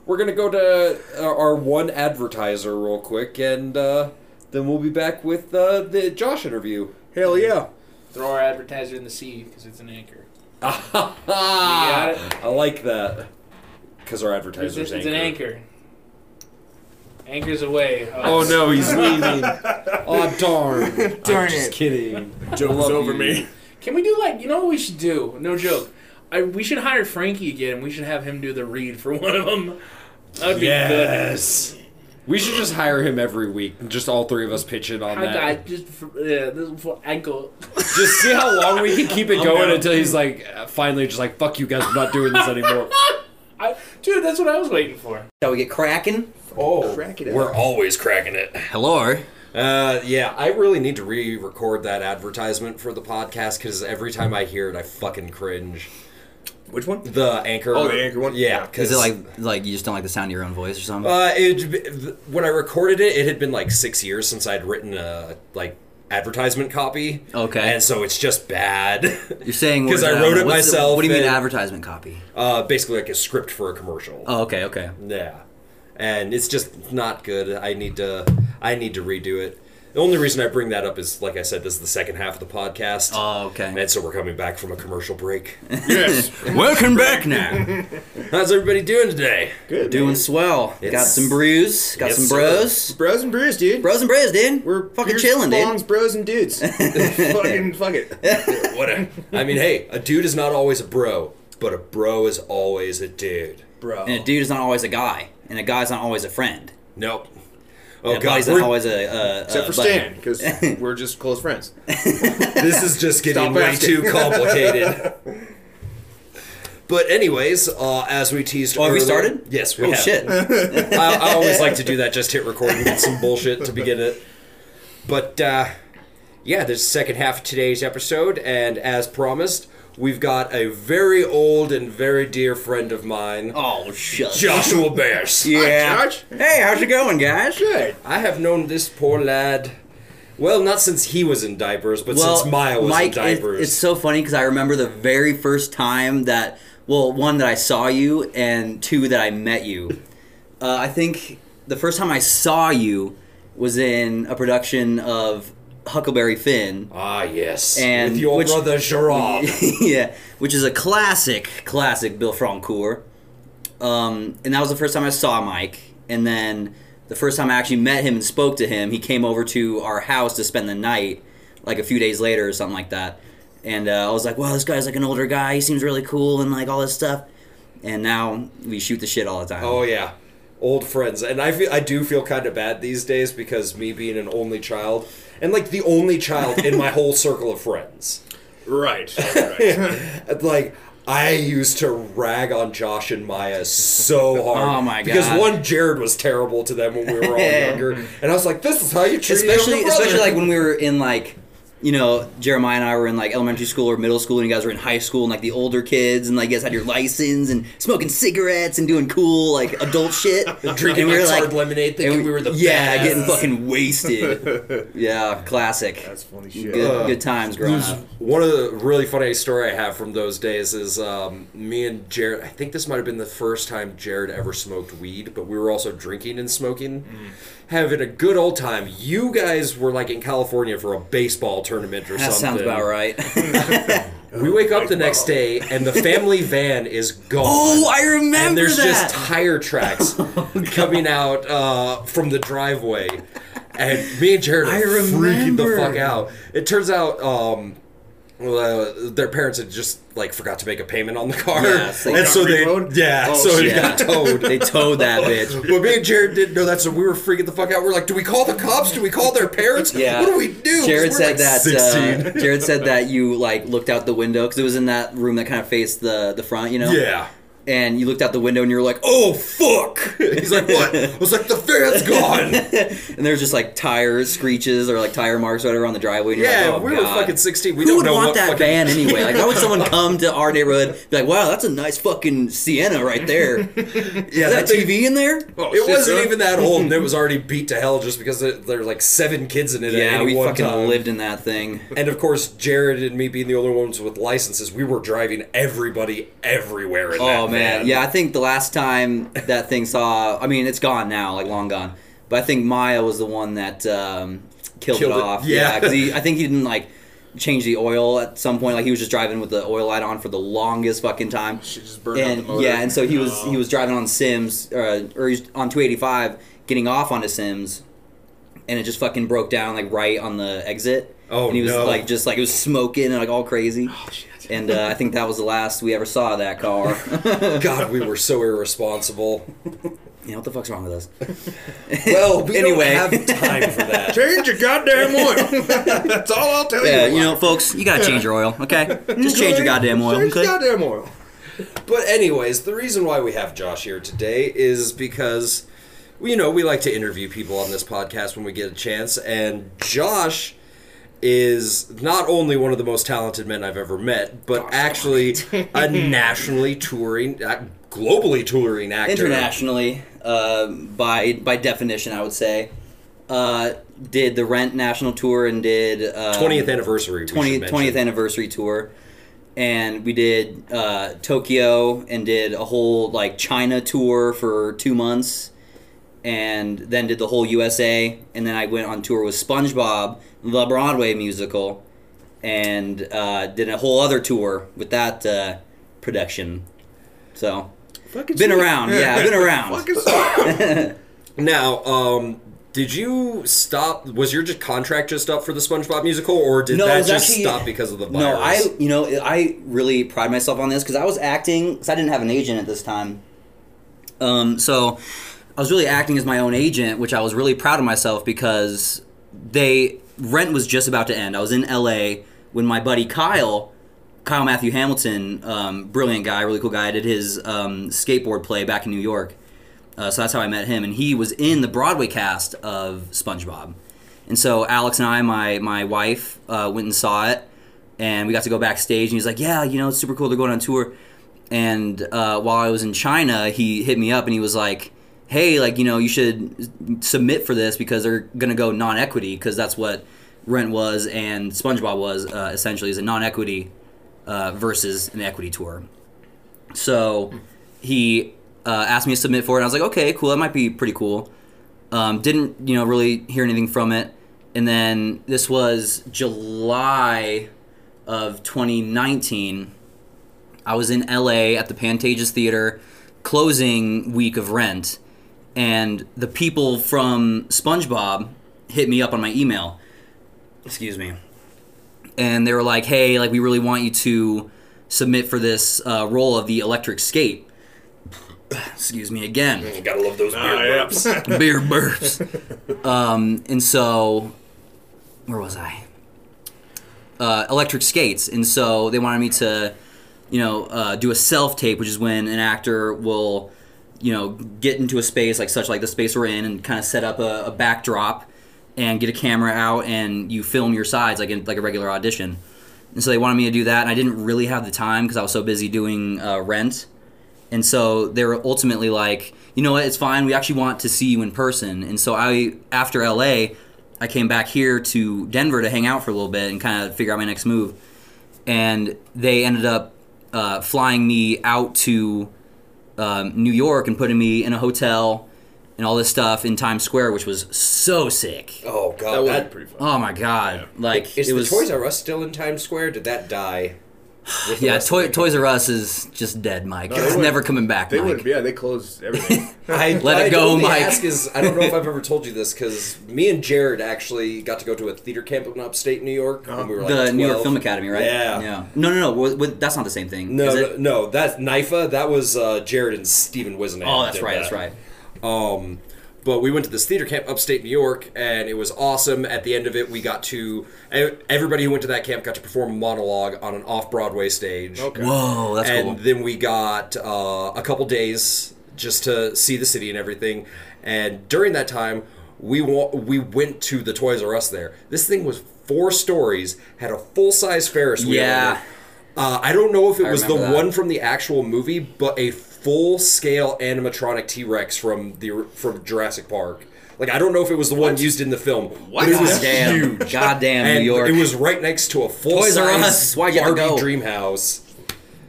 [SPEAKER 3] we're gonna go to our our one advertiser real quick, and uh, then we'll be back with uh, the Josh interview.
[SPEAKER 5] Hell yeah!
[SPEAKER 4] throw our advertiser in the sea because it's an anchor. (laughs)
[SPEAKER 3] got
[SPEAKER 4] it?
[SPEAKER 3] I like that because our
[SPEAKER 4] It's,
[SPEAKER 3] advertiser's
[SPEAKER 4] it's an anchor. Anchors away.
[SPEAKER 3] Oh no, he's (laughs) leaving. oh darn!
[SPEAKER 5] Darn
[SPEAKER 3] I'm just
[SPEAKER 5] it.
[SPEAKER 3] kidding. (laughs)
[SPEAKER 5] Joke
[SPEAKER 3] I
[SPEAKER 5] over
[SPEAKER 3] you.
[SPEAKER 5] me.
[SPEAKER 4] Can we do like you know what we should do? No joke. I, we should hire Frankie again. and We should have him do the read for (laughs) one of them. That would be good.
[SPEAKER 3] Yes. We should just hire him every week, just all three of us pitch in on
[SPEAKER 4] good. I
[SPEAKER 3] that.
[SPEAKER 4] got just for, yeah, this is for ankle.
[SPEAKER 3] Just see how long we can keep it
[SPEAKER 4] I'm
[SPEAKER 3] going
[SPEAKER 4] down.
[SPEAKER 3] until he's like, uh, finally, just like, fuck you guys, we're not doing this anymore.
[SPEAKER 4] I, dude, that's what I was waiting for.
[SPEAKER 2] Shall we get cracking?
[SPEAKER 3] Oh,
[SPEAKER 5] Crack it
[SPEAKER 3] we're always cracking it.
[SPEAKER 2] Hello.
[SPEAKER 3] Uh, yeah, I really need to re-record that advertisement for the podcast because every time I hear it, I fucking cringe.
[SPEAKER 5] Which one?
[SPEAKER 3] The anchor.
[SPEAKER 5] Oh, the anchor one?
[SPEAKER 3] Yeah,
[SPEAKER 5] Yeah.
[SPEAKER 3] because
[SPEAKER 2] Is it like like you just don't like the sound of your own voice or something?
[SPEAKER 3] Uh, it, when I recorded it, it had been like six years since I'd written a like advertisement copy.
[SPEAKER 2] Okay.
[SPEAKER 3] and so it's just bad. (laughs)
[SPEAKER 2] You're saying because (laughs)
[SPEAKER 3] I wrote it
[SPEAKER 2] what's the-
[SPEAKER 3] myself
[SPEAKER 2] what do you mean
[SPEAKER 3] and-
[SPEAKER 2] advertisement copy?
[SPEAKER 3] uh, basically like a script for a commercial.
[SPEAKER 2] Oh, okay, okay.
[SPEAKER 3] Yeah, and it's just not good. I need to I need to redo it. The only reason I bring that up is, like I said, this is the second half of the podcast.
[SPEAKER 2] Oh, okay.
[SPEAKER 3] And so we're coming back from a commercial break.
[SPEAKER 5] Yes. (laughs)
[SPEAKER 2] Welcome back now.
[SPEAKER 3] How's everybody doing today?
[SPEAKER 5] Good.
[SPEAKER 2] Doing
[SPEAKER 5] man.
[SPEAKER 2] swell. Got some brews. Got
[SPEAKER 3] Yes,
[SPEAKER 2] some
[SPEAKER 3] sir.
[SPEAKER 2] bros.
[SPEAKER 5] Bros and brews, dude.
[SPEAKER 2] Bros and bros, dude.
[SPEAKER 5] We're
[SPEAKER 2] fucking
[SPEAKER 5] Pierce
[SPEAKER 2] chilling, dude.
[SPEAKER 5] Bongs, bros and dudes. (laughs) Fucking fuck it. (laughs)
[SPEAKER 3] What a, I mean, hey, a dude is not always a bro, but a bro is always a dude.
[SPEAKER 5] Bro.
[SPEAKER 2] And a dude is not always a guy, and a guy's not always a friend.
[SPEAKER 3] Nope. Oh
[SPEAKER 2] and a
[SPEAKER 3] god,
[SPEAKER 2] buddy's not
[SPEAKER 3] we're-
[SPEAKER 2] always a, a
[SPEAKER 5] Except
[SPEAKER 2] a
[SPEAKER 5] for
[SPEAKER 2] buddy.
[SPEAKER 5] Stan, because (laughs) we're just close friends. (laughs)
[SPEAKER 3] this is just getting
[SPEAKER 5] Stop
[SPEAKER 3] way
[SPEAKER 5] asking.
[SPEAKER 3] too complicated. (laughs) But anyways, uh, as we teased
[SPEAKER 2] Oh, have we
[SPEAKER 3] earlier-
[SPEAKER 2] started?
[SPEAKER 3] Yes, we
[SPEAKER 2] Oh
[SPEAKER 3] have.
[SPEAKER 2] shit.
[SPEAKER 3] I, I always like to do that, just hit record and get some bullshit to begin it. But uh, yeah, this is the second half of today's episode, and as promised, we've got a very old and very dear friend of mine,
[SPEAKER 2] Oh shit.
[SPEAKER 3] Joshua (laughs) Bess.
[SPEAKER 2] Yeah.
[SPEAKER 5] Josh.
[SPEAKER 2] Hey, how's it going, guys?
[SPEAKER 5] Good.
[SPEAKER 3] I have known this poor lad. Well, not since he was in diapers, but since Maya was
[SPEAKER 2] Mike,
[SPEAKER 3] in
[SPEAKER 2] it-
[SPEAKER 3] diapers.
[SPEAKER 2] it's so funny because I remember the very first time that, well, one that I saw you, and two that I met you. Uh, I think the first time I saw you was in a production of Huckleberry Finn.
[SPEAKER 3] ah, yes.
[SPEAKER 2] And
[SPEAKER 3] With your
[SPEAKER 2] which-
[SPEAKER 3] brother Gerard. (laughs)
[SPEAKER 2] yeah, which is a classic, classic Bill Francoeur. Um, and that was the first time I saw Mike. And then the first time I actually met him and spoke to him, he came over to our house to spend the night, like a few days later or something like that. And uh, I was like, "Wow, this guy's like an older guy. He seems really cool and like all this stuff." And now we shoot the shit all the time.
[SPEAKER 3] Oh yeah, old friends, and I feel I do feel kind of bad these days because me being an only child and like the only child in my whole circle of friends,
[SPEAKER 5] Right. right. (laughs)
[SPEAKER 3] like. I used to rag on Josh and Maya so hard. (laughs)
[SPEAKER 2] Oh, my god!
[SPEAKER 3] Because one, Jared was terrible to them when we were all (laughs) younger, and I was like, "This is how you treat
[SPEAKER 2] especially
[SPEAKER 3] your
[SPEAKER 2] especially like when we were in like you know, Jeremiah and I were in like elementary school or middle school, and you guys were in high school, and like the older kids, and like you guys had your license and smoking cigarettes and doing cool like adult shit, (laughs)
[SPEAKER 3] Drinking
[SPEAKER 2] And we were,
[SPEAKER 3] like, hard lemonade, thinking
[SPEAKER 2] and
[SPEAKER 3] we were the
[SPEAKER 2] yeah,
[SPEAKER 3] best.
[SPEAKER 2] getting fucking wasted. (laughs) yeah, classic.
[SPEAKER 5] That's funny shit.
[SPEAKER 2] Good,
[SPEAKER 3] Uh,
[SPEAKER 2] good times growing up.
[SPEAKER 3] One of the really funny story I have from those days is um, me and Jared. I think this might have been the first time Jared ever smoked weed, but we were also drinking and smoking, having a good old time. You guys were like in California for a baseball tournament or
[SPEAKER 2] That
[SPEAKER 3] something.
[SPEAKER 2] sounds about right. (laughs)
[SPEAKER 3] We wake up the next day and the family van is gone.
[SPEAKER 2] oh, I remember
[SPEAKER 3] and there's
[SPEAKER 2] that.
[SPEAKER 3] just tire tracks (laughs) coming out uh, from the driveway, and me and Jared are
[SPEAKER 2] I
[SPEAKER 3] freaking the fuck out. It turns out um, well, uh, their parents had just like forgot to make a payment on the car,
[SPEAKER 2] Yeah, like
[SPEAKER 3] and so they (laughs)
[SPEAKER 5] repoed?
[SPEAKER 3] yeah,
[SPEAKER 5] Oh,
[SPEAKER 3] so it
[SPEAKER 5] shit.
[SPEAKER 3] got (laughs) towed.
[SPEAKER 2] they towed that (laughs) bitch.
[SPEAKER 3] But me and Jared didn't know that, so we were freaking the fuck out. We're like, "Do we call the cops? Do we call their parents?
[SPEAKER 2] Yeah.
[SPEAKER 3] What do we do?" 'Cause
[SPEAKER 2] Jared
[SPEAKER 3] we're,
[SPEAKER 2] said
[SPEAKER 3] like,
[SPEAKER 2] that.
[SPEAKER 3] 16.
[SPEAKER 2] Uh, Jared said that you like looked out the window because it was in that room that kind of faced the the front, you know.
[SPEAKER 3] yeah.
[SPEAKER 2] And you looked out the window and you were like, "Oh fuck!" (laughs)
[SPEAKER 3] He's like, "What?" I was like, "The van's gone." (laughs)
[SPEAKER 2] and there's just like tire screeches or like tire marks or whatever on the driveway. And you're
[SPEAKER 3] Yeah, oh,
[SPEAKER 2] like, oh,
[SPEAKER 3] we were fucking 16. We
[SPEAKER 2] Who
[SPEAKER 3] don't
[SPEAKER 2] would
[SPEAKER 3] know
[SPEAKER 2] want
[SPEAKER 3] what
[SPEAKER 2] that
[SPEAKER 3] fucking-
[SPEAKER 2] van (laughs) anyway? Like, why would someone come to our neighborhood be like, "Wow, that's a nice fucking Sienna right there"?
[SPEAKER 3] Yeah,
[SPEAKER 2] Is
[SPEAKER 3] that
[SPEAKER 2] that
[SPEAKER 3] thing-
[SPEAKER 2] TV in there?
[SPEAKER 5] Oh,
[SPEAKER 3] It
[SPEAKER 5] shit,
[SPEAKER 3] wasn't
[SPEAKER 5] son.
[SPEAKER 3] even that old, it was already beat to hell just because there there were like seven kids in it. at
[SPEAKER 2] Yeah,
[SPEAKER 3] any
[SPEAKER 2] we
[SPEAKER 3] one
[SPEAKER 2] fucking
[SPEAKER 3] time.
[SPEAKER 2] lived in that thing.
[SPEAKER 3] And of course, Jared and me being the only ones with licenses, we were driving everybody everywhere. In
[SPEAKER 2] Oh
[SPEAKER 3] that
[SPEAKER 2] man,
[SPEAKER 3] van.
[SPEAKER 2] yeah. I think the last time that thing saw, I mean, it's gone now, like long gone. But I think Maya was the one that um, killed,
[SPEAKER 3] Killed
[SPEAKER 2] it
[SPEAKER 3] it,
[SPEAKER 2] off.
[SPEAKER 3] yeah.
[SPEAKER 2] because he, I think he didn't like change the oil at some point. Like he was just driving with the oil light on for the longest fucking time.
[SPEAKER 5] Shit just burned
[SPEAKER 2] And
[SPEAKER 5] motor.
[SPEAKER 2] yeah, and so he was he was driving on Sims, uh, or he was on 285, getting off onto Sims, and it just fucking broke down like right on the exit.
[SPEAKER 3] Oh,
[SPEAKER 2] and he was
[SPEAKER 3] no.
[SPEAKER 2] like just like it was smoking and like all crazy.
[SPEAKER 5] Oh, shit.
[SPEAKER 2] And uh, I think that was the last we ever saw of that car. (laughs) (laughs)
[SPEAKER 3] God, we were so irresponsible.
[SPEAKER 2] Yeah, what the fuck's wrong with us? (laughs)
[SPEAKER 3] Well, we
[SPEAKER 2] Anyway.
[SPEAKER 3] don't have time for that.
[SPEAKER 5] Change your goddamn oil. That's all I'll tell
[SPEAKER 2] Yeah,
[SPEAKER 5] you.
[SPEAKER 2] you know, folks, you gotta change your oil, okay? Just change your goddamn oil,
[SPEAKER 5] Change
[SPEAKER 2] okay?
[SPEAKER 5] your goddamn oil.
[SPEAKER 3] But anyways, the reason why we have Josh here today is because you know we like to interview people on this podcast when we get a chance, and Josh is not only one of the most talented men I've ever met, but actually (laughs) a nationally touring, uh, globally touring actor.
[SPEAKER 2] Internationally, uh, by by definition, I would say, uh, did the Rent national tour and did uh,
[SPEAKER 3] 20th anniversary.
[SPEAKER 2] 20, 20th anniversary tour, and we did uh, Tokyo and did a whole like China tour for two months, and then did the whole USA, and then I went on tour with SpongeBob, the Broadway musical, and uh, did a whole other tour with that uh, production. So
[SPEAKER 5] Fucking
[SPEAKER 2] been
[SPEAKER 5] sweet.
[SPEAKER 2] around, yeah, I've been around.
[SPEAKER 5] Fucking. (laughs)
[SPEAKER 3] Now, um, did you stop? Was your just contract just up for the SpongeBob musical, or did
[SPEAKER 2] No,
[SPEAKER 3] that just
[SPEAKER 2] actually-
[SPEAKER 3] stop because of the virus?
[SPEAKER 2] No, I you know I really pride myself on this because I was acting because I didn't have an agent at this time. Um, so I was really acting as my own agent, which I was really proud of myself because they rent was just about to end. I was in L.A. when my buddy Kyle, Kyle Matthew Hamilton, um, brilliant guy, really cool guy, did his um, skateboard play back in New York. Uh, so that's how I met him, and he was in the Broadway cast of SpongeBob. And so Alex and I, my my wife, uh, went and saw it, and we got to go backstage. And he's like, "Yeah, you know, it's super cool. They're going on tour." And uh, while I was in China, he hit me up and he was like, "Hey, like you know, you should submit for this because they're gonna go non-equity because that's what Rent was and SpongeBob was uh, essentially is a non-equity uh, versus an equity tour." So he uh, asked me to submit for it. I was like, "Okay, cool. That might be pretty cool." Um, didn't you know really hear anything from it, and then this was July of 2019. I was in LA at the Pantages Theater, closing week of Rent, and the people from SpongeBob hit me up on my email. Excuse me. And they were like, "Hey, like we really want you to submit for this uh, role of the electric skate." (coughs) Excuse me again
[SPEAKER 3] You gotta love those beer
[SPEAKER 5] Ah, yeah.
[SPEAKER 3] burps. (laughs)
[SPEAKER 2] beer burps. Um, and so, where was I? Uh, electric skates, and so they wanted me to, you know, uh, do a self tape, which is when an actor will, you know, get into a space like such like the space we're in, and kind of set up a, a backdrop, and get a camera out and you film your sides like in like a regular audition. And so they wanted me to do that, and I didn't really have the time because I was so busy doing uh, Rent. And so they were ultimately like, you know what, it's fine. We actually want to see you in person. And so I, after LA, I came back here to Denver to hang out for a little bit and kind of figure out my next move. And they ended up uh, flying me out to um, New York and putting me in a hotel and all this stuff in Times Square, which was so sick.
[SPEAKER 3] Oh
[SPEAKER 5] That
[SPEAKER 3] god,
[SPEAKER 5] was pretty fun.
[SPEAKER 2] Oh my god! Like
[SPEAKER 3] is
[SPEAKER 2] it
[SPEAKER 3] the
[SPEAKER 2] was.
[SPEAKER 3] Toys R Us still in Times Square? Did that die? With the
[SPEAKER 2] yeah, Toy, Toys R Us is just dead, Mike.
[SPEAKER 5] No,
[SPEAKER 2] it's
[SPEAKER 5] wouldn't-
[SPEAKER 2] never coming back,
[SPEAKER 5] They
[SPEAKER 2] Mike.
[SPEAKER 5] would, yeah, they closed everything. (laughs) (laughs)
[SPEAKER 3] I,
[SPEAKER 2] Let it go,
[SPEAKER 3] only
[SPEAKER 2] Mike.
[SPEAKER 3] Ask is I don't know if I've (laughs) ever told you this because me and Jared actually got to go to a theater camp in upstate New York when we were like
[SPEAKER 2] the New York Film Academy, right?
[SPEAKER 3] Yeah.
[SPEAKER 2] Yeah. No, no, no. wa- wa- that's not the same thing.
[SPEAKER 3] No,
[SPEAKER 2] is
[SPEAKER 3] no,
[SPEAKER 2] it?
[SPEAKER 3] no, that's NYFA. That was uh, Jared and Steven Wisnam.
[SPEAKER 2] Oh, that's right.
[SPEAKER 3] that.
[SPEAKER 2] That's right.
[SPEAKER 3] Um, but we went to this theater camp upstate New York, and it was awesome. At the end of it, we got to e- everybody who went to that camp got to perform a monologue on an off Broadway stage.
[SPEAKER 5] Okay.
[SPEAKER 2] Whoa, that's
[SPEAKER 3] and
[SPEAKER 2] cool.
[SPEAKER 3] then we got uh, a couple days just to see the city and everything. And during that time, we wa- we went to the Toys R Us there. This thing was four stories, had a full size Ferris wheel.
[SPEAKER 2] Yeah.
[SPEAKER 3] Uh, I don't know if it
[SPEAKER 2] I
[SPEAKER 3] was the
[SPEAKER 2] that.
[SPEAKER 3] one from the actual movie, but a full scale animatronic T Rex from the from Jurassic Park. Like I don't know if it was the one used in the film,
[SPEAKER 5] What?
[SPEAKER 3] but it was
[SPEAKER 2] Damn.
[SPEAKER 3] huge. (laughs)
[SPEAKER 2] Goddamn,
[SPEAKER 3] and
[SPEAKER 2] New York.
[SPEAKER 3] it was right next to a full
[SPEAKER 2] Toys R
[SPEAKER 3] size
[SPEAKER 2] Why'd you have to
[SPEAKER 3] Barbie
[SPEAKER 2] go?
[SPEAKER 3] dream house.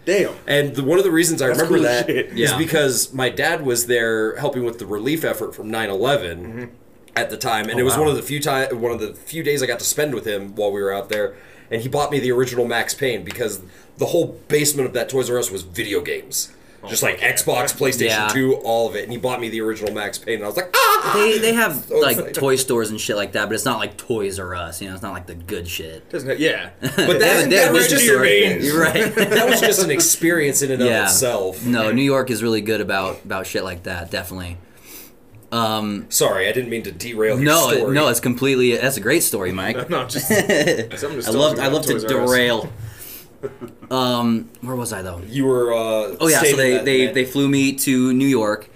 [SPEAKER 5] Damn.
[SPEAKER 3] And the, one of the reasons I
[SPEAKER 5] That's
[SPEAKER 3] remember
[SPEAKER 5] cool
[SPEAKER 3] that
[SPEAKER 5] shit.
[SPEAKER 3] is
[SPEAKER 2] Yeah.
[SPEAKER 3] because my dad was there helping with the relief effort from 9/11 mm-hmm. at the time, and oh, it was
[SPEAKER 2] wow.
[SPEAKER 3] one of the few time one of the few days I got to spend with him while we were out there. And he bought me the original Max Payne because the whole basement of that Toys R Us was video games. Just like Xbox, PlayStation
[SPEAKER 2] Yeah.
[SPEAKER 3] 2, all of it. And he bought me the original Max Payne, and I was like, ah!
[SPEAKER 2] They they have (laughs) like
[SPEAKER 3] excited.
[SPEAKER 2] toy stores and shit like that, but it's not like Toys R Us. You know, it's not like the good shit.
[SPEAKER 5] Doesn't it? Yeah. (laughs)
[SPEAKER 3] But
[SPEAKER 2] They have a-
[SPEAKER 3] that, that was just
[SPEAKER 2] store.
[SPEAKER 5] veins. (laughs)
[SPEAKER 2] You're right.
[SPEAKER 3] that was just an experience in and of itself.
[SPEAKER 2] No, New York is really good about about shit like that. Definitely. Um,
[SPEAKER 3] Sorry, I didn't mean to derail your
[SPEAKER 2] no,
[SPEAKER 3] story.
[SPEAKER 2] no, it's completely. That's a great story, Mike.
[SPEAKER 5] no, just something just
[SPEAKER 2] I love I love to
[SPEAKER 5] Toys Us.
[SPEAKER 2] derail. (laughs) Um, where was I though?
[SPEAKER 3] You were. Uh,
[SPEAKER 2] Oh yeah, so they they, they flew me to New York,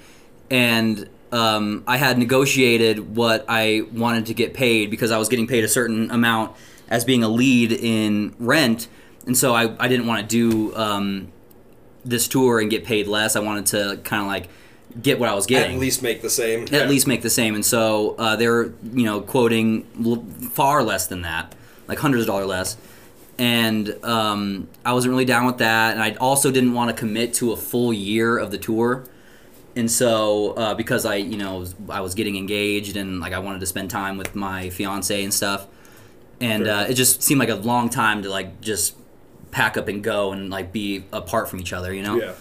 [SPEAKER 2] and um, I had negotiated what I wanted to get paid because I was getting paid a certain amount as being a lead in Rent, and so I, I didn't want to do um, this tour and get paid less. I wanted to kind of like get what I was getting
[SPEAKER 3] at least make the same.
[SPEAKER 2] at least make the same. And so uh, they were, you know, quoting l- far less than that, like hundreds of dollars less. And um, I wasn't really down with that. And I also didn't want to commit to a full year of the tour. And so uh, because I, you know, was- I was getting engaged and like I wanted to spend time with my fiance and stuff. And
[SPEAKER 5] Fair
[SPEAKER 2] uh, it just seemed like a long time to like just pack up and go and like be apart from each other, you know?
[SPEAKER 5] Yeah.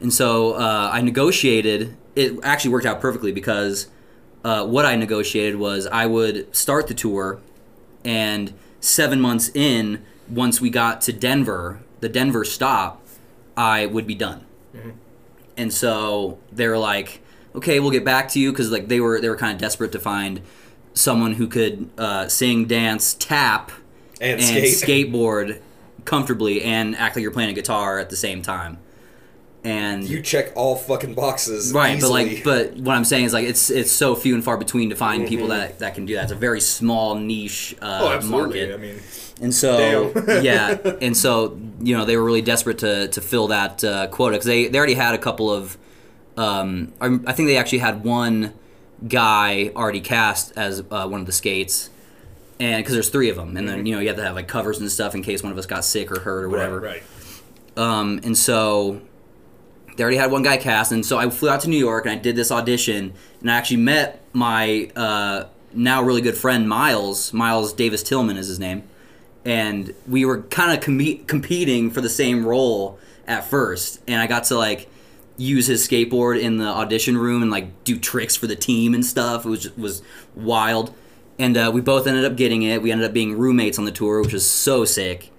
[SPEAKER 2] And so uh, I negotiated. It actually worked out perfectly because uh, what I negotiated was I would start the tour, and seven months in, once we got to Denver, the Denver stop, I would be done. And so they're like, "Okay, we'll get back to you," because like they were they were kind of desperate to find someone who could uh, sing, dance, tap,
[SPEAKER 3] And
[SPEAKER 2] and
[SPEAKER 3] skate. (laughs)
[SPEAKER 2] skateboard comfortably and act like you're playing a guitar at the same time. And
[SPEAKER 3] You check all fucking boxes.
[SPEAKER 2] right,
[SPEAKER 3] easily.
[SPEAKER 2] but like, but what I'm saying is like it's it's so few and far between to find people
[SPEAKER 3] Mm-hmm.
[SPEAKER 2] that that can do that. It's a very small niche uh,
[SPEAKER 5] Oh, absolutely.
[SPEAKER 2] market.
[SPEAKER 5] I mean,
[SPEAKER 2] And so, yeah, (laughs) and so you know they were really desperate to to fill that uh, quota because they they already had a couple of, um, I think they actually had one guy already cast as uh, one of the skates, and because there's three of them, and then you know you have to have like covers and stuff in case one of us got sick or hurt or whatever.
[SPEAKER 5] Right.
[SPEAKER 2] Um, and so they already had one guy cast, and so I flew out to New York and I did this audition, and I actually met my uh, now really good friend Miles. Miles Davis Tillman is his name, and we were kind of com- competing for the same role at first, and I got to like use his skateboard in the audition room and like do tricks for the team and stuff. It was just, was wild, and uh, we both ended up getting it. We ended up being roommates on the tour, which was so sick.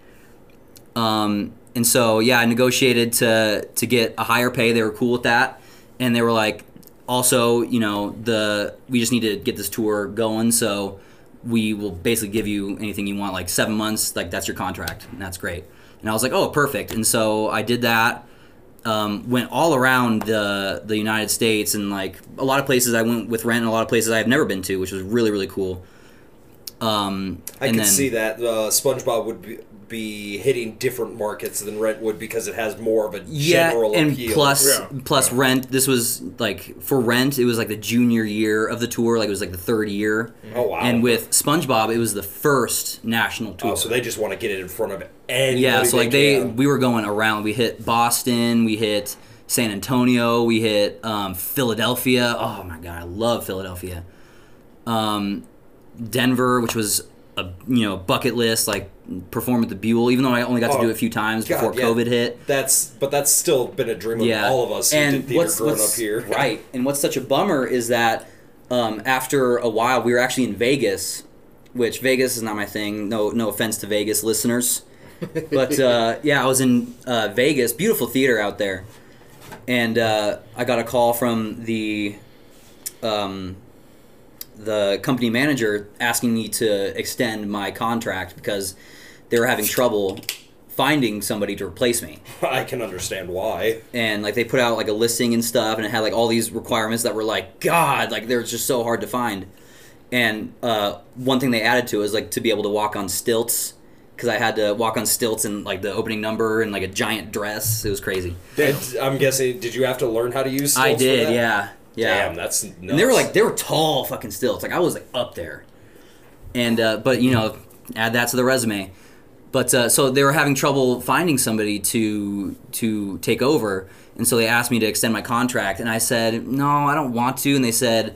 [SPEAKER 2] Um, and so yeah, I negotiated to to get a higher pay. They were cool with that, and they were like, also, you know, the we just need to get this tour going, so we will basically give you anything you want, like seven months, like that's your contract, and that's great. And I was like, oh, perfect. And so I did that. Um, went all around the the United States and like a lot of places I went with rent and a lot of places I've never been to, which was really really cool. Um,
[SPEAKER 3] I can see that uh, SpongeBob would be, be hitting different markets than Rent would because it has more of a
[SPEAKER 2] Yeah,
[SPEAKER 3] general
[SPEAKER 2] and
[SPEAKER 3] appeal.
[SPEAKER 2] plus
[SPEAKER 5] Yeah.
[SPEAKER 2] plus Rent. This was like for Rent, it was like the junior year of the tour. Like it was like the third year.
[SPEAKER 3] Oh, wow.
[SPEAKER 2] And with SpongeBob, it was the first national tour.
[SPEAKER 3] oh, so they just want to get it in front of anybody.
[SPEAKER 2] yeah, so like they,
[SPEAKER 3] can.
[SPEAKER 2] we were going around. We hit Boston, we hit San Antonio, we hit um, Philadelphia. Oh my god, I love Philadelphia. Um, Denver, which was a you know bucket list, like perform at the Buell. Even though I only got to
[SPEAKER 3] Oh,
[SPEAKER 2] do it a few times
[SPEAKER 3] God,
[SPEAKER 2] before
[SPEAKER 3] yeah.
[SPEAKER 2] COVID hit.
[SPEAKER 3] That's but that's still been a dream of
[SPEAKER 2] Yeah,
[SPEAKER 3] all of us who
[SPEAKER 2] and
[SPEAKER 3] did theater
[SPEAKER 2] what's,
[SPEAKER 3] growing
[SPEAKER 2] what's-
[SPEAKER 3] up here. (laughs)
[SPEAKER 2] right? And what's such a bummer is that um, after a while, we were actually in Vegas, which Vegas is not my thing. No, no offense to Vegas listeners, but (laughs) uh, yeah, I was in uh, Vegas. Beautiful theater out there, and uh, I got a call from the um, the company manager asking me to extend my contract because they were having trouble finding somebody to replace me (laughs)
[SPEAKER 3] I can understand why.
[SPEAKER 2] and like they put out like a listing and stuff and it had like all these requirements that were like god like they're just so hard to find and uh, one thing they added to is like to be able to walk on stilts because i had to walk on stilts in like the opening number and like a giant dress it was crazy
[SPEAKER 3] Did, I'm guessing. Did you have to learn how to use?
[SPEAKER 2] i did yeah yeah.
[SPEAKER 3] Damn, that's nuts.
[SPEAKER 2] and they were like they were tall fucking stilts like i was like up there. And uh, but you know add that to the resume. But uh, so they were having trouble finding somebody to to take over. And so they asked me to extend my contract. And i said no i don't want to. And they said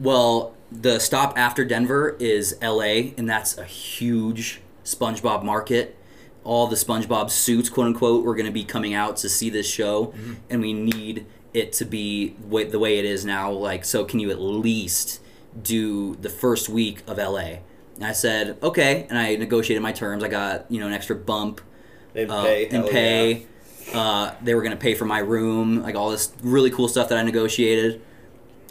[SPEAKER 2] well the stop after denver is la and that's a huge spongebob market. All the spongebob suits quote unquote were going to be coming out to see this show and we need it to be the way it is now like so can you at least do the first week of la and i said okay and i negotiated my terms i got you know an extra bump
[SPEAKER 3] and
[SPEAKER 2] uh,
[SPEAKER 3] pay.
[SPEAKER 2] and
[SPEAKER 3] hell
[SPEAKER 2] pay. Uh, they were going to pay for my room, like all this really cool stuff that I negotiated.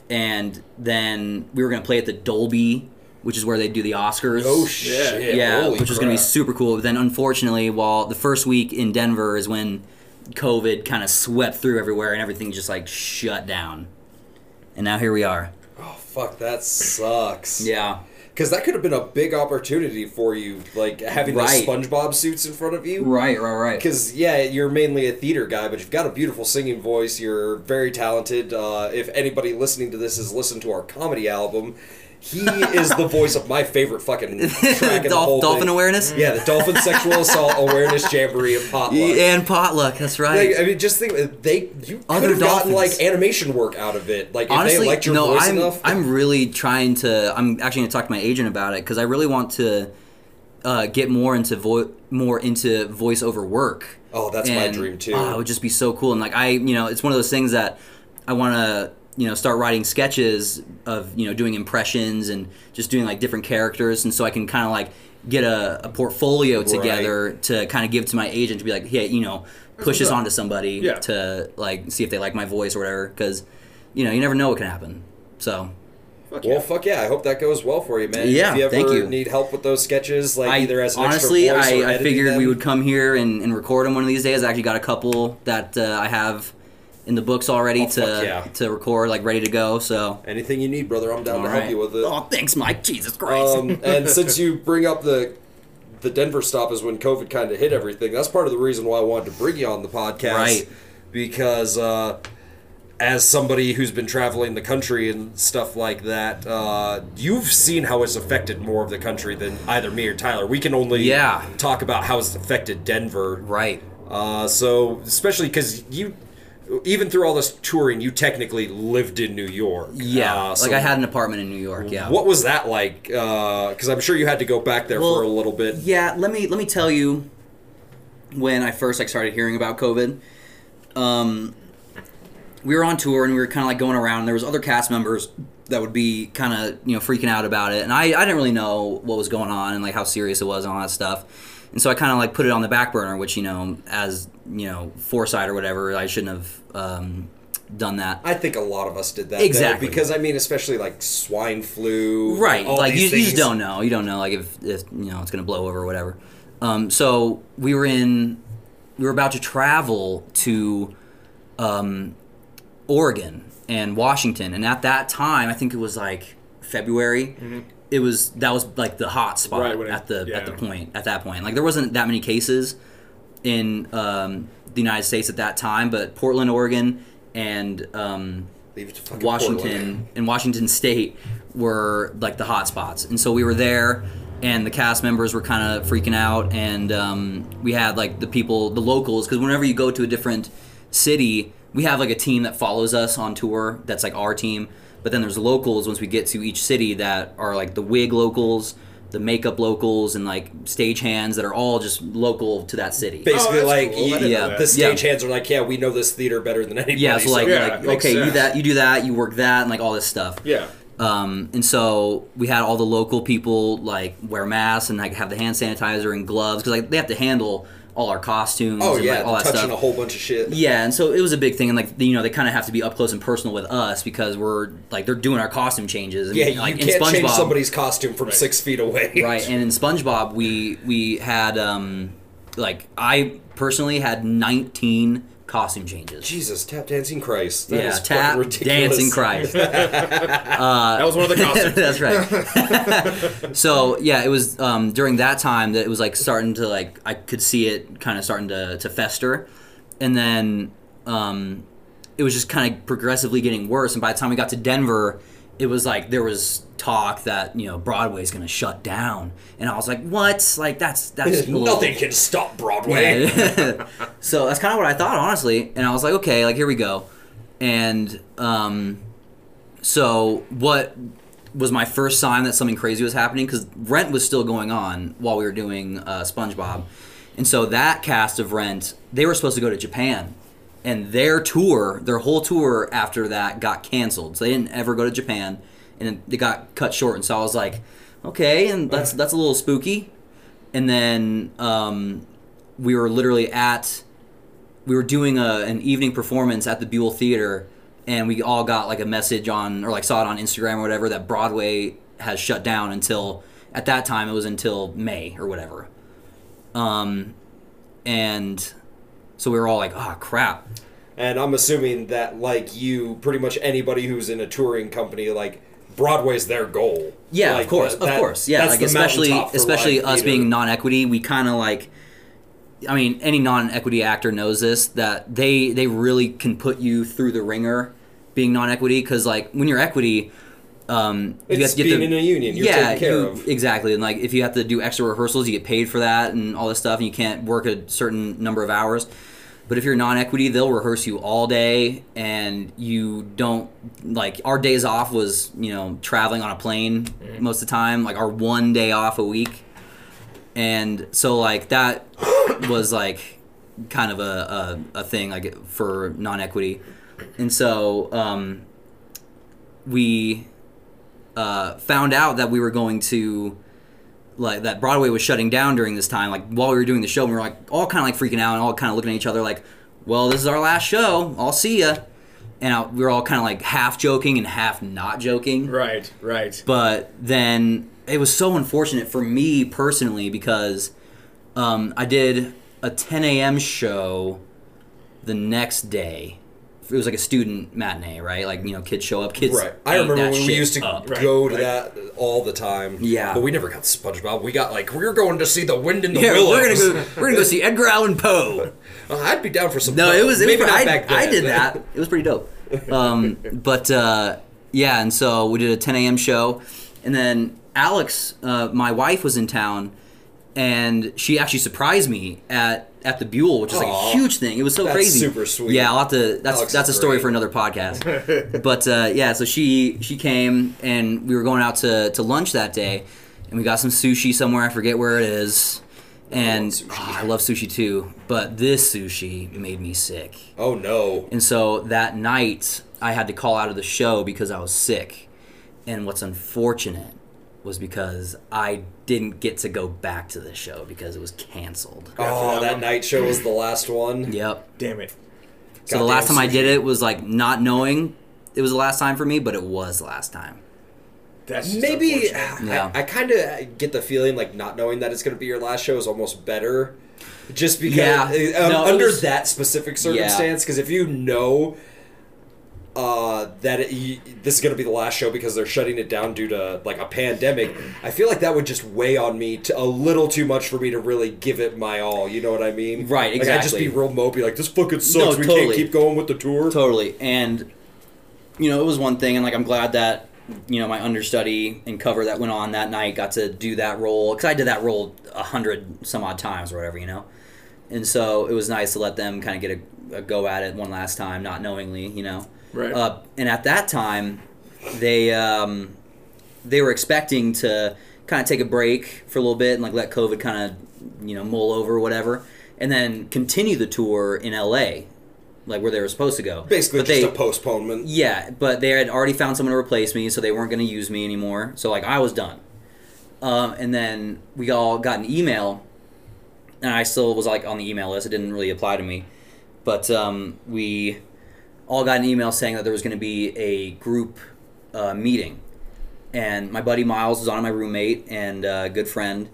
[SPEAKER 2] And then we were going to play at the Dolby, which is where they do the Oscars.
[SPEAKER 3] Oh shit!
[SPEAKER 2] yeah,
[SPEAKER 3] Holy
[SPEAKER 2] which was going to be super cool. But then, unfortunately, while the first week in Denver is when COVID kind of swept through everywhere and everything just like shut down. And now here we are.
[SPEAKER 3] Oh fuck, that sucks.
[SPEAKER 2] Yeah.
[SPEAKER 3] Because that could have been a big opportunity for you, like having
[SPEAKER 2] Right.
[SPEAKER 3] those SpongeBob suits in front of you.
[SPEAKER 2] Right, right, right.
[SPEAKER 3] Because yeah, you're mainly a theater guy, but you've got a beautiful singing voice. You're very talented. Uh, if anybody listening to this has listened to our comedy album, he is the voice of my favorite fucking (laughs) track in the whole
[SPEAKER 2] dolphin
[SPEAKER 3] thing.
[SPEAKER 2] awareness?
[SPEAKER 3] Yeah, the Dolphin Sexual (laughs) Assault Awareness Jamboree and Potluck.
[SPEAKER 2] And potluck, that's right.
[SPEAKER 3] Like, I mean, just think they you could
[SPEAKER 2] Other
[SPEAKER 3] have gotten
[SPEAKER 2] dolphins.
[SPEAKER 3] like animation work out of it. Like if
[SPEAKER 2] honestly,
[SPEAKER 3] they liked your
[SPEAKER 2] no,
[SPEAKER 3] voice
[SPEAKER 2] I'm
[SPEAKER 3] enough.
[SPEAKER 2] I'm really trying to. I'm actually going to talk to my agent about it because I really want to uh, get more into vo- more into voiceover work.
[SPEAKER 3] Oh, that's my
[SPEAKER 2] And,
[SPEAKER 3] dream, too.
[SPEAKER 2] oh, it would just be so cool. And like I, you know, it's one of those things that I want to you know start writing sketches of you know doing impressions and just doing like different characters, and so I can kind of like get a, a portfolio together to kind of give to my agent to be like, hey, you know, push this
[SPEAKER 5] up.
[SPEAKER 2] onto somebody
[SPEAKER 5] Yeah.
[SPEAKER 2] to like see if they like my voice or whatever because you know you never know what can happen. So
[SPEAKER 5] Fuck
[SPEAKER 3] well, fuck yeah! I hope that goes well for you, man.
[SPEAKER 2] Yeah,
[SPEAKER 3] if you ever
[SPEAKER 2] thank you.
[SPEAKER 3] need help with those sketches, like
[SPEAKER 2] I
[SPEAKER 3] either as an
[SPEAKER 2] honestly,
[SPEAKER 3] extra voice or
[SPEAKER 2] I, I
[SPEAKER 3] editing
[SPEAKER 2] figured we would come here and, and record them one of these days. I actually got a couple that uh, I have in the books already
[SPEAKER 3] Oh,
[SPEAKER 2] to
[SPEAKER 3] yeah.
[SPEAKER 2] to record, like ready to go. So
[SPEAKER 3] Anything you need, brother, I'm down
[SPEAKER 2] all
[SPEAKER 3] to
[SPEAKER 2] right.
[SPEAKER 3] help you with it.
[SPEAKER 2] Oh, thanks, Mike. Jesus Christ.
[SPEAKER 3] Um, (laughs) and since you bring up the the Denver stop is when COVID kind of hit everything. That's part of the reason why I wanted to bring you on the podcast,
[SPEAKER 2] Right.
[SPEAKER 3] Because uh, as somebody who's been traveling the country and stuff like that, uh, you've seen how it's affected more of the country than either me or Tyler. We can only
[SPEAKER 2] Yeah.
[SPEAKER 3] talk about how it's affected Denver,
[SPEAKER 2] right.
[SPEAKER 3] uh, so especially because you. Even through all this touring, you technically lived in New York.
[SPEAKER 2] Yeah.
[SPEAKER 3] Uh,
[SPEAKER 2] like I had an apartment in New York. Yeah.
[SPEAKER 3] what was that like? Because I'm sure you had to go back there
[SPEAKER 2] Well,
[SPEAKER 3] for a little bit.
[SPEAKER 2] Yeah, let me let me tell you when I first like started hearing about COVID. Um, we were on tour and we were kind of like going around. And there was other cast members that would be kind of you know freaking out about it, and I I didn't really know what was going on and like how serious it was and all that stuff. And so I kind of like put it on the back burner, which you know, as you know, foresight or whatever, I shouldn't have um, done that.
[SPEAKER 3] I think a lot of us did that. though,
[SPEAKER 2] Exactly.
[SPEAKER 3] because I mean, especially like swine flu.
[SPEAKER 2] right like you, you just don't know you don't know like if, if you know it's gonna blow over or whatever um, so we were in we were about to travel to um, oregon and washington and at that time i think it was like february it was that was like the hot spot
[SPEAKER 5] Right, it-
[SPEAKER 2] at the
[SPEAKER 5] yeah.
[SPEAKER 2] at the point at that point. Like there wasn't that many cases in um, the United States at that time, but Portland, Oregon, and um,
[SPEAKER 3] Leave it to
[SPEAKER 2] Washington
[SPEAKER 3] Portland.
[SPEAKER 2] and Washington State were like the hot spots, and so we were there, and the cast members were kind of freaking out, and um, we had like the people, the locals, because whenever you go to a different city, we have like a team that follows us on tour. That's like our team, but then there's locals once we get to each city that are like the wig locals. The makeup locals and like stage hands that are all just local to that city.
[SPEAKER 3] Basically,
[SPEAKER 5] that's
[SPEAKER 3] like
[SPEAKER 5] cool. I didn't
[SPEAKER 2] know
[SPEAKER 3] yeah,
[SPEAKER 2] that.
[SPEAKER 3] the stage
[SPEAKER 2] Yeah.
[SPEAKER 3] hands are like, yeah, we know this theater better than anybody.
[SPEAKER 2] Yeah, so like,
[SPEAKER 5] Yeah,
[SPEAKER 2] like
[SPEAKER 5] makes
[SPEAKER 2] okay, you do
[SPEAKER 5] sense.
[SPEAKER 2] that, you do that, you work that, and like all this stuff.
[SPEAKER 5] Yeah.
[SPEAKER 2] Um, and so we had all the local people like wear masks and like have the hand sanitizer and gloves because like they have to handle all our costumes.
[SPEAKER 3] oh
[SPEAKER 2] and,
[SPEAKER 3] yeah,
[SPEAKER 2] like, all that
[SPEAKER 3] touching
[SPEAKER 2] stuff.
[SPEAKER 3] a whole bunch of shit.
[SPEAKER 2] Yeah, and so it was a big thing, and like you know they kind of have to be up close and personal with us because we're like they're doing our costume changes. And,
[SPEAKER 3] Yeah, you
[SPEAKER 2] like,
[SPEAKER 3] can't change
[SPEAKER 2] SpongeBob-
[SPEAKER 3] somebody's costume from six feet away.
[SPEAKER 2] right. And in SpongeBob, we we had um like I personally had 19 costume changes.
[SPEAKER 3] Jesus, tap dancing Christ. That
[SPEAKER 2] yeah,
[SPEAKER 3] is
[SPEAKER 2] tap dancing Christ. (laughs)
[SPEAKER 5] that was one of the costumes. (laughs)
[SPEAKER 2] That's right. (laughs) so yeah, it was um, during that time that it was like starting to like I could see it kind of starting to to fester, and then um, it was just kind of progressively getting worse. And by the time we got to Denver, it was like there was talk that you know Broadway's going to shut down, and I was like, what? Like that's that's
[SPEAKER 3] Nothing can stop Broadway.
[SPEAKER 2] yeah. (laughs) (laughs) so that's kind of what I thought, honestly. And I was like, okay, like here we go. And um, so what was my first sign that something crazy was happening? Because Rent was still going on while we were doing uh, SpongeBob, and so that cast of Rent, they were supposed to go to Japan, and their tour, their whole tour after that got canceled. So they didn't ever go to Japan, and it got cut short. And so I was like, okay, and that's that's a little spooky. And then um, we were literally at we were doing a, an evening performance at the Buell Theater, and we all got like a message on or like saw it on Instagram or whatever that Broadway has shut down until at that time it was until May or whatever. Um, and so we were all like, "Oh crap!"
[SPEAKER 3] And I'm assuming that, like you, pretty much anybody who's in a touring company, like Broadway's their goal.
[SPEAKER 2] Yeah,
[SPEAKER 3] Like,
[SPEAKER 2] of course,
[SPEAKER 3] that-
[SPEAKER 2] of course, yeah. Like especially especially us
[SPEAKER 3] theater.
[SPEAKER 2] being non-equity, we kind of like. I mean, any non-equity actor knows this that they they really can put you through the ringer, being non-equity because like when you're equity, um, you
[SPEAKER 3] It's
[SPEAKER 2] have to get
[SPEAKER 3] being
[SPEAKER 2] the,
[SPEAKER 3] in a union. You're
[SPEAKER 2] yeah,
[SPEAKER 3] taken care
[SPEAKER 2] you-
[SPEAKER 3] of.
[SPEAKER 2] exactly. And like if you have to do extra rehearsals, you get paid for that and all this stuff, and you can't work a certain number of hours. But if you're non-equity, they'll rehearse you all day, and you don't like our days off was you know traveling on a plane
[SPEAKER 3] Mm-hmm.
[SPEAKER 2] most of the time, like our one day off a week, and so like that (coughs) was like kind of a, a, a thing like for non-equity, and so um, we uh, found out that we were going to like that Broadway was shutting down during this time. Like while we were doing the show, we were like all kind of like freaking out and all kind of looking at each other like, "Well, this is our last show. I'll see ya." And I, we were all kind of like half joking and half not joking.
[SPEAKER 5] Right, right.
[SPEAKER 2] But then it was so unfortunate for me personally because um, I did a 10 a.m. show the next day. It was like a student matinee, right? Like you know, kids show up. Kids.
[SPEAKER 3] Right. I remember
[SPEAKER 2] that
[SPEAKER 3] when we used to
[SPEAKER 2] up.
[SPEAKER 5] Right,
[SPEAKER 3] go to
[SPEAKER 5] right.
[SPEAKER 3] that all the time.
[SPEAKER 2] Yeah.
[SPEAKER 3] But we never got SpongeBob. We got like we were going to see the Wind in the
[SPEAKER 2] Yeah,
[SPEAKER 3] Willows.
[SPEAKER 2] we're gonna go. We're gonna go see Edgar Allan Poe. (laughs)
[SPEAKER 3] Uh, I'd be down for some.
[SPEAKER 2] No,
[SPEAKER 3] Poe.
[SPEAKER 2] it was. It
[SPEAKER 3] maybe
[SPEAKER 2] was
[SPEAKER 3] not
[SPEAKER 2] I,
[SPEAKER 3] back then.
[SPEAKER 2] I did that. It was pretty dope. Um, (laughs) but uh, yeah, and so we did a 10 a.m. show, and then Alex, uh, my wife, was in town, and she actually surprised me at at the Buell, which is like
[SPEAKER 3] Aw.
[SPEAKER 2] a huge thing. It was so
[SPEAKER 3] That's
[SPEAKER 2] crazy.
[SPEAKER 3] super sweet.
[SPEAKER 2] Yeah, I'll have to. That's
[SPEAKER 3] Alex
[SPEAKER 2] that's a
[SPEAKER 3] is
[SPEAKER 2] story
[SPEAKER 3] great.
[SPEAKER 2] for another podcast. (laughs) but uh, yeah, so she she came, and we were going out to to lunch that day, and we got some sushi somewhere. I forget where it is. And
[SPEAKER 3] sushi.
[SPEAKER 2] oh, I love sushi too, but this sushi made me sick.
[SPEAKER 3] Oh no.
[SPEAKER 2] And so that night, I had to call out of the show because I was sick. And what's unfortunate was because I didn't get to go back to the show because it was canceled.
[SPEAKER 3] Oh, that night show was the last one. (laughs)
[SPEAKER 2] Yep.
[SPEAKER 5] Damn it.
[SPEAKER 2] So the last time I did it was like not knowing it was the last time for me, but it was the last time.
[SPEAKER 5] That's just
[SPEAKER 3] Maybe
[SPEAKER 5] unfortunate.
[SPEAKER 2] Yeah.
[SPEAKER 3] I, I kind of get the feeling like not knowing that it's going to be your last show is almost better, just because
[SPEAKER 2] Yeah.
[SPEAKER 3] um,
[SPEAKER 2] No,
[SPEAKER 3] under
[SPEAKER 2] was-
[SPEAKER 3] that specific circumstance. Because if you know, uh, that it, this is going to be the last show because they're shutting it down due to like a pandemic, I feel like that would just weigh on me to, a little too much for me to really give it my all. You know what I mean?
[SPEAKER 2] Right,
[SPEAKER 3] Like I'd just be real mopey, like this fucking sucks.
[SPEAKER 2] No,
[SPEAKER 3] we
[SPEAKER 2] totally.
[SPEAKER 3] can't keep going with the tour.
[SPEAKER 2] Totally. And you know, it was one thing and like I'm glad that you know, my understudy and cover that went on that night got to do that role cuz I did that role a hundred some odd times or whatever, you know. And so it was nice to let them kind of get a, a go at it one last time, not knowingly, you know.
[SPEAKER 5] Right.
[SPEAKER 2] Uh, and at that time, they um, they were expecting to kind of take a break for a little bit and like let COVID kind of you know mull over or whatever, and then continue the tour in LA, like where they were supposed to go.
[SPEAKER 3] Basically,
[SPEAKER 2] But
[SPEAKER 3] just
[SPEAKER 2] they,
[SPEAKER 3] a postponement.
[SPEAKER 2] yeah, but they had already found someone to replace me, so they weren't going to use me anymore. So like I was done. Um, and then we all got an email, and I still was like on the email list. It didn't really apply to me, but um, we all got an email saying that there was going to be a group uh, meeting, and my buddy Miles was on my roommate and uh, good friend,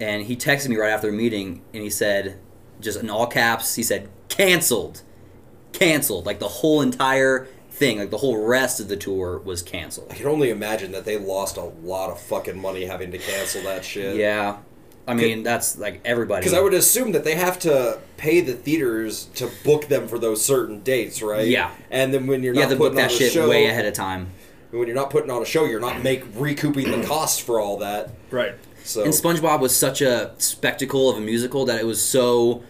[SPEAKER 2] and he texted me right after the meeting, and he said, just in all caps, he said canceled canceled. Like the whole entire thing, like the whole rest of the tour was canceled.
[SPEAKER 3] I can only imagine that they lost a lot of fucking money having to cancel that shit.
[SPEAKER 2] Yeah. I mean, that's like everybody.
[SPEAKER 3] Because I would assume that they have to pay the theaters to book them for those certain dates, right?
[SPEAKER 2] Yeah.
[SPEAKER 3] And then when you're not
[SPEAKER 2] have to book
[SPEAKER 3] putting
[SPEAKER 2] that
[SPEAKER 3] on a
[SPEAKER 2] shit
[SPEAKER 3] show,
[SPEAKER 2] way ahead of time.
[SPEAKER 3] when you're not putting on a show, you're not make recouping the costs for all that.
[SPEAKER 5] Right.
[SPEAKER 3] So
[SPEAKER 2] And SpongeBob was such a spectacle of a musical that it was so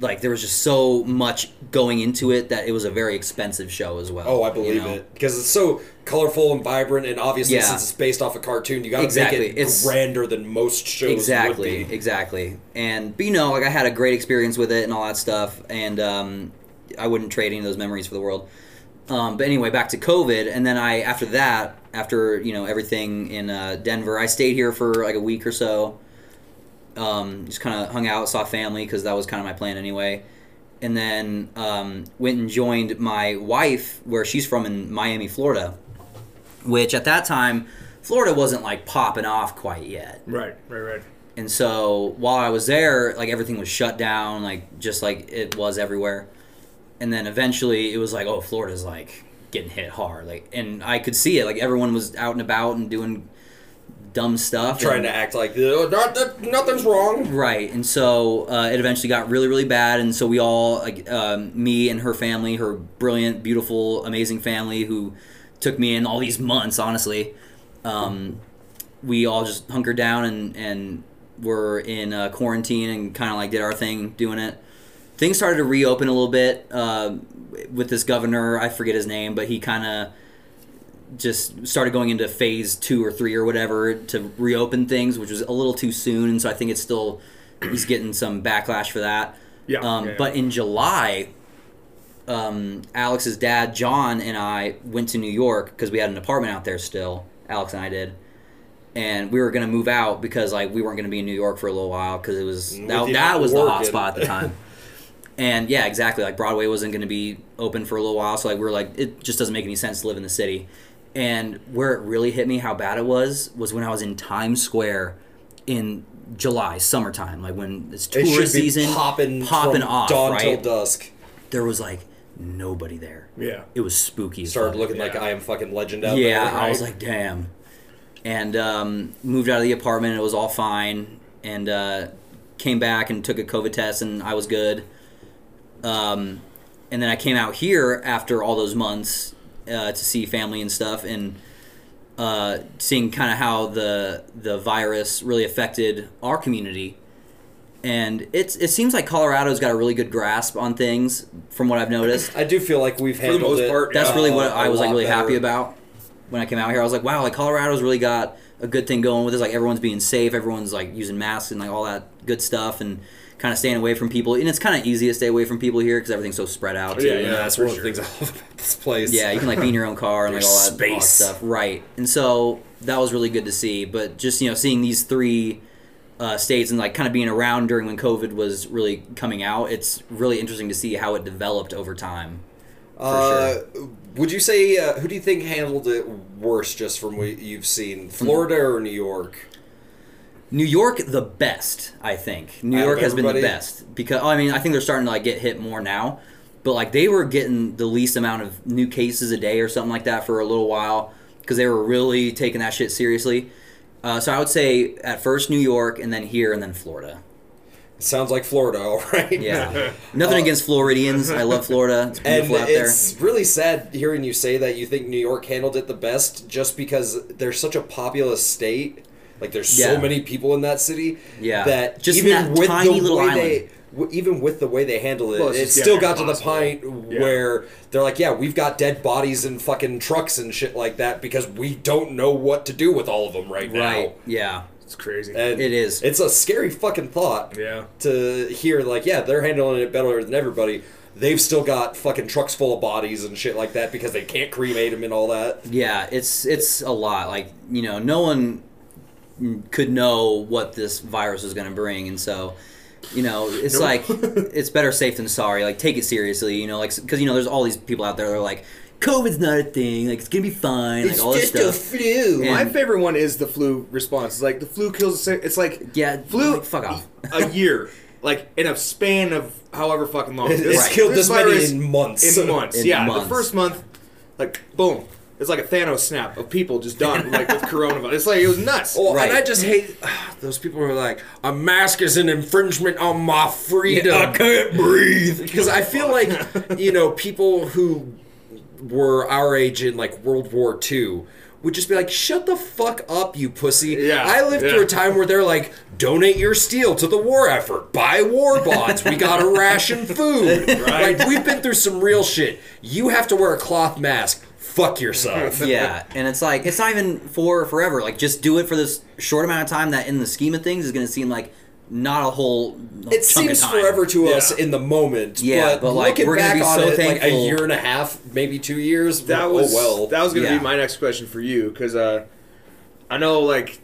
[SPEAKER 2] like there was just so much going into it that it was a very expensive show as well.
[SPEAKER 3] oh, I
[SPEAKER 2] you
[SPEAKER 3] believe
[SPEAKER 2] know?
[SPEAKER 3] it because it's so colorful and vibrant, and obviously
[SPEAKER 2] Yeah.
[SPEAKER 3] since it's based off a cartoon, you got to
[SPEAKER 2] Exactly.
[SPEAKER 3] make it
[SPEAKER 2] It's-
[SPEAKER 3] grander than most shows
[SPEAKER 2] exactly
[SPEAKER 3] would be.
[SPEAKER 2] exactly and but you know like i had a great experience with it and all that stuff and um, i wouldn't trade any of those memories for the world um, but anyway back to covid and then i after that after you know everything in uh, denver i stayed here for like a week or so um, just kind of hung out saw family because that was kind of my plan anyway and then um, went and joined my wife where she's from in miami florida which at that time florida wasn't like popping off quite yet
[SPEAKER 5] Right. Right. Right.
[SPEAKER 2] and so while I was there, like everything was shut down, like just like it was everywhere. And then eventually it was like, oh, Florida's like getting hit hard. Like, and I could see it. Like everyone was out and about and doing dumb stuff.
[SPEAKER 3] Trying
[SPEAKER 2] and-
[SPEAKER 3] to act like "Oh, not, that, nothing's wrong.
[SPEAKER 2] Right, and so uh, it eventually got really, really bad, and so we all, like um, me and her family, her brilliant, beautiful, amazing family, who took me in all these months, honestly, um, we all just hunkered down and and were in uh, quarantine and kind of like did our thing, doing it. Things started to reopen a little bit uh, with this governor. I forget his name, but he kind of just started going into phase two or three or whatever to reopen things, which was a little too soon, and so I think it's still he's getting some backlash for that.
[SPEAKER 5] Yeah,
[SPEAKER 2] Um,
[SPEAKER 5] yeah, yeah.
[SPEAKER 2] But in July, um, Alex's dad John and I went to New York because we had an apartment out there still. Alex and I did. And we were gonna move out because like we weren't gonna be in New York for a little while because it was that, that was the hot spot at the time. (laughs) And yeah, exactly. Like Broadway wasn't going to be open for a little while, so like we were like, it just doesn't make any sense to live in the city. And where it really hit me how bad it was was when I was in Times Square in July, summertime, like when it's
[SPEAKER 3] It
[SPEAKER 2] tourist
[SPEAKER 3] be
[SPEAKER 2] season,
[SPEAKER 3] popping,
[SPEAKER 2] popping off,
[SPEAKER 3] dawn
[SPEAKER 2] right?
[SPEAKER 3] till dusk.
[SPEAKER 2] There was like nobody there.
[SPEAKER 5] Yeah.
[SPEAKER 2] It was spooky. as
[SPEAKER 3] Started
[SPEAKER 2] fuck.
[SPEAKER 3] looking like
[SPEAKER 5] Yeah.
[SPEAKER 3] I am fucking legend out
[SPEAKER 2] yeah,
[SPEAKER 3] there.
[SPEAKER 2] I was
[SPEAKER 5] right?
[SPEAKER 2] like, damn. And um, moved out of the apartment. It was all fine. And uh, came back and took a COVID test, and I was good. Um, and then I came out here after all those months uh, to see family and stuff, and uh, seeing kind of how the the virus really affected our community. And it's it seems like Colorado's got a really good grasp on things, from what I've noticed.
[SPEAKER 3] I do feel like we've
[SPEAKER 5] the most
[SPEAKER 3] it.
[SPEAKER 5] part, uh,
[SPEAKER 2] That's
[SPEAKER 5] Yeah.
[SPEAKER 2] really what I was like
[SPEAKER 3] lot
[SPEAKER 2] really happy about when I came out here. I was like, wow, like Colorado's really got a good thing going with this. Like everyone's being safe, everyone's like using masks and like all that good stuff, and kind of staying away from people. And it's kind of easy to stay away from people here because everything's so spread out. Oh, too,
[SPEAKER 5] Yeah,
[SPEAKER 2] you
[SPEAKER 3] Yeah,
[SPEAKER 2] know?
[SPEAKER 3] that's
[SPEAKER 5] for
[SPEAKER 3] one
[SPEAKER 5] sure.
[SPEAKER 3] of the things I love about this place.
[SPEAKER 2] Yeah, you can like be in your own car and like all that, all that
[SPEAKER 3] space.
[SPEAKER 2] stuff, right? And so that was really good to see. But just you know, seeing these three uh, states and like kind of being around during when COVID was really coming out, it's really interesting to see how it developed over time.
[SPEAKER 3] Uh, Would you say uh, who do you think handled it worse, just from what you've seen, Florida or New York?
[SPEAKER 2] New York, the best, I think. New York has been the best because oh, I mean I think they're starting to like get hit more now, but like they were getting the least amount of new cases a day or something like that for a little while because they were really taking that shit seriously. Uh, so I would say at first New York, and then here, and then Florida.
[SPEAKER 3] Sounds like Florida, (laughs) all right.
[SPEAKER 2] Yeah, (laughs) nothing against Floridians. I love Florida. It's (laughs)
[SPEAKER 3] And
[SPEAKER 2] out there.
[SPEAKER 3] it's really sad hearing you say that you think New York handled it the best just because they're such a populous state. Like there's
[SPEAKER 2] Yeah.
[SPEAKER 3] so many people in that city.
[SPEAKER 2] Yeah.
[SPEAKER 3] That
[SPEAKER 2] Just
[SPEAKER 3] even
[SPEAKER 2] that
[SPEAKER 3] with
[SPEAKER 2] tiny
[SPEAKER 3] the
[SPEAKER 2] little
[SPEAKER 3] way
[SPEAKER 2] island.
[SPEAKER 3] they w- even with the way they handle it,
[SPEAKER 5] Well,
[SPEAKER 3] it still
[SPEAKER 5] damn
[SPEAKER 3] got to the point
[SPEAKER 5] Yeah.
[SPEAKER 3] where they're like, yeah, we've got dead bodies in fucking trucks and shit like that because we don't know what to do with all of them right,
[SPEAKER 2] right.
[SPEAKER 3] now.
[SPEAKER 2] Yeah.
[SPEAKER 5] It's crazy.
[SPEAKER 3] And
[SPEAKER 2] It is.
[SPEAKER 3] It's a scary fucking thought
[SPEAKER 5] yeah.
[SPEAKER 3] to hear like, yeah, they're handling it better than everybody. They've still got fucking trucks full of bodies and shit like that because they can't cremate them and all that.
[SPEAKER 2] Yeah, it's it's a lot. Like you know, no one could know what this virus was going to bring, and so you know, it's
[SPEAKER 5] Nope.
[SPEAKER 2] like (laughs) it's better safe than sorry. Like take it seriously. You know, like because you know, there's all these people out there that are like, COVID's not a thing. Like it's gonna be fine. Like all this stuff.
[SPEAKER 3] flu.
[SPEAKER 2] Yeah.
[SPEAKER 5] My favorite one is the flu response. It's like the flu kills. It's like
[SPEAKER 2] Yeah,
[SPEAKER 5] flu.
[SPEAKER 2] like, fuck off.
[SPEAKER 5] a year, like in a span of however fucking long.
[SPEAKER 3] It's
[SPEAKER 5] This-
[SPEAKER 3] killed this many
[SPEAKER 5] virus
[SPEAKER 3] in months.
[SPEAKER 5] In months,
[SPEAKER 2] In
[SPEAKER 5] yeah.
[SPEAKER 2] months.
[SPEAKER 5] The first month, like boom, it's like a Thanos snap of people just done, like with coronavirus. It's like it was nuts.
[SPEAKER 3] Well,
[SPEAKER 2] Right.
[SPEAKER 3] and I just hate (sighs) those people who are like, a mask is an infringement on my freedom. I can't breathe. Because I feel like, you know, people who were our age in like World War II would just be like, shut the fuck up, you pussy.
[SPEAKER 5] Yeah,
[SPEAKER 3] I lived
[SPEAKER 5] yeah.
[SPEAKER 3] through a time where they're like, donate your steel to the war effort, buy war bonds, we gotta (laughs) ration food.
[SPEAKER 5] Right.
[SPEAKER 3] Like, we've been through some real shit. You have to wear a cloth mask. Fuck yourself. (laughs)
[SPEAKER 2] yeah, and it's like it's not even for forever. Like just do it for this short amount of time that, in the scheme of things, is going to seem like not a whole.
[SPEAKER 3] It
[SPEAKER 2] chunk of
[SPEAKER 3] seems
[SPEAKER 2] time.
[SPEAKER 3] forever to us in the moment.
[SPEAKER 2] Yeah,
[SPEAKER 3] but,
[SPEAKER 2] but, like, we're gonna be so
[SPEAKER 3] it, like a year and a half, maybe two years.
[SPEAKER 5] that
[SPEAKER 3] oh
[SPEAKER 5] was
[SPEAKER 3] well.
[SPEAKER 5] that was gonna
[SPEAKER 2] Yeah.
[SPEAKER 5] be my next question for you because uh, I know like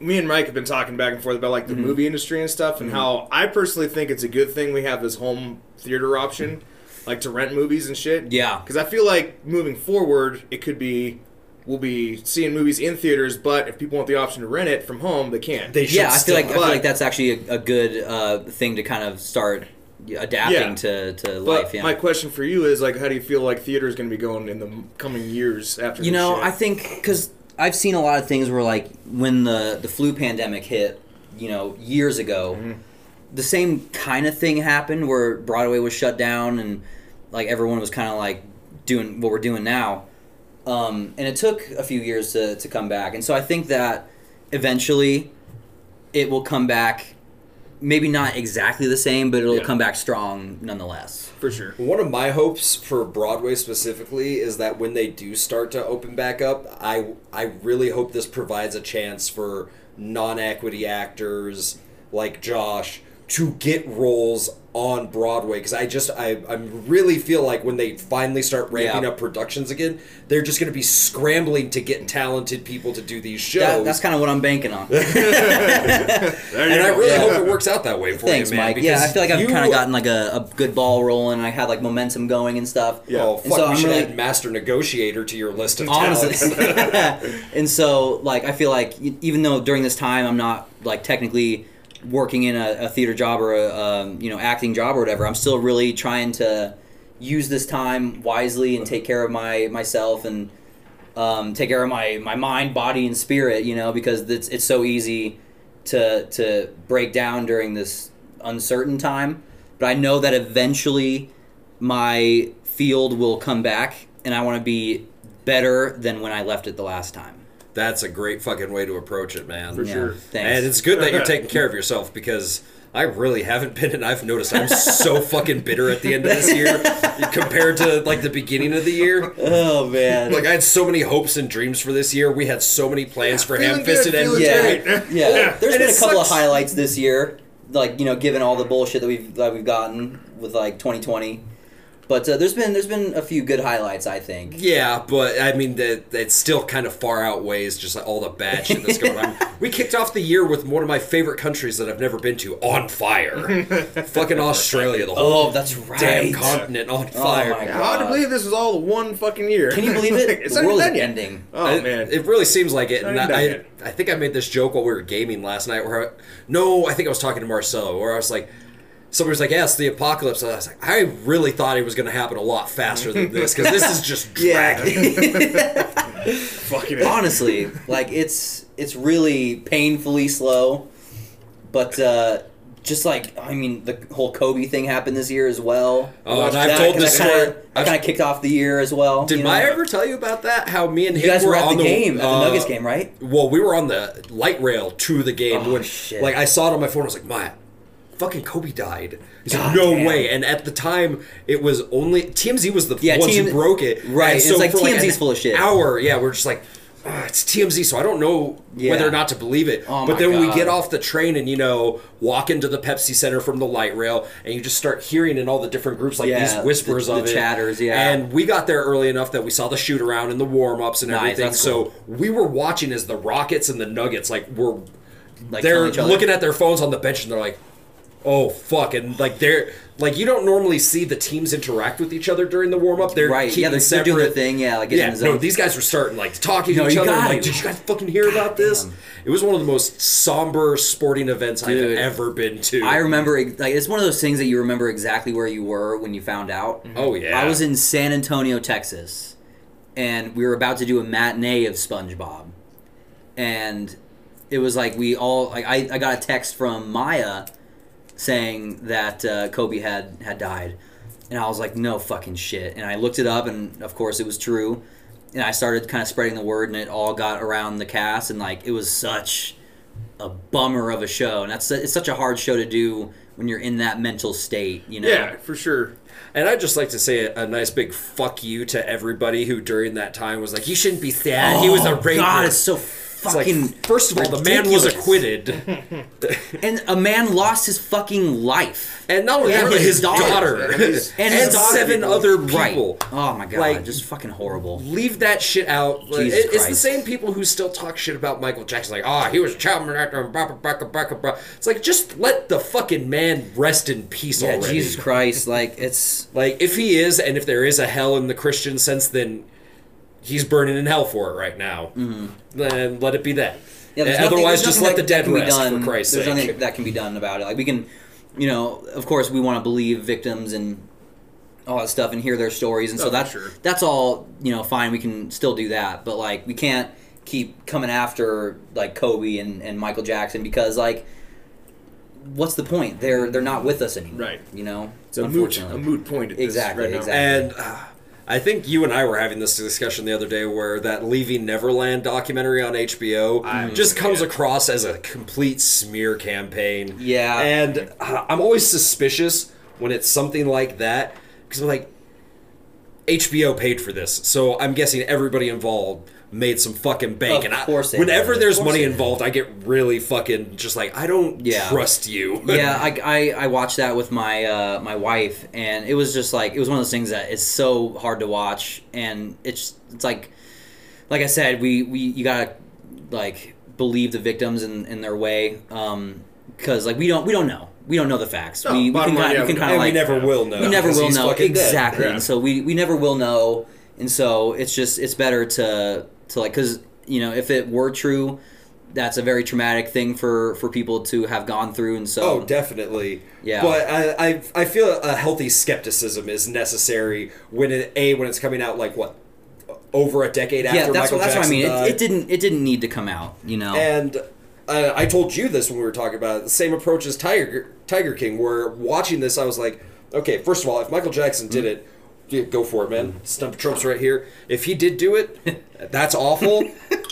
[SPEAKER 5] me and Mike have been talking back and forth about like the
[SPEAKER 2] Mm-hmm.
[SPEAKER 5] movie industry and stuff, and how I personally think it's a good thing we have this home theater option, like to rent movies and shit.
[SPEAKER 2] Yeah.
[SPEAKER 5] because I feel like moving forward, it could be we'll be seeing movies in theaters, but if people want the option to rent it from home, they can.
[SPEAKER 3] They should
[SPEAKER 2] Yeah, I feel
[SPEAKER 3] still-
[SPEAKER 2] like I feel like that's actually a, a good uh, thing to kind of start adapting
[SPEAKER 5] Yeah.
[SPEAKER 2] to, to
[SPEAKER 5] But
[SPEAKER 2] life. Yeah.
[SPEAKER 5] my question for you is like, how do you feel like theater is going to be going in the coming years after?
[SPEAKER 2] You
[SPEAKER 5] this
[SPEAKER 2] know,
[SPEAKER 5] shit?
[SPEAKER 2] I think because I've seen a lot of things where like when the the flu pandemic hit, you know, years ago,
[SPEAKER 5] Mm-hmm.
[SPEAKER 2] The same kind of thing happened where Broadway was shut down and like everyone was kind of like doing what we're doing now. Um, and it took a few years to, to come back. And so I think that eventually it will come back, maybe not exactly the same, but it'll
[SPEAKER 5] Yeah.
[SPEAKER 2] come back strong nonetheless.
[SPEAKER 5] for sure.
[SPEAKER 3] One of my hopes for Broadway specifically is that when they do start to open back up, I I really hope this provides a chance for non-equity actors like Josh to get roles on Broadway because I just I I really feel like when they finally start ramping
[SPEAKER 2] Yeah.
[SPEAKER 3] up productions again, they're just going to be scrambling to get talented people to do these shows.
[SPEAKER 2] That, that's kind of what I'm banking on. (laughs)
[SPEAKER 3] And
[SPEAKER 5] you
[SPEAKER 3] I really
[SPEAKER 5] Yeah.
[SPEAKER 3] hope it works out that way for
[SPEAKER 2] Thanks,
[SPEAKER 3] you, man.
[SPEAKER 2] Mike. Yeah, I feel like I've kind of gotten like a, a good ball rolling. and I had like momentum going and stuff.
[SPEAKER 5] Yeah.
[SPEAKER 3] Oh, oh
[SPEAKER 2] And
[SPEAKER 3] fuck,
[SPEAKER 2] so
[SPEAKER 3] we
[SPEAKER 2] I'm
[SPEAKER 3] should
[SPEAKER 2] really-
[SPEAKER 3] add Master Negotiator to your list of
[SPEAKER 2] honestly.
[SPEAKER 3] talents. (laughs)
[SPEAKER 2] and so, like, I feel like even though during this time I'm not like technically working in a, a theater job or a um, you know acting job or whatever, I'm still really trying to use this time wisely and take care of my myself and um, take care of my my mind, body, and spirit. You know, because it's it's so easy to to break down during this uncertain time. But I know that eventually my field will come back, and I want to be better than when I left it the last time.
[SPEAKER 3] That's a great fucking way to approach it, man.
[SPEAKER 5] For
[SPEAKER 2] Yeah,
[SPEAKER 5] sure.
[SPEAKER 2] Thanks.
[SPEAKER 3] And it's good that you're (laughs) taking care of yourself because I really haven't been, and I've noticed I'm so (laughs) fucking bitter at the end of this year compared to like the beginning of the year.
[SPEAKER 2] oh man.
[SPEAKER 3] Like I had so many hopes and dreams for this year. We had so many plans for
[SPEAKER 5] feeling
[SPEAKER 3] Ham Fisted and
[SPEAKER 5] feeling
[SPEAKER 2] yeah,
[SPEAKER 5] great.
[SPEAKER 2] yeah. There's
[SPEAKER 3] And
[SPEAKER 2] been a couple
[SPEAKER 3] sucks.
[SPEAKER 2] of highlights this year, like you know, given all the bullshit that we've that we've gotten with like 2020. But uh, there's been there's been a few good highlights, I think.
[SPEAKER 3] Yeah, but I mean that that still kind of far outweighs just like all the bad shit that's going on. (laughs) We kicked off the year with one of my favorite countries that I've never been to on fire. (laughs) Fucking Australia, the whole
[SPEAKER 2] Oh, that's right.
[SPEAKER 3] damn continent on
[SPEAKER 2] Oh
[SPEAKER 3] fire.
[SPEAKER 2] my
[SPEAKER 5] Hard to
[SPEAKER 2] God.
[SPEAKER 5] believe this was all one fucking year.
[SPEAKER 2] Can you believe (laughs) it?
[SPEAKER 5] it's
[SPEAKER 2] the
[SPEAKER 5] not
[SPEAKER 2] world is
[SPEAKER 5] done yet.
[SPEAKER 2] ending.
[SPEAKER 5] Oh
[SPEAKER 3] it,
[SPEAKER 5] man,
[SPEAKER 3] it really seems like it.
[SPEAKER 5] Not
[SPEAKER 3] And
[SPEAKER 5] even
[SPEAKER 3] I,
[SPEAKER 5] yet.
[SPEAKER 3] I think I made this joke while we were gaming last night. Where I, no, I think I was talking to Marcelo, where I was like, somebody was like, "Yeah, it's the apocalypse." And I was like, "I really thought it was going to happen a lot faster than this because this is just (laughs) dragging." (laughs)
[SPEAKER 5] Fucking
[SPEAKER 2] honestly like it's it's really painfully slow but uh just like i mean the whole kobe thing happened this year as well
[SPEAKER 3] Oh, and I've told this
[SPEAKER 2] kinda,
[SPEAKER 3] story-
[SPEAKER 2] that kind of kicked off the year as well
[SPEAKER 3] Did
[SPEAKER 2] you know?
[SPEAKER 3] I ever tell you about that? How me and him
[SPEAKER 2] you guys were at
[SPEAKER 3] on
[SPEAKER 2] the game at the
[SPEAKER 3] uh,
[SPEAKER 2] nuggets game right
[SPEAKER 3] Well, we were on the light rail to the game
[SPEAKER 2] Oh,
[SPEAKER 3] when,
[SPEAKER 2] shit.
[SPEAKER 3] like, I saw it on my phone. I was like, "Maya, fucking Kobe died." He's like,
[SPEAKER 2] God
[SPEAKER 3] "No
[SPEAKER 2] damn.
[SPEAKER 3] way!" And at the time, it was only TMZ was the
[SPEAKER 2] Yeah,
[SPEAKER 3] ones
[SPEAKER 2] TM
[SPEAKER 3] who broke it.
[SPEAKER 2] right,
[SPEAKER 3] And
[SPEAKER 2] it's like
[SPEAKER 3] for,
[SPEAKER 2] TMZ 's
[SPEAKER 3] an
[SPEAKER 2] full of shit.
[SPEAKER 3] Hour, yeah, we're just like. "Ah, it's TMZ, so I don't know
[SPEAKER 2] Yeah.
[SPEAKER 3] whether or not to believe it.
[SPEAKER 2] Oh
[SPEAKER 3] but then we get off the train and you know walk into the Pepsi Center from the light rail, and you just start hearing in all the different groups like
[SPEAKER 2] Yeah,
[SPEAKER 3] these whispers
[SPEAKER 2] the-
[SPEAKER 3] of
[SPEAKER 2] the
[SPEAKER 3] it,
[SPEAKER 2] chatters, yeah.
[SPEAKER 3] And we got there early enough that we saw the shoot around and the warm ups and
[SPEAKER 2] Nice,
[SPEAKER 3] everything.
[SPEAKER 2] that's
[SPEAKER 3] so
[SPEAKER 2] cool.
[SPEAKER 3] we were watching as the Rockets and the Nuggets like were
[SPEAKER 2] like
[SPEAKER 3] they're
[SPEAKER 2] killing each other?
[SPEAKER 3] looking at their phones on the bench and they're like, "Oh fuck!" And like they're like you don't normally see the teams interact with each other during the warm up. They're
[SPEAKER 2] right yeah they're, they're
[SPEAKER 3] separate.
[SPEAKER 2] doing their thing yeah like
[SPEAKER 3] Yeah, no, these guys were starting like talking
[SPEAKER 2] No,
[SPEAKER 3] to each other. Like,
[SPEAKER 2] it.
[SPEAKER 3] did you guys fucking hear about this? It was one of the most somber sporting events
[SPEAKER 2] Dude.
[SPEAKER 3] I've ever been to.
[SPEAKER 2] I remember like it's one of those things that you remember exactly where you were when you found out. Mm-hmm.
[SPEAKER 3] Oh yeah,
[SPEAKER 2] I was in San Antonio, Texas, and we were about to do a matinee of SpongeBob, and it was like we all like I, I got a text from Maya saying that uh, Kobe had had died, and I was like, no fucking shit, and I looked it up, and of course it was true, and I started kind of spreading the word, and it all got around the cast, and like it was such a bummer of a show, and that's it's such a hard show to do when you're in that mental state, you know.
[SPEAKER 5] Yeah, for sure.
[SPEAKER 3] And I'd just like to say a, a nice big fuck you to everybody who during that time was like, "You shouldn't be sad. he was a
[SPEAKER 2] Oh,
[SPEAKER 3] rapist."
[SPEAKER 2] God, it's so
[SPEAKER 3] It's like, first of all, the man was acquitted, (laughs)
[SPEAKER 2] and a man lost his fucking life,
[SPEAKER 3] and not only
[SPEAKER 2] And
[SPEAKER 3] that, but
[SPEAKER 2] his
[SPEAKER 3] his
[SPEAKER 2] daughter.
[SPEAKER 3] daughter,
[SPEAKER 5] And his-
[SPEAKER 3] and,
[SPEAKER 2] his daughter.
[SPEAKER 3] seven other
[SPEAKER 2] Right.
[SPEAKER 3] people.
[SPEAKER 2] Oh my god,
[SPEAKER 3] Like-
[SPEAKER 2] just fucking horrible.
[SPEAKER 3] Leave that shit out. Like, it- it's the same people who still talk shit about Michael Jackson, like, "Ah, he was a child molester." Blah, blah, blah, blah, blah, blah." It's like just let the fucking man rest in peace
[SPEAKER 2] Yeah,
[SPEAKER 3] already.
[SPEAKER 2] Jesus Christ, like it's
[SPEAKER 3] Like if he is, and if there is a hell in the Christian sense, then he's burning in hell for it right now. Mm-hmm. Then let it be that.
[SPEAKER 2] Yeah, there's nothing-
[SPEAKER 3] Otherwise,
[SPEAKER 2] there's
[SPEAKER 3] just let the dead
[SPEAKER 2] be
[SPEAKER 3] rest
[SPEAKER 2] done-
[SPEAKER 3] for Christ's
[SPEAKER 2] There's
[SPEAKER 3] sake.
[SPEAKER 2] nothing that can be done about it. Like we can, you know, of course we want to believe victims and all that stuff and hear their stories, and
[SPEAKER 5] Oh,
[SPEAKER 2] so that's
[SPEAKER 5] sure.
[SPEAKER 2] that's all you know. Fine, we can still do that, but like we can't keep coming after like Kobe and, and Michael Jackson because like. What's the point? They're they're not with us anymore.
[SPEAKER 5] Right.
[SPEAKER 2] You know.
[SPEAKER 5] It's a moot, a moot point. At this
[SPEAKER 2] Exactly,
[SPEAKER 5] Right now.
[SPEAKER 2] exactly.
[SPEAKER 3] And uh, I think you and I were having this discussion the other day where that Leaving Neverland documentary on HBO
[SPEAKER 5] I-
[SPEAKER 3] just comes
[SPEAKER 5] yeah.
[SPEAKER 3] across as a complete smear campaign.
[SPEAKER 2] Yeah.
[SPEAKER 3] And uh, I'm always suspicious when it's something like that because I'm like, HBO paid for this, so I'm guessing everybody involved made some fucking bank.
[SPEAKER 2] Of
[SPEAKER 3] and
[SPEAKER 2] course
[SPEAKER 3] I,
[SPEAKER 2] they
[SPEAKER 3] whenever
[SPEAKER 2] did.
[SPEAKER 3] there's
[SPEAKER 2] course
[SPEAKER 3] money involved, I get really fucking just like I don't
[SPEAKER 2] Yeah.
[SPEAKER 3] trust you. (laughs)
[SPEAKER 2] yeah, I, I, I watched that with my uh, my wife, and it was just like it was one of those things that is so hard to watch, and it's it's like like I said, we, we you gotta like believe the victims in, in their way, because like we don't we don't know we don't know the facts.
[SPEAKER 5] No,
[SPEAKER 2] we, we can
[SPEAKER 5] line,
[SPEAKER 2] kind
[SPEAKER 5] yeah,
[SPEAKER 2] we can kind of like
[SPEAKER 3] we never will know.
[SPEAKER 2] we never will know exactly,
[SPEAKER 5] Yeah.
[SPEAKER 2] and so we we never will know, and so it's just it's better to to like because you know if it were true. That's a very traumatic thing for, for people to have gone through, and so
[SPEAKER 3] Oh, definitely.
[SPEAKER 2] Yeah.
[SPEAKER 3] But I, I, I feel a healthy skepticism is necessary when it a when it's coming out like what over a decade after
[SPEAKER 2] yeah, that's
[SPEAKER 3] Michael
[SPEAKER 2] what that's what I mean. It, it didn't it didn't need to come out, you know.
[SPEAKER 3] And I, I told you this when we were talking about it. The same approach as Tiger Tiger King. Where watching this, I was like, okay, first of all, if Michael Jackson did mm-hmm. it, yeah, go for it, man. Stump Trump's right here. If he did do it, (laughs) that's awful.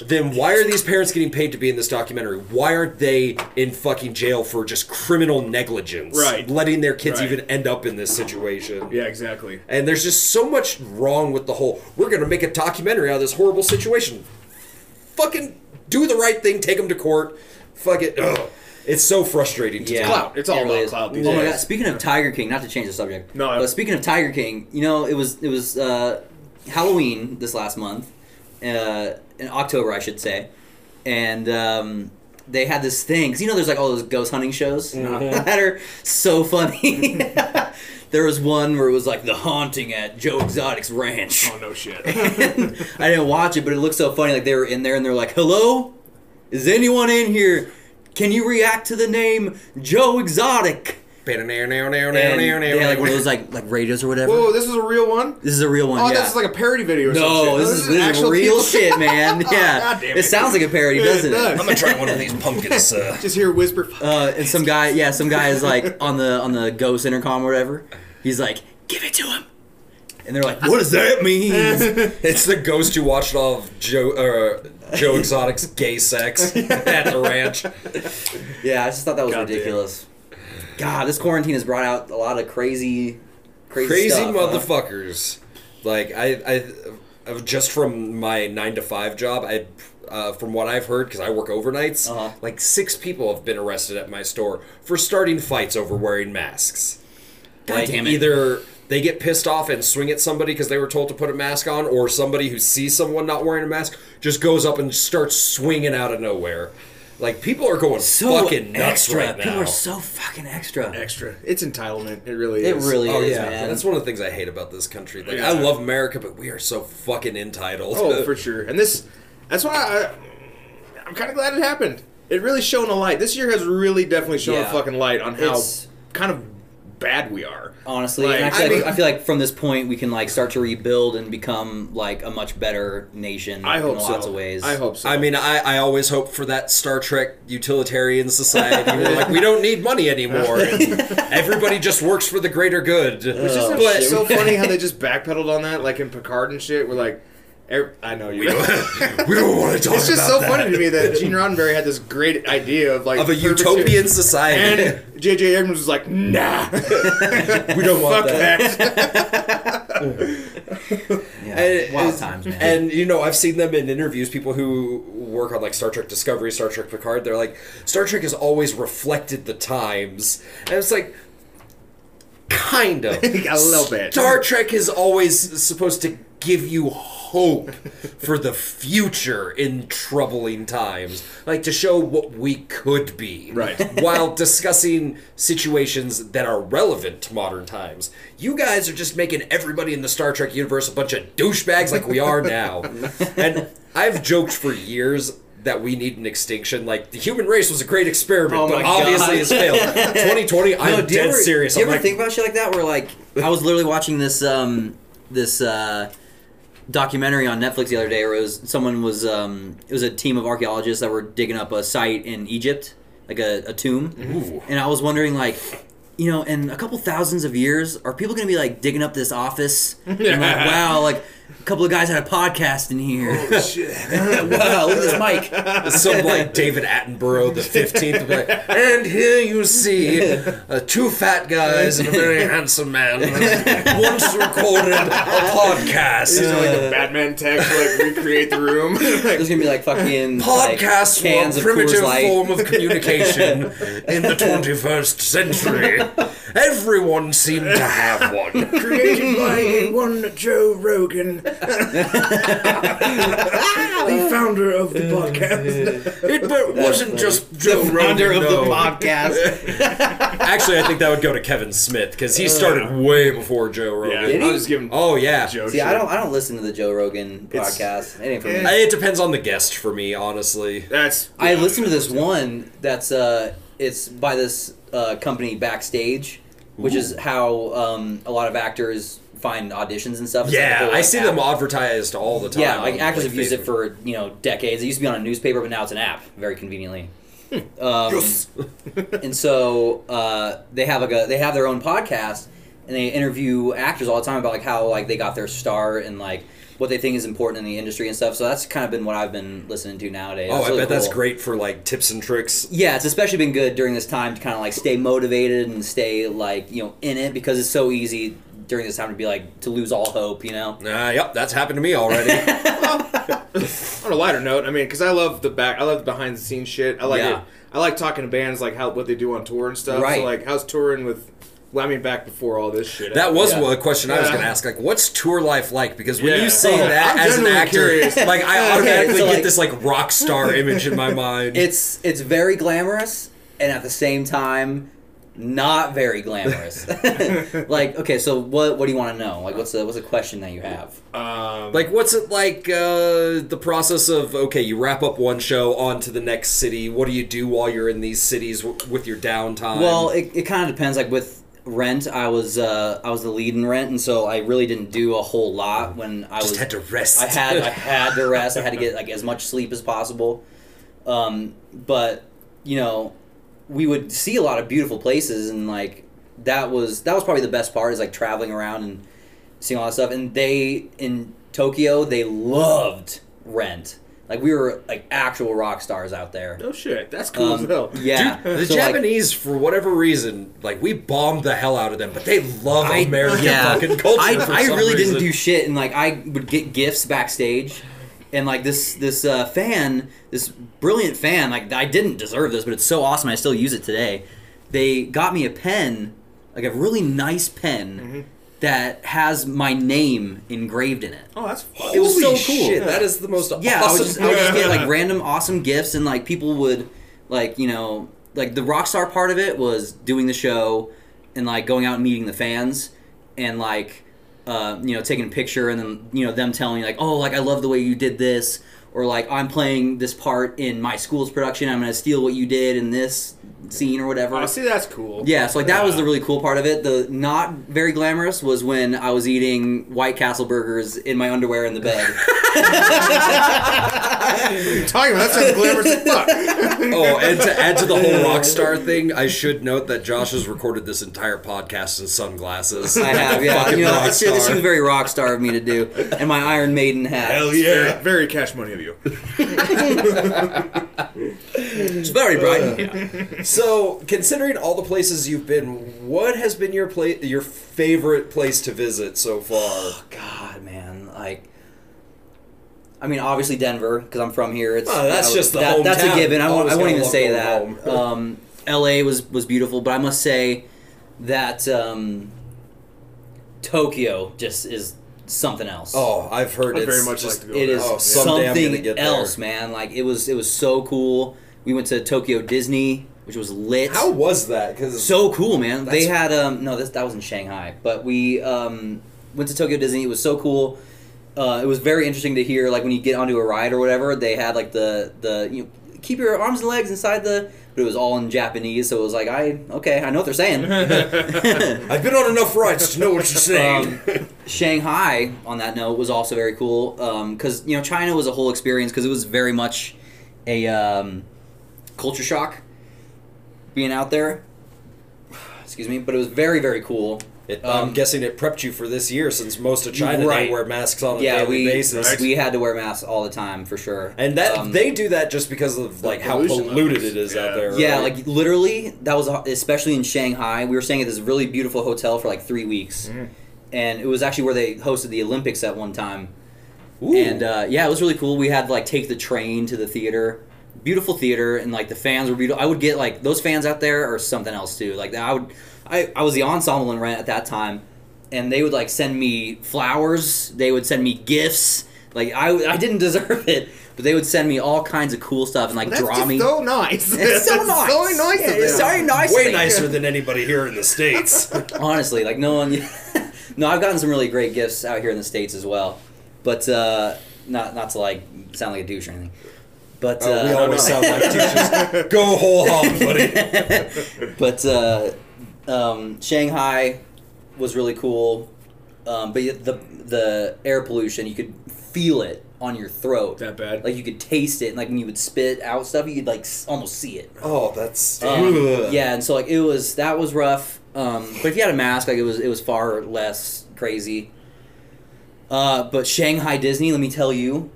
[SPEAKER 3] then why are these parents getting paid to be in this documentary? Why aren't they in fucking jail for just criminal negligence?
[SPEAKER 5] Right.
[SPEAKER 3] Letting their kids
[SPEAKER 5] Right.
[SPEAKER 3] even end up in this situation.
[SPEAKER 5] Yeah, exactly.
[SPEAKER 3] And there's just so much wrong with the whole. We're gonna make a documentary out of this horrible situation. Fucking do the right thing. Take them to court. Fuck it. Ugh. It's so frustrating. To
[SPEAKER 2] yeah,
[SPEAKER 5] clout. It's all
[SPEAKER 2] it really
[SPEAKER 5] about
[SPEAKER 2] is.
[SPEAKER 5] clout these
[SPEAKER 2] oh my
[SPEAKER 5] days.
[SPEAKER 2] god! Speaking of Tiger King, not to change the subject.
[SPEAKER 5] No, I-
[SPEAKER 2] But speaking of Tiger King, you know, it was it was uh, Halloween this last month, uh, in October, I should say, and um, they had this thing. Cause you know, there's like all those ghost hunting shows
[SPEAKER 5] Mm-hmm. (laughs)
[SPEAKER 2] that are so funny. (laughs) there was one where it was like the haunting at Joe Exotic's ranch.
[SPEAKER 5] Oh no shit. (laughs)
[SPEAKER 2] I didn't watch it, but it looked so funny. Like they were in there and they're like, "Hello, is anyone in here? Can you react to the name Joe Exotic?" and they had like one of those like like radios or whatever.
[SPEAKER 5] Whoa, this is a real one.
[SPEAKER 2] This is a real one.
[SPEAKER 5] Oh,
[SPEAKER 2] yeah.
[SPEAKER 5] this is like a parody video. Or some
[SPEAKER 2] no,
[SPEAKER 5] shit.
[SPEAKER 2] this, is, this is
[SPEAKER 5] actual
[SPEAKER 2] real
[SPEAKER 5] people-
[SPEAKER 2] shit, man. (laughs) Yeah,
[SPEAKER 5] God damn
[SPEAKER 2] it
[SPEAKER 5] it.
[SPEAKER 2] sounds like a parody,
[SPEAKER 5] Yeah,
[SPEAKER 2] doesn't it?
[SPEAKER 5] does.
[SPEAKER 3] I'm gonna try one of these (laughs) pumpkins. Uh,
[SPEAKER 5] Just hear a whisper.
[SPEAKER 2] Uh, and some guy, yeah, some guy is like on the on the ghost intercom or whatever. He's like, "Give it to him," and they're like, "What does that mean?" (laughs)
[SPEAKER 3] it's the ghost who watched all of Joe uh, Joe Exotic's gay sex (laughs) at the ranch.
[SPEAKER 2] yeah, I just thought that was
[SPEAKER 5] God damn.
[SPEAKER 2] ridiculous. God, this quarantine has brought out a lot of crazy, crazy,
[SPEAKER 3] Crazy
[SPEAKER 2] stuff, huh?
[SPEAKER 3] motherfuckers. Like I, I, uh, just from my nine to five job, I, uh, from what I've heard, because I work overnights,
[SPEAKER 2] Uh-huh.
[SPEAKER 3] like six people have been arrested at my store for starting fights over wearing masks.
[SPEAKER 2] God
[SPEAKER 3] like
[SPEAKER 2] damn it.
[SPEAKER 3] either they get pissed off and swing at somebody because they were told to put a mask on, or somebody who sees someone not wearing a mask just goes up and starts swinging out of nowhere. Like people are going
[SPEAKER 2] so
[SPEAKER 3] fucking nuts
[SPEAKER 2] extra.
[SPEAKER 3] right now.
[SPEAKER 2] People are so fucking extra.
[SPEAKER 5] Extra. It's entitlement. It really
[SPEAKER 2] It
[SPEAKER 5] is.
[SPEAKER 2] It really
[SPEAKER 3] Oh
[SPEAKER 2] is,
[SPEAKER 3] yeah,
[SPEAKER 2] man.
[SPEAKER 3] that's one of the things I hate about this country. Like
[SPEAKER 5] Yeah.
[SPEAKER 3] I love America, but we are so fucking entitled.
[SPEAKER 5] Oh, (laughs) for sure. And this, that's why I, I'm kind of glad it happened. It really shone a light. This year has really definitely shown
[SPEAKER 2] Yeah.
[SPEAKER 5] a fucking light on how
[SPEAKER 2] It's-
[SPEAKER 5] kind of bad we are.
[SPEAKER 2] Honestly,
[SPEAKER 5] Like,
[SPEAKER 2] and I, feel
[SPEAKER 5] I
[SPEAKER 2] like,
[SPEAKER 5] mean-
[SPEAKER 2] I feel like from this point we can like start to rebuild and become like a much better nation.
[SPEAKER 5] I hope
[SPEAKER 2] in
[SPEAKER 5] so.
[SPEAKER 2] lots of ways.
[SPEAKER 5] I hope so.
[SPEAKER 3] I mean, I, I always hope for that Star Trek utilitarian society where like we (laughs) don't need money anymore. And (laughs) everybody just works for the greater good.
[SPEAKER 5] It's just
[SPEAKER 2] Oh,
[SPEAKER 5] so funny how they just backpedaled on that, like in Picard and shit. We're like, I know you. (laughs)
[SPEAKER 3] we don't want to talk about that.
[SPEAKER 5] it's just
[SPEAKER 3] about
[SPEAKER 5] so
[SPEAKER 3] that.
[SPEAKER 5] funny to me that Gene Roddenberry had this great idea of like
[SPEAKER 3] of a
[SPEAKER 5] perfect-
[SPEAKER 3] utopian society.
[SPEAKER 5] and J.J. Abrams was like, Nah, (laughs)
[SPEAKER 3] we don't want
[SPEAKER 5] fuck
[SPEAKER 3] that.
[SPEAKER 5] that. (laughs)
[SPEAKER 2] yeah.
[SPEAKER 3] And,
[SPEAKER 2] Wild
[SPEAKER 3] it's-
[SPEAKER 2] times, man.
[SPEAKER 3] And you know, I've seen them in interviews. People who work on like Star Trek Discovery, Star Trek Picard. They're like, Star Trek has always reflected the times, and it's like, kind of
[SPEAKER 5] a little bit.
[SPEAKER 3] Star Trek is always supposed to give you hope for the future in troubling times, like to show what we could be,
[SPEAKER 5] Right. (laughs)
[SPEAKER 3] While discussing situations that are relevant to modern times. You guys are just making everybody in the Star Trek universe a bunch of douchebags like we are now. (laughs) and I've joked for years that we need an extinction. Like the human race was a great experiment,
[SPEAKER 2] Oh
[SPEAKER 3] but obviously
[SPEAKER 2] God.
[SPEAKER 3] it's failed. (laughs) 2020, I'm
[SPEAKER 2] No, do you
[SPEAKER 3] dead
[SPEAKER 2] ever-
[SPEAKER 3] serious.
[SPEAKER 2] Do you
[SPEAKER 3] I'm
[SPEAKER 2] ever
[SPEAKER 3] like,
[SPEAKER 2] think about shit like that? Where like I was literally watching this um this uh documentary on Netflix the other day, where it was someone was um it was a team of archaeologists that were digging up a site in Egypt, like a, a tomb,
[SPEAKER 3] Ooh.
[SPEAKER 2] and I was wondering like. You know, in a couple thousands of years, are people to be like digging up this office? (laughs) And like, wow, like a couple of guys had a podcast in here.
[SPEAKER 5] Oh, (laughs) shit.
[SPEAKER 2] wow, look at this mic. (laughs)
[SPEAKER 3] some like David Attenborough, the fifteenth, like, and here you see uh, two fat guys and a very (laughs) handsome man once recorded a podcast.
[SPEAKER 5] These are like the Batman tech to like recreate the room.
[SPEAKER 2] There's gonna be like fucking like,
[SPEAKER 3] Podcasts
[SPEAKER 2] cans
[SPEAKER 3] were a
[SPEAKER 2] of
[SPEAKER 3] primitive
[SPEAKER 2] Light.
[SPEAKER 3] form of communication in the 21st century. Everyone seemed to have one.
[SPEAKER 5] created by one Joe Rogan, (laughs) the founder of the podcast. (laughs)
[SPEAKER 3] It but wasn't just Joe
[SPEAKER 2] founder
[SPEAKER 3] Rogan,
[SPEAKER 2] of the podcast. (laughs)
[SPEAKER 3] Actually, I think that would go to Kevin Smith because he started way before Joe Rogan.
[SPEAKER 5] Yeah, I was giving
[SPEAKER 3] Oh yeah.
[SPEAKER 5] Joe
[SPEAKER 2] See,
[SPEAKER 5] shit.
[SPEAKER 2] I don't, I don't listen to the Joe Rogan podcast. It ain't for me.
[SPEAKER 3] It depends on the guest for me, honestly.
[SPEAKER 5] That's
[SPEAKER 2] I listened to this one that's uh, it's by this uh, company backstage, which is how um, a lot of actors find auditions and stuff. It's like
[SPEAKER 3] Yeah,
[SPEAKER 2] whole,
[SPEAKER 3] I see
[SPEAKER 2] app.
[SPEAKER 3] them advertised all the time.
[SPEAKER 2] Yeah, like actors
[SPEAKER 3] like,
[SPEAKER 2] have used it for you know decades. It used to be on a newspaper, but now it's an app, very conveniently. Um, (laughs) and so uh, they have like a they have their own podcast, and they interview actors all the time about like how like they got their start and like what they think is important in the industry and stuff. So that's kind of been what I've been listening to nowadays.
[SPEAKER 3] Oh,
[SPEAKER 2] It's
[SPEAKER 3] I
[SPEAKER 2] really
[SPEAKER 3] bet that's great for like tips and tricks.
[SPEAKER 2] Yeah, it's especially been good during this time to kind of like stay motivated and stay like you know in it because it's so easy during this time to be like to lose all hope. You know.
[SPEAKER 3] Uh, yep, that's happened to me already. (laughs)
[SPEAKER 5] on a lighter note. I mean, because I love the back, I love the behind the scenes shit. I like
[SPEAKER 2] Yeah.
[SPEAKER 5] it. I like talking to bands like how what they do on tour and stuff.
[SPEAKER 2] Right.
[SPEAKER 5] So like, how's touring with? Well, I mean, back before all this shit.
[SPEAKER 3] that was
[SPEAKER 2] Yeah.
[SPEAKER 3] one question I was going to ask. Like, what's tour life like? Because when
[SPEAKER 5] Yeah.
[SPEAKER 3] you say
[SPEAKER 5] Oh,
[SPEAKER 3] that
[SPEAKER 5] I'm
[SPEAKER 3] as an actor,
[SPEAKER 5] curious. (laughs)
[SPEAKER 3] like I (laughs) automatically
[SPEAKER 2] so,
[SPEAKER 3] get this like rock star image in my mind.
[SPEAKER 2] It's it's very glamorous and at the same time not very glamorous. (laughs) like, okay, so what what do you want to know? Like, what's the what's the question that you have?
[SPEAKER 5] Um,
[SPEAKER 3] Like, what's it like? Uh, the process of okay, you wrap up one show, on to the next city. What do you do while you're in these cities w- with your downtime?
[SPEAKER 2] Well, it, it kind of depends. Like with Rent, I was uh, I was the lead in Rent, and so I really didn't do a whole lot when I
[SPEAKER 3] just
[SPEAKER 2] was
[SPEAKER 3] had to rest.
[SPEAKER 2] I had I (laughs) had to rest. I had to get like as much sleep as possible. Um, but you know, we would see a lot of beautiful places, and like that was that was probably the best part is like traveling around and seeing all that stuff. And they in Tokyo they loved Rent. Like we were like actual rock stars out there.
[SPEAKER 5] no shit. That's cool
[SPEAKER 2] Um,
[SPEAKER 5] as hell. (laughs)
[SPEAKER 2] yeah,
[SPEAKER 3] the
[SPEAKER 2] So, like,
[SPEAKER 3] Japanese, for whatever reason, like we bombed the hell out of them, but they love
[SPEAKER 2] I-
[SPEAKER 3] American
[SPEAKER 2] yeah.
[SPEAKER 3] fucking culture.
[SPEAKER 2] I,
[SPEAKER 3] for
[SPEAKER 2] I
[SPEAKER 3] some
[SPEAKER 2] really
[SPEAKER 3] reason.
[SPEAKER 2] didn't do shit, and like I would get gifts backstage, and like this this uh, fan, this brilliant fan, like I didn't deserve this, but it's so awesome. I still use it today. They got me a pen, like a really nice pen
[SPEAKER 3] Mm-hmm.
[SPEAKER 2] that has my name engraved in it.
[SPEAKER 5] Oh, that's fun.
[SPEAKER 2] It was
[SPEAKER 3] Holy
[SPEAKER 2] so cool.
[SPEAKER 3] Shit, that is the most
[SPEAKER 2] Yeah, I
[SPEAKER 3] awesome.
[SPEAKER 2] would just I would just get like (laughs) random awesome gifts, and like people would like you know like the rock star part of it was doing the show and like going out and meeting the fans and like uh, you know taking a picture and then you know them telling you like oh like I love the way you did this or like I'm playing this part in my school's production. I'm gonna steal what you did in this scene or whatever.
[SPEAKER 5] Oh, see, that's cool.
[SPEAKER 2] Yeah, so like that was the really cool part of it. The not very glamorous was when I was eating White Castle burgers in my underwear in the bed. (laughs) (laughs)
[SPEAKER 5] What are you talking about? That sounds glamorous as fuck. (laughs)
[SPEAKER 3] Oh, and to add to the whole rock star thing, I should note that Josh has recorded this entire podcast in sunglasses.
[SPEAKER 2] I have, yeah. You know,
[SPEAKER 3] rock
[SPEAKER 2] it's, this
[SPEAKER 3] star.
[SPEAKER 2] was very rock star of me to do, and my Iron Maiden hat.
[SPEAKER 5] Hell yeah. Very, very cash money of you.
[SPEAKER 2] It's very bright.
[SPEAKER 3] So, considering all the places you've been, what has been your pla- your favorite place to visit so far?
[SPEAKER 2] God, man, like. I mean, obviously Denver because I'm from here. It's
[SPEAKER 3] Oh, that's
[SPEAKER 2] that-
[SPEAKER 3] just the
[SPEAKER 2] that, That's a given. I won't, I won't even say that. (laughs) Um, L.A. was was beautiful, but I must say that um, Tokyo just is something else.
[SPEAKER 3] Oh, I've heard
[SPEAKER 5] I'd
[SPEAKER 3] it's
[SPEAKER 5] very much
[SPEAKER 3] just
[SPEAKER 5] like to go
[SPEAKER 2] It
[SPEAKER 5] there.
[SPEAKER 2] is
[SPEAKER 3] Oh, someday I'm gonna
[SPEAKER 2] something
[SPEAKER 3] get there.
[SPEAKER 2] else, man. Like it was, it was so cool. We went to Tokyo Disney, which was lit.
[SPEAKER 3] How was that? Because
[SPEAKER 2] so cool, man. They had um no, this that was in Shanghai, but we um went to Tokyo Disney. It was so cool. Uh, it was very interesting to hear like when you get onto a ride or whatever. They had like the the you know, keep your arms and legs inside the, but it was all in Japanese. So it was like I okay, I know what they're saying. (laughs) (laughs)
[SPEAKER 3] I've been on enough rides to know what you're saying.
[SPEAKER 2] Um, Shanghai, on that note, was also very cool because you know China was a whole experience because it was very much a um, culture shock being out there. Excuse me, but it was very very cool.
[SPEAKER 3] It,
[SPEAKER 2] Um,
[SPEAKER 3] I'm guessing it prepped you for this year since most of China
[SPEAKER 2] Right.
[SPEAKER 3] they wear masks on a
[SPEAKER 2] Yeah,
[SPEAKER 3] daily
[SPEAKER 2] we
[SPEAKER 3] basis.
[SPEAKER 2] we had to wear masks all the time for sure.
[SPEAKER 3] And that
[SPEAKER 2] Um,
[SPEAKER 3] they do that just because of like how polluted
[SPEAKER 5] levels.
[SPEAKER 3] it is out
[SPEAKER 5] Yeah.
[SPEAKER 3] there.
[SPEAKER 2] Yeah, like literally, that was especially in Shanghai. We were staying at this really beautiful hotel for like three weeks, and it was actually where they hosted the Olympics at one time.
[SPEAKER 3] Ooh.
[SPEAKER 2] And uh, yeah, it was really cool. We had to like take the train to the theater. Beautiful theater, and like the fans were beautiful. I would get like those fans out there or something else too. Like I would, I, I was the ensemble in Rent at that time, and they would like send me flowers. They would send me gifts. Like I, I didn't (laughs) deserve it, but they would send me all kinds of cool stuff and like
[SPEAKER 5] That's
[SPEAKER 2] draw me.
[SPEAKER 5] so nice.
[SPEAKER 2] It's so (laughs)
[SPEAKER 5] That's
[SPEAKER 2] nice.
[SPEAKER 5] So nice.
[SPEAKER 2] Yeah, it's
[SPEAKER 5] them.
[SPEAKER 2] so nice.
[SPEAKER 3] way nicer than anybody here in the states. (laughs)
[SPEAKER 2] Honestly, like no one. no, I've gotten some really great gifts out here in the states as well, but uh, not not to like sound like a douche or anything. But
[SPEAKER 3] Oh, we
[SPEAKER 2] uh,
[SPEAKER 3] always sound like teachers. (laughs) Go whole hog, buddy. (laughs)
[SPEAKER 2] but uh, um, Shanghai was really cool. Um, but the the air pollution, you could feel it on your throat.
[SPEAKER 5] That bad?
[SPEAKER 2] Like you could taste it, and like when you would spit out stuff, you could like s- almost see it.
[SPEAKER 3] Oh, that's
[SPEAKER 2] Um, yeah, and so like it was that was rough. Um, but if you had a mask, like it was it was far less crazy. Uh, but Shanghai Disney, let me tell you,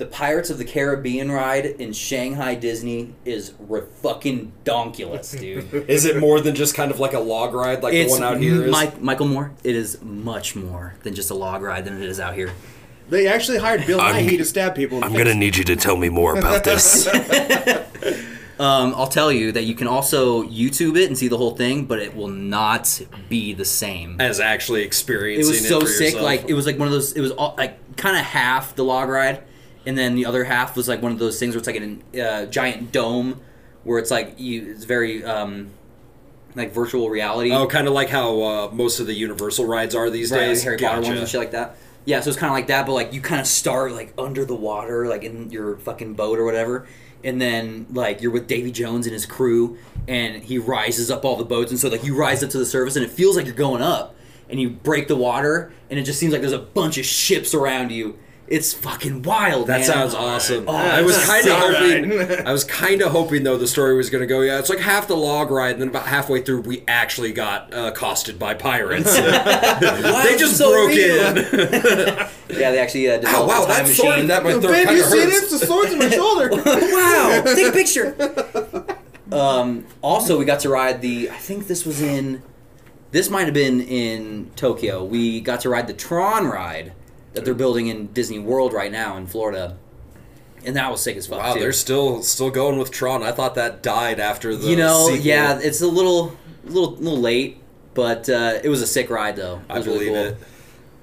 [SPEAKER 2] the Pirates of the Caribbean ride in Shanghai Disney is re- fucking donkulous, (laughs) dude.
[SPEAKER 3] Is it more than just kind of like a log ride, like
[SPEAKER 2] it's
[SPEAKER 3] the one out here is?
[SPEAKER 2] Mike, Michael Moore. It is much more than just a log ride than it is out here.
[SPEAKER 5] They actually hired Bill
[SPEAKER 1] I'm-
[SPEAKER 5] Nighy to stab people. in
[SPEAKER 1] I'm gonna need you to tell me more about this. (laughs)
[SPEAKER 2] Um, I'll tell you that you can also YouTube it and see the whole thing, but it will not be the same.
[SPEAKER 3] as actually experiencing.
[SPEAKER 2] it
[SPEAKER 3] experiencing
[SPEAKER 2] was so
[SPEAKER 3] for
[SPEAKER 2] sick.
[SPEAKER 3] yourself.
[SPEAKER 2] Like it was like one of those. It was all, like kind of half the log ride, and then the other half was like one of those things where it's like a uh, giant dome, where it's like you. It's very. Um, like virtual reality.
[SPEAKER 3] Oh, kind of like how uh, most of the Universal rides are these
[SPEAKER 2] right,
[SPEAKER 3] days.
[SPEAKER 2] like Harry Potter ones and shit like that. Yeah, so it's kind of like that, but like you kind of start like under the water, like in your fucking boat or whatever, and then like you're with Davy Jones and his crew, and he rises up all the boats, and so like you rise up to the surface, and it feels like you're going up, and you break the water, and it just seems like there's a bunch of ships around you. It's fucking wild.
[SPEAKER 3] That
[SPEAKER 2] man.
[SPEAKER 3] sounds awesome.
[SPEAKER 2] Oh,
[SPEAKER 3] I was kind of hoping. (laughs) I was kind of hoping though the story was going to go. Yeah, it's like half the log ride, and then about halfway through, we actually got uh, accosted by pirates. (laughs) They just
[SPEAKER 2] so
[SPEAKER 3] broke
[SPEAKER 2] real.
[SPEAKER 3] in. (laughs)
[SPEAKER 2] Yeah, they actually uh,
[SPEAKER 3] oh
[SPEAKER 2] developed
[SPEAKER 3] wow,
[SPEAKER 2] a time
[SPEAKER 3] that sword
[SPEAKER 2] machine.
[SPEAKER 3] that my throat
[SPEAKER 5] Babe,
[SPEAKER 3] kind
[SPEAKER 5] you
[SPEAKER 3] of
[SPEAKER 5] see
[SPEAKER 3] hurts.
[SPEAKER 5] this? The sword's in my shoulder.
[SPEAKER 2] wow, take a picture. Um, also, we got to ride the. I think this was in. This might have been in Tokyo. We got to ride the Tron ride that they're building in Disney World right now in Florida, and that was sick as fuck
[SPEAKER 3] Wow,
[SPEAKER 2] too.
[SPEAKER 3] they're still still going with Tron. I thought that died after the.
[SPEAKER 2] you know,
[SPEAKER 3] sequel.
[SPEAKER 2] yeah, it's a little, little, little late, but uh, it was a sick ride though. It
[SPEAKER 3] I
[SPEAKER 2] was really
[SPEAKER 3] believe
[SPEAKER 2] cool.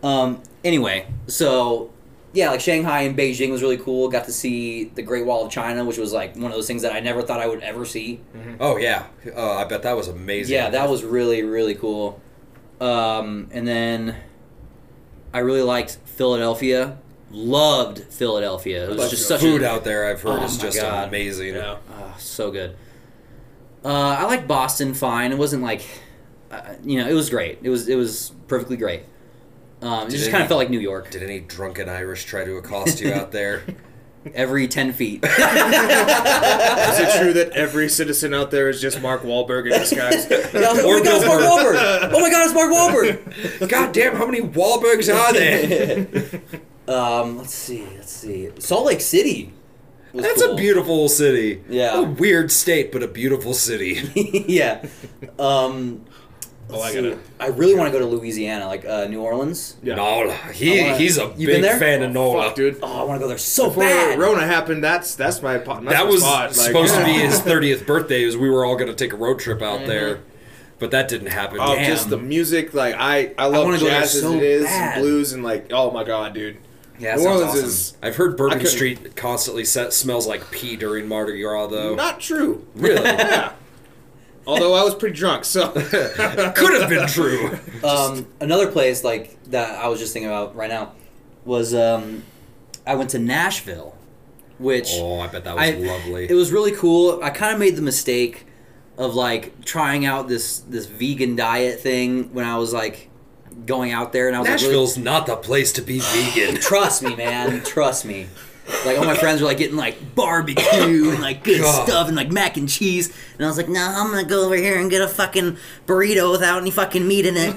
[SPEAKER 3] it.
[SPEAKER 2] Um, anyway, so yeah, like Shanghai and Beijing was really cool. Got to see the Great Wall of China, which was like one of those things that I never thought I would ever see.
[SPEAKER 3] Oh yeah, uh, I bet that was amazing.
[SPEAKER 2] Yeah, that was really really cool. Um, and then I really liked Philadelphia. Loved Philadelphia. It was
[SPEAKER 5] But
[SPEAKER 2] just
[SPEAKER 3] the
[SPEAKER 2] such
[SPEAKER 3] food
[SPEAKER 2] a,
[SPEAKER 3] out there. I've heard
[SPEAKER 2] Oh
[SPEAKER 3] is just
[SPEAKER 2] God.
[SPEAKER 3] amazing.
[SPEAKER 5] yeah.
[SPEAKER 2] ah, so good. Uh, I like Boston fine. It wasn't like, uh, you know, it was great. It was it was perfectly great. Um, it
[SPEAKER 3] Did
[SPEAKER 2] just
[SPEAKER 3] any-
[SPEAKER 2] kind of felt like New York.
[SPEAKER 3] Did any drunken Irish try to accost you out there? (laughs)
[SPEAKER 2] Every ten feet. (laughs)
[SPEAKER 5] Is it true that every citizen out there is just Mark Wahlberg in disguise? (laughs)
[SPEAKER 2] oh my god, it's Mark Wahlberg! Oh my god, it's Mark Wahlberg! (laughs)
[SPEAKER 3] God damn, how many Wahlbergs are there?
[SPEAKER 2] Um, let's see, let's see. Salt Lake City.
[SPEAKER 3] That's
[SPEAKER 2] cool.
[SPEAKER 3] a beautiful city.
[SPEAKER 2] Yeah.
[SPEAKER 3] A weird state, but a beautiful city.
[SPEAKER 2] yeah. Um,
[SPEAKER 5] Oh, I gotta-
[SPEAKER 2] I really want to go to Louisiana, like uh, New Orleans.
[SPEAKER 5] Yeah.
[SPEAKER 3] Nola. He,
[SPEAKER 2] wanna-
[SPEAKER 3] he's a
[SPEAKER 2] You been
[SPEAKER 3] big
[SPEAKER 2] there?
[SPEAKER 3] fan of Nola.
[SPEAKER 5] Fuck, dude.
[SPEAKER 2] Oh, I want to go there so
[SPEAKER 5] Before
[SPEAKER 2] bad.
[SPEAKER 5] Rona happened, that's that's my po- that's
[SPEAKER 3] that
[SPEAKER 5] my
[SPEAKER 3] was
[SPEAKER 5] spot. Like,
[SPEAKER 3] supposed to be his 30th birthday, as we were all going to take a road trip out
[SPEAKER 2] Mm-hmm.
[SPEAKER 3] there. But that didn't happen.
[SPEAKER 5] Oh,
[SPEAKER 2] Damn.
[SPEAKER 5] just the music. Like I, I love
[SPEAKER 2] wanna go there
[SPEAKER 5] jazz as
[SPEAKER 2] so
[SPEAKER 5] it is,
[SPEAKER 2] bad.
[SPEAKER 5] and blues, and like, oh my god, dude.
[SPEAKER 2] yeah, that
[SPEAKER 5] New
[SPEAKER 2] sounds
[SPEAKER 5] Orleans
[SPEAKER 2] awesome.
[SPEAKER 5] is
[SPEAKER 3] I've heard
[SPEAKER 5] I
[SPEAKER 3] Bourbon
[SPEAKER 5] couldn't-
[SPEAKER 3] Street constantly set, smells like pee during Mardi Gras, though.
[SPEAKER 5] not true.
[SPEAKER 3] really. (laughs)
[SPEAKER 5] Yeah. Although I was pretty drunk, so (laughs)
[SPEAKER 3] Could have been true.
[SPEAKER 2] Um, another place like that I was just thinking about right now was um, I went to Nashville, which
[SPEAKER 3] Oh, I bet that was
[SPEAKER 2] I-
[SPEAKER 3] lovely.
[SPEAKER 2] It was really cool. I kind of made the mistake of like trying out this this vegan diet thing when I was like going out there, and I was like, really-
[SPEAKER 3] Nashville's not the place to be vegan.
[SPEAKER 2] Trust me, man. Trust me. Like all my friends were like getting like barbecue and (coughs) like good
[SPEAKER 3] God.
[SPEAKER 2] stuff and like mac and cheese, and I was like, no, I'm gonna go over here and get a fucking burrito without any fucking meat in it.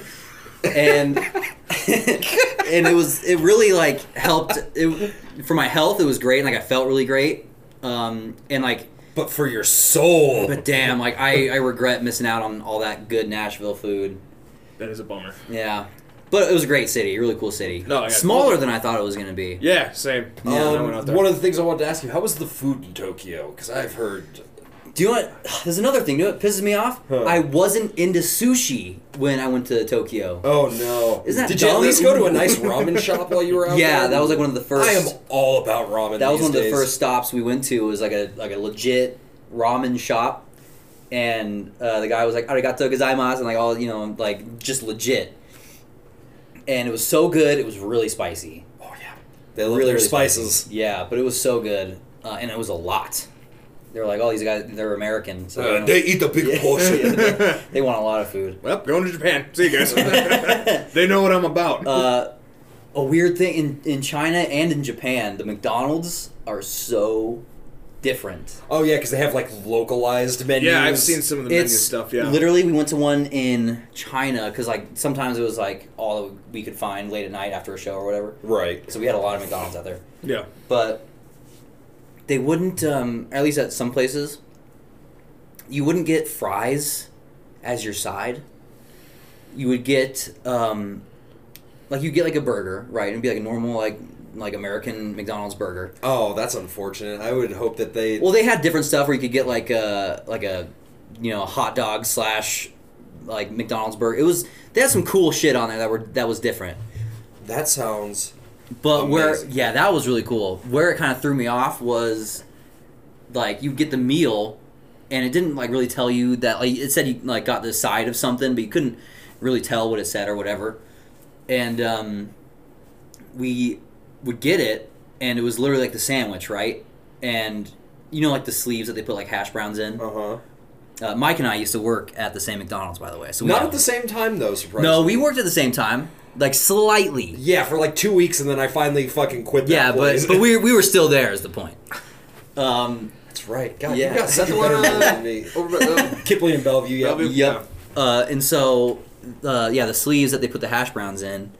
[SPEAKER 2] And (laughs) and it was it really like helped it, for my health. It was great, and like I felt really great. Um, and like,
[SPEAKER 3] but for your soul.
[SPEAKER 2] but damn, like I I regret missing out on all that good Nashville food.
[SPEAKER 5] that is a bummer.
[SPEAKER 2] Yeah, but it was a great city, a really cool city.
[SPEAKER 5] No, yeah,
[SPEAKER 2] smaller
[SPEAKER 5] cool.
[SPEAKER 2] than I thought it was gonna be.
[SPEAKER 5] Yeah, same.
[SPEAKER 2] Yeah.
[SPEAKER 5] I
[SPEAKER 3] Um,
[SPEAKER 5] went out there.
[SPEAKER 3] one of the things I wanted to ask you: How was the food in Tokyo? Because I've heard.
[SPEAKER 2] Do you know what? (sighs) There's another thing. You know what pisses me off?
[SPEAKER 3] Huh.
[SPEAKER 2] I wasn't into sushi when I went to Tokyo.
[SPEAKER 3] Oh no!
[SPEAKER 2] Isn't that
[SPEAKER 3] Did you at least go to a nice (laughs) ramen shop while you were out
[SPEAKER 2] yeah,
[SPEAKER 3] there?
[SPEAKER 2] that was like one of the first.
[SPEAKER 3] I am all about ramen.
[SPEAKER 2] that was
[SPEAKER 3] these
[SPEAKER 2] one of the
[SPEAKER 3] days.
[SPEAKER 2] first stops we went to. It was like a like a legit ramen shop, and uh, the guy was like "Arigato gozaimasu" and like all you know like just legit. And it was so good. It was really spicy.
[SPEAKER 3] Oh yeah, they love
[SPEAKER 2] really,
[SPEAKER 3] their
[SPEAKER 2] really
[SPEAKER 3] spices.
[SPEAKER 2] spicy. Yeah, but it was so good, uh, and it was a lot. They were like, "Oh, these guys, they're American, so
[SPEAKER 3] Uh, they eat the big (laughs)
[SPEAKER 2] Yeah.
[SPEAKER 3] portion.
[SPEAKER 2] Yeah. (laughs) they want a lot of food."
[SPEAKER 5] well, going to Japan. See you guys. (laughs) they know what I'm about.
[SPEAKER 2] Uh, a weird thing in, in China and in Japan, the McDonald's are so different.
[SPEAKER 3] Oh yeah, because they have like localized menus.
[SPEAKER 5] yeah, I've seen some of the menu
[SPEAKER 2] It's
[SPEAKER 5] stuff. Yeah.
[SPEAKER 2] literally we went to one in China because like sometimes it was like all that we could find late at night after a show or whatever.
[SPEAKER 3] Right.
[SPEAKER 2] So we had a lot of McDonald's out there,
[SPEAKER 5] Yeah.
[SPEAKER 2] but they wouldn't. Um, at least at some places, you wouldn't get fries as your side. You would get um, like you get like a burger, right? It'd be like a normal like like American McDonald's burger.
[SPEAKER 3] Oh, that's unfortunate. I would hope that they.
[SPEAKER 2] Well, they had different stuff where you could get like a like a you know hot dog slash like McDonald's burger. It was they had some cool shit on there that were that was different.
[SPEAKER 3] that sounds.
[SPEAKER 2] But where yeah, that was really cool. Where it kind of threw me off was like you get the meal and it didn't like really tell you that like it said you like got the side of something, but you couldn't really tell what it said or whatever. And um, we would get it, and it was literally like the sandwich, right? And you know, like the sleeves that they put like hash browns in.
[SPEAKER 3] Uh huh.
[SPEAKER 2] Uh, Mike and I used to work at the same McDonald's, by the way. So we
[SPEAKER 3] Not
[SPEAKER 2] know-
[SPEAKER 3] at the same time though. Surprisingly.
[SPEAKER 2] No, we worked at the same time, like slightly.
[SPEAKER 3] Yeah, for like two weeks, and then I finally fucking quit. That
[SPEAKER 2] Yeah, but
[SPEAKER 3] place.
[SPEAKER 2] but we we were still there. Is the point? Um,
[SPEAKER 3] That's right. God,
[SPEAKER 2] Yeah.
[SPEAKER 3] you got such a better than me.
[SPEAKER 5] Over, uh,
[SPEAKER 3] Kipling and Belleview. Yeah.
[SPEAKER 5] Belleview.
[SPEAKER 2] Yep. Uh, and so, uh, yeah, the sleeves that they put the hash browns in,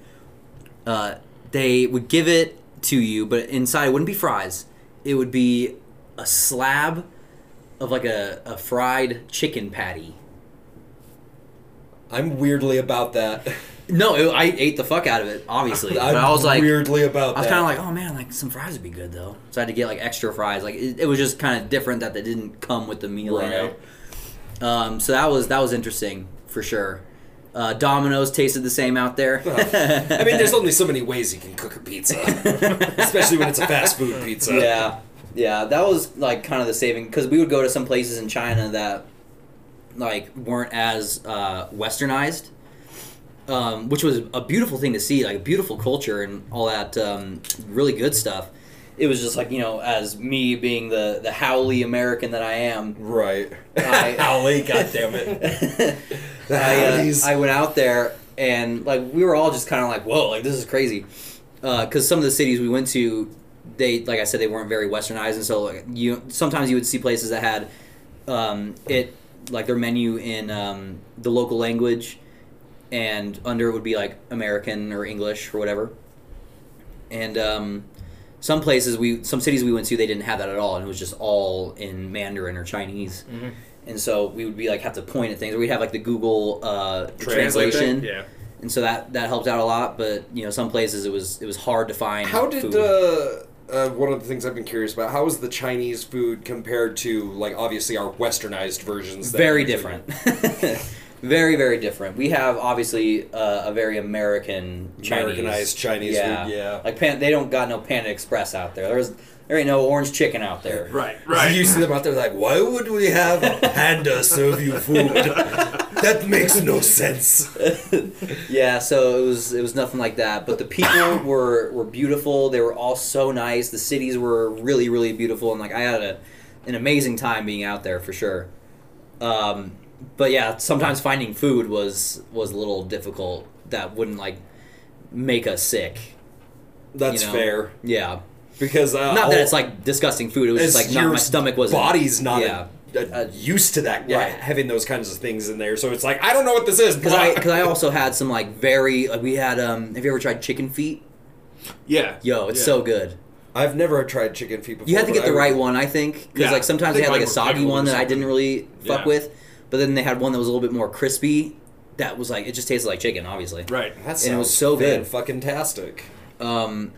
[SPEAKER 2] uh, they would give it to you, but inside it wouldn't be fries. It would be a slab of like a, a fried chicken patty.
[SPEAKER 3] I'm weirdly about that. (laughs)
[SPEAKER 2] No, it, I ate the fuck out of it, obviously. But I was like,
[SPEAKER 3] weirdly about
[SPEAKER 2] I was kind of like, oh man, like some fries would be good though. So I had to get like extra fries. Like it, it was just kind of different that they didn't come with the meal, you know.
[SPEAKER 3] Right.
[SPEAKER 2] Um, so that was that was interesting for sure. Uh, Domino's tasted the same out there.
[SPEAKER 3] I mean, there's only so many ways you can cook a pizza, (laughs) especially when it's a fast food pizza.
[SPEAKER 2] yeah, yeah. That was like kind of the saving because we would go to some places in China that like weren't as uh, westernized, um, which was a beautiful thing to see, like a beautiful culture and all that um, really good stuff. It was just like you know, as me being the the howly American that I am,
[SPEAKER 3] Right.
[SPEAKER 2] I- (laughs)
[SPEAKER 3] Howley, goddammit. (laughs) The
[SPEAKER 2] I, uh. I went out there and like we were all just kind of like, whoa, like this is crazy, because some of the cities we went to, they like I said they weren't very westernized, and so like you sometimes you would see places that had um, it like their menu in um, the local language, and under it would be like American or English or whatever, and um, some places we some cities we went to they didn't have that at all, and it was just all in Mandarin or Chinese and so we would be like have to point at things or we'd have like the google uh,
[SPEAKER 5] translate
[SPEAKER 2] translation
[SPEAKER 5] Yeah.
[SPEAKER 2] and so that that helped out a lot but you know some places it was it was hard to find
[SPEAKER 3] How did
[SPEAKER 2] food.
[SPEAKER 3] uh, uh, one of the things I've been curious about? How is the Chinese food compared to like obviously our westernized versions? that
[SPEAKER 2] very different (laughs) very very different we have obviously uh, a very american Chinese.
[SPEAKER 3] Americanized Chinese
[SPEAKER 2] yeah.
[SPEAKER 3] food, yeah.
[SPEAKER 2] like pan- they don't got no panda express out there there's there ain't no orange chicken out there (laughs)
[SPEAKER 5] Right. Right.
[SPEAKER 3] You see them out there like, why would we have a panda serve you food? (laughs) that makes no sense. (laughs)
[SPEAKER 2] Yeah, so it was it was nothing like that. But the people were were beautiful. They were all so nice. The cities were really really beautiful, and like I had a an amazing time being out there for sure. Um, but yeah, sometimes finding food was was a little difficult. That wouldn't like make us sick.
[SPEAKER 3] That's
[SPEAKER 2] you know?
[SPEAKER 3] fair
[SPEAKER 2] Yeah,
[SPEAKER 3] because uh,
[SPEAKER 2] not that it's like disgusting food. It was just like not
[SPEAKER 3] your
[SPEAKER 2] my stomach wasn't.
[SPEAKER 3] body's not
[SPEAKER 2] Yeah.
[SPEAKER 3] uh, uh, used to that.
[SPEAKER 2] Yeah.
[SPEAKER 3] Right, having those kinds of things in there, so it's like I don't know what this is.
[SPEAKER 2] Because I, cause I also had some like very like we had um have you ever tried chicken feet?
[SPEAKER 5] Yeah.
[SPEAKER 2] Yo, it's
[SPEAKER 5] Yeah.
[SPEAKER 2] so good.
[SPEAKER 3] I've never tried chicken feet before.
[SPEAKER 2] You had to get the
[SPEAKER 3] I-
[SPEAKER 2] right one, I think, because
[SPEAKER 5] Yeah,
[SPEAKER 2] like sometimes they had like a soggy one that I didn't really fuck with, but then they had one that was a little bit more crispy. That was like it just tasted like chicken, obviously.
[SPEAKER 5] Right.
[SPEAKER 3] That
[SPEAKER 2] And it was so good.
[SPEAKER 3] fucking tastic.
[SPEAKER 2] Um,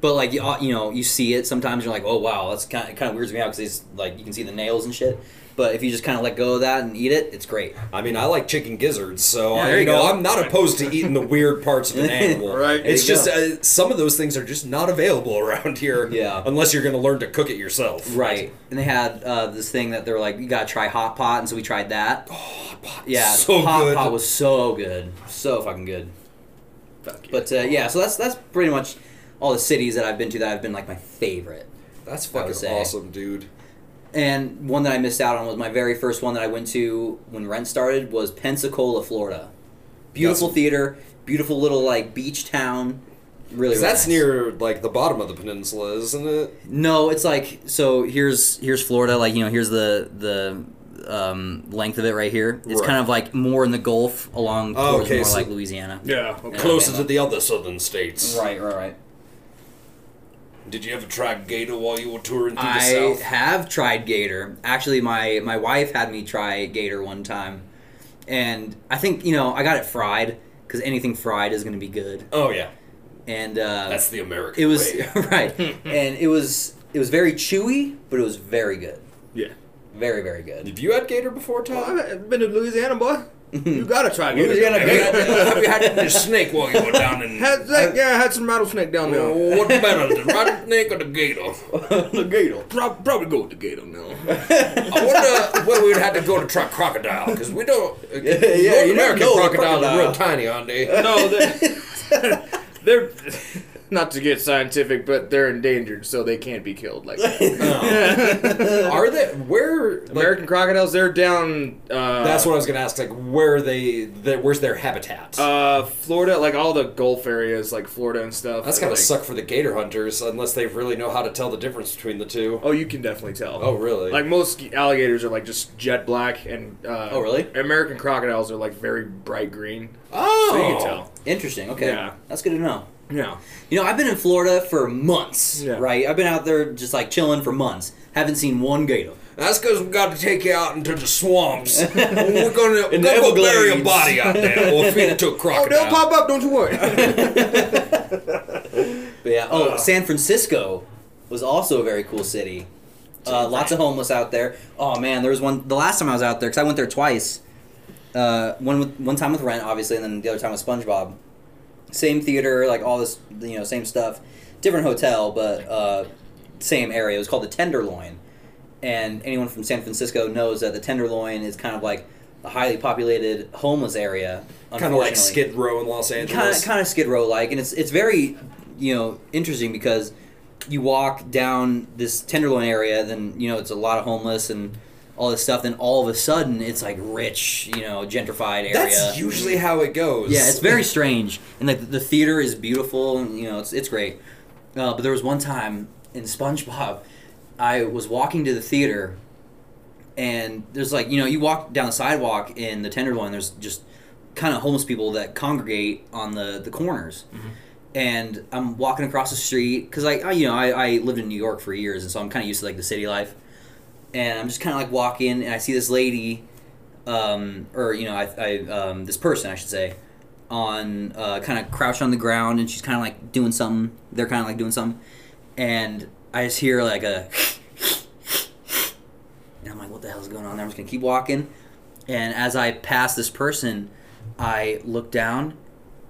[SPEAKER 2] but like you, you know, you see it sometimes. You're like, oh wow, that's kind of, kind of weirds me out because like you can see the nails and shit. But if you just kind of let go of that and eat it, it's great.
[SPEAKER 3] I mean, I like chicken gizzards, so
[SPEAKER 2] Yeah,
[SPEAKER 3] I, you
[SPEAKER 2] you
[SPEAKER 3] know
[SPEAKER 2] go.
[SPEAKER 3] I'm not opposed to eating the weird parts of an (laughs) animal.
[SPEAKER 5] Right.
[SPEAKER 3] It's just uh, some of those things are just not available around here.
[SPEAKER 2] Yeah.
[SPEAKER 3] Unless you're going to learn to cook it yourself.
[SPEAKER 2] Right. And they had uh, this thing that they were like, you gotta try hot pot, and so we tried that.
[SPEAKER 3] Oh, pot,
[SPEAKER 2] Yeah,
[SPEAKER 3] so
[SPEAKER 2] hot
[SPEAKER 3] good.
[SPEAKER 2] pot was so good, so fucking good.
[SPEAKER 5] Fuck yeah.
[SPEAKER 2] But uh, yeah, so that's that's pretty much all the cities that I've been to that I've been like my favorite.
[SPEAKER 3] That's fucking
[SPEAKER 2] say.
[SPEAKER 3] awesome, dude.
[SPEAKER 2] And one that I missed out on was my very first one that I went to when rent started was Pensacola, Florida. Beautiful
[SPEAKER 3] That's-
[SPEAKER 2] theater, beautiful little like beach town. Really,
[SPEAKER 3] 'Cause
[SPEAKER 2] really
[SPEAKER 3] that's
[SPEAKER 2] nice.
[SPEAKER 3] near like the bottom of the peninsula, isn't it?
[SPEAKER 2] No, it's like so. Here's here's Florida. Like you know, here's the the um, length of it right here. It's
[SPEAKER 3] Right.
[SPEAKER 2] kind of like more in the Gulf, along
[SPEAKER 3] Oh,
[SPEAKER 2] towards
[SPEAKER 3] okay,
[SPEAKER 2] more
[SPEAKER 3] so-
[SPEAKER 2] like Louisiana.
[SPEAKER 5] yeah. Okay.
[SPEAKER 3] Closer
[SPEAKER 2] Alabama.
[SPEAKER 3] to the other southern states.
[SPEAKER 2] Right, right, right.
[SPEAKER 3] Did you ever try gator while you were touring through the
[SPEAKER 2] I
[SPEAKER 3] south?
[SPEAKER 2] have tried gator. Actually, my my wife had me try gator one time, and I think you know I got it fried because anything fried is going to be good.
[SPEAKER 3] Oh yeah,
[SPEAKER 2] And uh,
[SPEAKER 3] that's the American
[SPEAKER 2] it was
[SPEAKER 3] way. (laughs)
[SPEAKER 2] right, (laughs) and it was it was very chewy, but it was very good,
[SPEAKER 5] Yeah.
[SPEAKER 2] very very good.
[SPEAKER 3] Have you had gator before,
[SPEAKER 5] Well,
[SPEAKER 3] Tom?
[SPEAKER 5] I've been to Louisiana, boy. You gotta try
[SPEAKER 2] Who's
[SPEAKER 5] gator.
[SPEAKER 2] gonna go?
[SPEAKER 3] Have you had (laughs) any snake while you were down in?
[SPEAKER 5] Had, like, yeah, I had some rattlesnake down there.
[SPEAKER 3] What better, the rattlesnake or the gator? (laughs)
[SPEAKER 2] the gator.
[SPEAKER 5] Prob- probably go with the gator now.
[SPEAKER 3] I wonder whether we'd have to go to try crocodile because we don't. (laughs) uh,
[SPEAKER 2] yeah,
[SPEAKER 3] North American
[SPEAKER 2] know the
[SPEAKER 3] crocodiles are real tiny, aren't they?
[SPEAKER 5] No, they're, they're not to get scientific, but they're endangered, so they can't be killed like that. (laughs) (laughs)
[SPEAKER 3] Are they? Where? like-
[SPEAKER 5] American crocodiles, they're down. Uh,
[SPEAKER 3] That's what I was gonna ask. Like, where are they? they where's their habitat?
[SPEAKER 5] Uh, Florida, like all the Gulf areas, like Florida and stuff.
[SPEAKER 3] That's gotta
[SPEAKER 5] like,
[SPEAKER 3] suck for the gator hunters unless they really know how to tell the difference between the two.
[SPEAKER 5] Oh, you can definitely tell.
[SPEAKER 3] Oh, really?
[SPEAKER 5] Like most alligators are like just jet black, and uh,
[SPEAKER 2] Oh, really?
[SPEAKER 5] American crocodiles are like very bright green.
[SPEAKER 3] oh,
[SPEAKER 5] So you can tell.
[SPEAKER 2] Interesting. Okay.
[SPEAKER 5] Yeah.
[SPEAKER 2] That's good to know.
[SPEAKER 5] Yeah.
[SPEAKER 2] You know, I've been in Florida for months,
[SPEAKER 5] Yeah.
[SPEAKER 2] right? I've been out there just like chilling for months. Haven't seen one gator.
[SPEAKER 3] That's because we got to take you out into the swamps. (laughs) we're gonna, we're gonna go bury a body out there. We'll feed it to a (laughs) crocodile.
[SPEAKER 5] Oh,
[SPEAKER 3] crocodile.
[SPEAKER 5] they'll pop up. Don't you worry. (laughs)
[SPEAKER 2] But yeah. Oh, San Francisco was also a very cool city. Uh, lots of homeless out there. Oh man, there was one. The last time I was out there, because I went there twice. Uh, one with, one time with Rent, obviously, and then the other time with SpongeBob. Same theater, like all this, you know, same stuff. Different hotel, but uh, same area. It was called the Tenderloin, and anyone from San Francisco knows that the Tenderloin is kind of like a highly populated homeless area.
[SPEAKER 3] Kind of like Skid Row in Los
[SPEAKER 2] kind
[SPEAKER 3] Angeles.
[SPEAKER 2] of kind of Skid Row like, and it's it's very you know interesting because you walk down this Tenderloin area, then you know it's a lot of homeless and all this stuff. Then all of a sudden it's like rich, you know, gentrified area.
[SPEAKER 3] That's usually how it goes.
[SPEAKER 2] Yeah, it's very strange, and like the theater is beautiful, and you know it's it's great. Uh, but there was one time in SpongeBob, I was walking to the theater, and there's like you know you walk down the sidewalk in the Tenderloin, there's just kind of homeless people that congregate on the the corners. And I'm walking across the street because, like, I, you know, I, I lived in New York for years, and so I'm kind of used to like the city life. And I'm just kind of like walking, and I see this lady, um, or you know, I, I um, this person, I should say, on uh, kind of crouched on the ground, and she's kind of like doing something. They're kind of like doing something, and I just hear like a, and (laughs) I'm like, what the hell's going on there? I'm just gonna keep walking, and as I pass this person, I look down,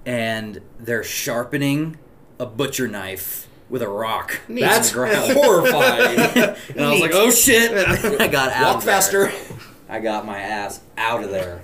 [SPEAKER 2] and they're sharpening a butcher knife with a rock.
[SPEAKER 3] That's
[SPEAKER 2] on the ground.
[SPEAKER 3] horrifying. (laughs)
[SPEAKER 2] and I was like, oh shit! (laughs) I got out.
[SPEAKER 3] Walk
[SPEAKER 2] of there.
[SPEAKER 3] faster.
[SPEAKER 2] I got my ass out of there.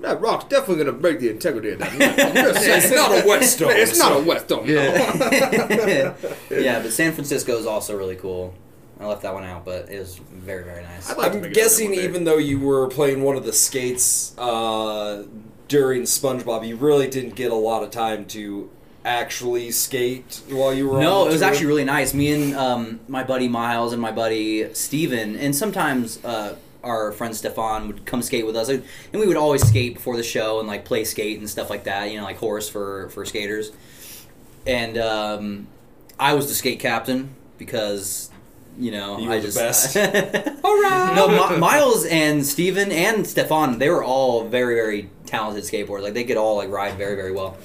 [SPEAKER 5] that rock's definitely gonna break the integrity of that. knife. I'm just. (laughs)
[SPEAKER 3] It's not a whetstone.
[SPEAKER 5] It's not
[SPEAKER 3] so-
[SPEAKER 5] a whetstone. no.
[SPEAKER 2] yeah, but San Francisco is also really cool. I left that one out, but it was very, very nice.
[SPEAKER 5] I'd like to
[SPEAKER 3] I'm guessing even though you were playing one of the skates uh, during SpongeBob, you really didn't get a lot of time to actually skate while you were.
[SPEAKER 2] No,
[SPEAKER 3] on
[SPEAKER 2] it was
[SPEAKER 3] tour?
[SPEAKER 2] actually really nice. Me and um, my buddy Miles and my buddy Steven, and sometimes uh, our friend Stefan would come skate with us, and we would always skate before the show and like play skate and stuff like that. You know, like horse for for skaters. And um, I was the skate captain because you know
[SPEAKER 3] You
[SPEAKER 2] I
[SPEAKER 3] were the
[SPEAKER 2] just
[SPEAKER 3] best. (laughs)
[SPEAKER 2] all right. No, Mi- Miles and Steven and Stefan, they were all very very talented skateboarders. Like they could all like ride very very well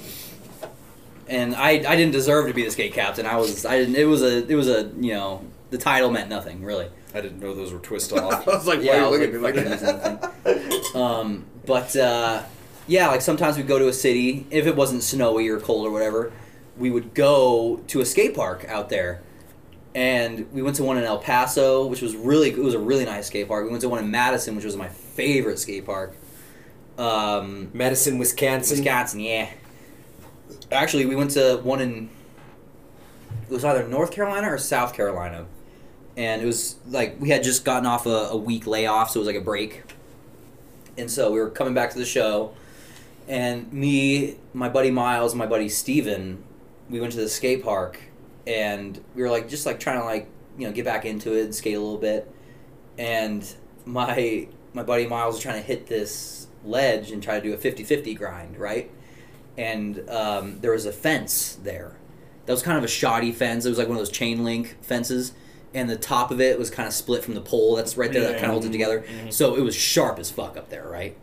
[SPEAKER 2] and I, I didn't deserve to be the skate captain. I was I didn't. It was a it was a you know the title meant nothing really.
[SPEAKER 3] I didn't know those were twist (laughs) off.
[SPEAKER 5] I was like, why
[SPEAKER 2] Yeah, I
[SPEAKER 5] are you
[SPEAKER 2] was
[SPEAKER 5] looking at me like that?
[SPEAKER 2] nothing. (laughs) (laughs) um, but uh, yeah, like sometimes we'd go to a city if it wasn't snowy or cold or whatever. We would go to a skate park out there, and we went to one in El Paso, which was really it was a really nice skate park. We went to one in Madison, which was my favorite skate park. Um,
[SPEAKER 3] Madison, Wisconsin.
[SPEAKER 2] Wisconsin, yeah. Actually, we went to one in. It was either North Carolina or South Carolina, and it was like we had just gotten off a, a week layoff, so it was like a break. And so we were coming back to the show, and me, my buddy Miles, my buddy Steven, we went to the skate park, and we were like just like trying to like you know get back into it and skate a little bit, and my my buddy Miles was trying to hit this ledge and try to do a 50-50 grind, right? And um, there was a fence there. That was kind of a shoddy fence. It was like one of those chain link fences, and the top of it was kind of split from the pole that's right there that kind of holds it together.
[SPEAKER 3] Mm-hmm.
[SPEAKER 2] So it was sharp as fuck up there, right?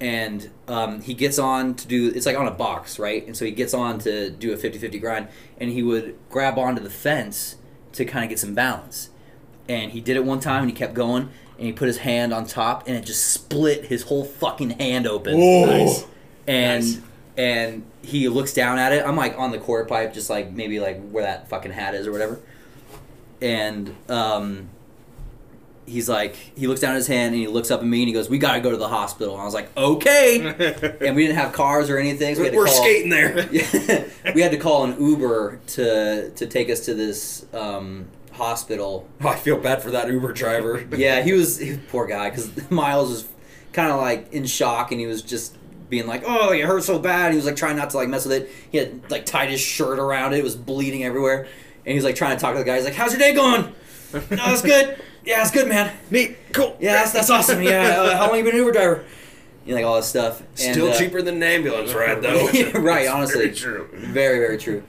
[SPEAKER 2] And um, he gets on to do it's like on a box, right? And so he gets on to do a 50-50 grind, and he would grab onto the fence to kind of get some balance. And he did it one time, and he kept going, and he put his hand on top, and it just split his whole fucking hand open.
[SPEAKER 5] Nice.
[SPEAKER 2] and
[SPEAKER 5] Nice.
[SPEAKER 2] And he looks down at it. I'm like on the quarter pipe, just like maybe like where that fucking hat is or whatever. And um, he's like, he looks down at his hand and he looks up at me and he goes, "We gotta go to the hospital." And I was like, "Okay." (laughs) and we didn't have cars or anything, so we had to
[SPEAKER 3] We're
[SPEAKER 2] call,
[SPEAKER 3] skating there. (laughs)
[SPEAKER 2] we had to call an Uber to to take us to this um, hospital
[SPEAKER 3] Oh, I feel bad for that Uber driver. (laughs)
[SPEAKER 2] yeah, he was, he was poor guy because Miles was kind of like in shock and he was just being like, "Oh, it hurts so bad." He was like trying not to like mess with it. He had like tied his shirt around it; it was bleeding everywhere. And he was like trying to talk to the guy. He's like, "How's your day going?" "No, it's good. (laughs) Yeah, it's good, man.
[SPEAKER 5] Neat. Cool.
[SPEAKER 2] Yeah, that's, that's awesome. Yeah, uh, how long you been an Uber driver?" You know, like all this stuff. And,
[SPEAKER 3] Still
[SPEAKER 2] uh,
[SPEAKER 3] cheaper than an ambulance ride, though. (laughs)
[SPEAKER 2] right, honestly.
[SPEAKER 5] Very true.
[SPEAKER 2] Very, very true.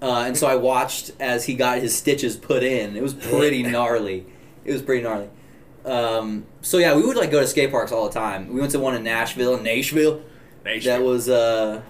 [SPEAKER 2] Uh, and so I watched as he got his stitches put in. It was pretty (laughs) gnarly. It was pretty gnarly. Um, so yeah, we would like go to skate parks all the time. We went to one in Nashville, Nashville. That was uh,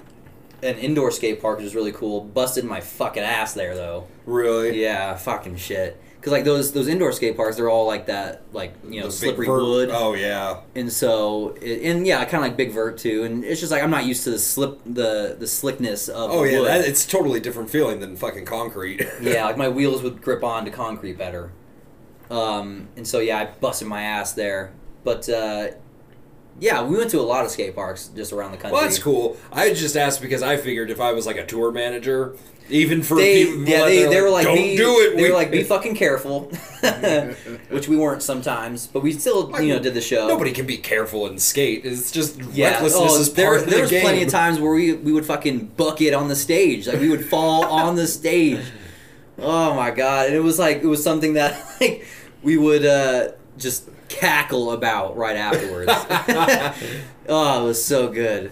[SPEAKER 2] an indoor skate park, which was really cool. Busted my fucking ass there though.
[SPEAKER 3] really?
[SPEAKER 2] Yeah, fucking shit. Cause like those those indoor skate parks, they're all like that, like you know,
[SPEAKER 3] big
[SPEAKER 2] slippery
[SPEAKER 3] vert-
[SPEAKER 2] wood
[SPEAKER 3] Oh yeah.
[SPEAKER 2] and so it, and yeah, kind of like big vert too, and it's just like I'm not used to the slip the the slickness of
[SPEAKER 3] Oh yeah.
[SPEAKER 2] wood.
[SPEAKER 3] That, it's totally different feeling than fucking concrete. (laughs)
[SPEAKER 2] yeah, like my wheels would grip onto concrete better. Um, and so yeah, I busted my ass there, but uh, yeah, we went to a lot of skate parks just around the country.
[SPEAKER 3] Well, that's cool. I just asked because I figured if I was like a tour manager, even for
[SPEAKER 2] They,
[SPEAKER 3] people
[SPEAKER 2] yeah, they, they were like,
[SPEAKER 3] don't
[SPEAKER 2] be,
[SPEAKER 3] do it.
[SPEAKER 2] They
[SPEAKER 3] We-
[SPEAKER 2] were like, be fucking careful, (laughs) (laughs) which we weren't sometimes, but we still, you know, did the show.
[SPEAKER 3] Nobody can be careful and skate. It's just
[SPEAKER 2] Yeah,
[SPEAKER 3] recklessness
[SPEAKER 2] oh,
[SPEAKER 3] is
[SPEAKER 2] there,
[SPEAKER 3] part of
[SPEAKER 2] there
[SPEAKER 3] the
[SPEAKER 2] was
[SPEAKER 3] game.
[SPEAKER 2] plenty of times where we we would fucking bucket on the stage, like we would fall (laughs) on the stage. Oh my god! And it was like it was something that like we would uh, just cackle about right afterwards. (laughs) oh, it was so good,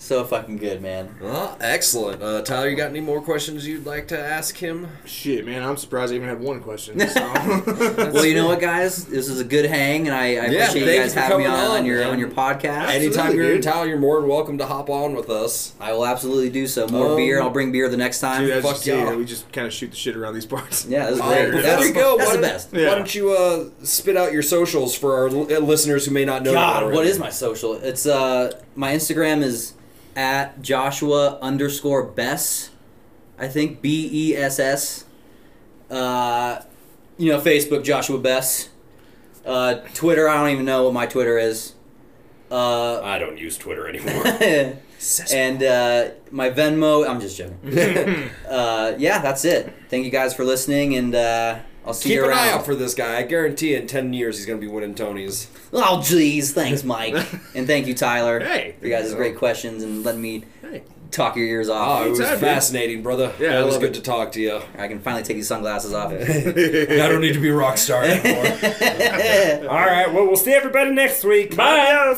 [SPEAKER 2] so fucking good, man.
[SPEAKER 3] Well, excellent. Uh, Tyler, you got any more questions you'd like to ask him?
[SPEAKER 5] Shit, man, I'm surprised I even had one question. So. (laughs)
[SPEAKER 2] Well, you know what, guys, this is a good hang, and I, I
[SPEAKER 3] Yeah,
[SPEAKER 2] appreciate you
[SPEAKER 3] you
[SPEAKER 2] guys having me on,
[SPEAKER 3] on,
[SPEAKER 2] on your
[SPEAKER 3] man.
[SPEAKER 2] on your podcast.
[SPEAKER 3] Anytime you're in
[SPEAKER 5] dude.
[SPEAKER 3] town, you're more than welcome to hop on with us.
[SPEAKER 2] I will absolutely do so. More
[SPEAKER 3] Um,
[SPEAKER 2] beer. I'll bring beer the next time.
[SPEAKER 5] Dude,
[SPEAKER 3] Fuck
[SPEAKER 5] see,
[SPEAKER 3] yeah.
[SPEAKER 5] we just kind of shoot the shit around these parts.
[SPEAKER 2] Yeah, this is
[SPEAKER 3] Oh,
[SPEAKER 2] great.
[SPEAKER 3] before
[SPEAKER 2] that's
[SPEAKER 3] we go,
[SPEAKER 2] that's
[SPEAKER 3] why
[SPEAKER 2] the best.
[SPEAKER 5] Yeah.
[SPEAKER 3] Why don't you uh, spit out your socials for our li- listeners who may not know?
[SPEAKER 2] God, what is my social? It's uh my Instagram is at Joshua underscore Bess. I think B E S S. Uh, you know Facebook Joshua Bess. Uh, Twitter I don't even know what my Twitter is. Uh,
[SPEAKER 3] I don't use Twitter anymore. (laughs)
[SPEAKER 2] and uh, my Venmo. I'm just joking. (laughs) (laughs) uh, yeah, that's it. Thank you guys for listening, and uh, I'll see
[SPEAKER 3] Keep
[SPEAKER 2] you
[SPEAKER 3] an
[SPEAKER 2] around.
[SPEAKER 3] eye out for this guy. I guarantee in ten years he's gonna be winning Tonys.
[SPEAKER 2] Oh, jeez. Thanks, Mike. (laughs) and thank you, Tyler.
[SPEAKER 5] Hey,
[SPEAKER 2] For you guys' great questions and letting me
[SPEAKER 5] Hey.
[SPEAKER 2] talk your ears
[SPEAKER 3] Oh,
[SPEAKER 2] off.
[SPEAKER 3] it was
[SPEAKER 5] Anytime, dude.
[SPEAKER 3] fascinating, brother.
[SPEAKER 5] Yeah, I
[SPEAKER 3] it was good
[SPEAKER 5] it.
[SPEAKER 3] to talk to you.
[SPEAKER 2] I can finally take these sunglasses off. (laughs) (laughs)
[SPEAKER 3] I don't need to be rock star anymore.
[SPEAKER 6] All right, well, we'll see everybody next week. Bye.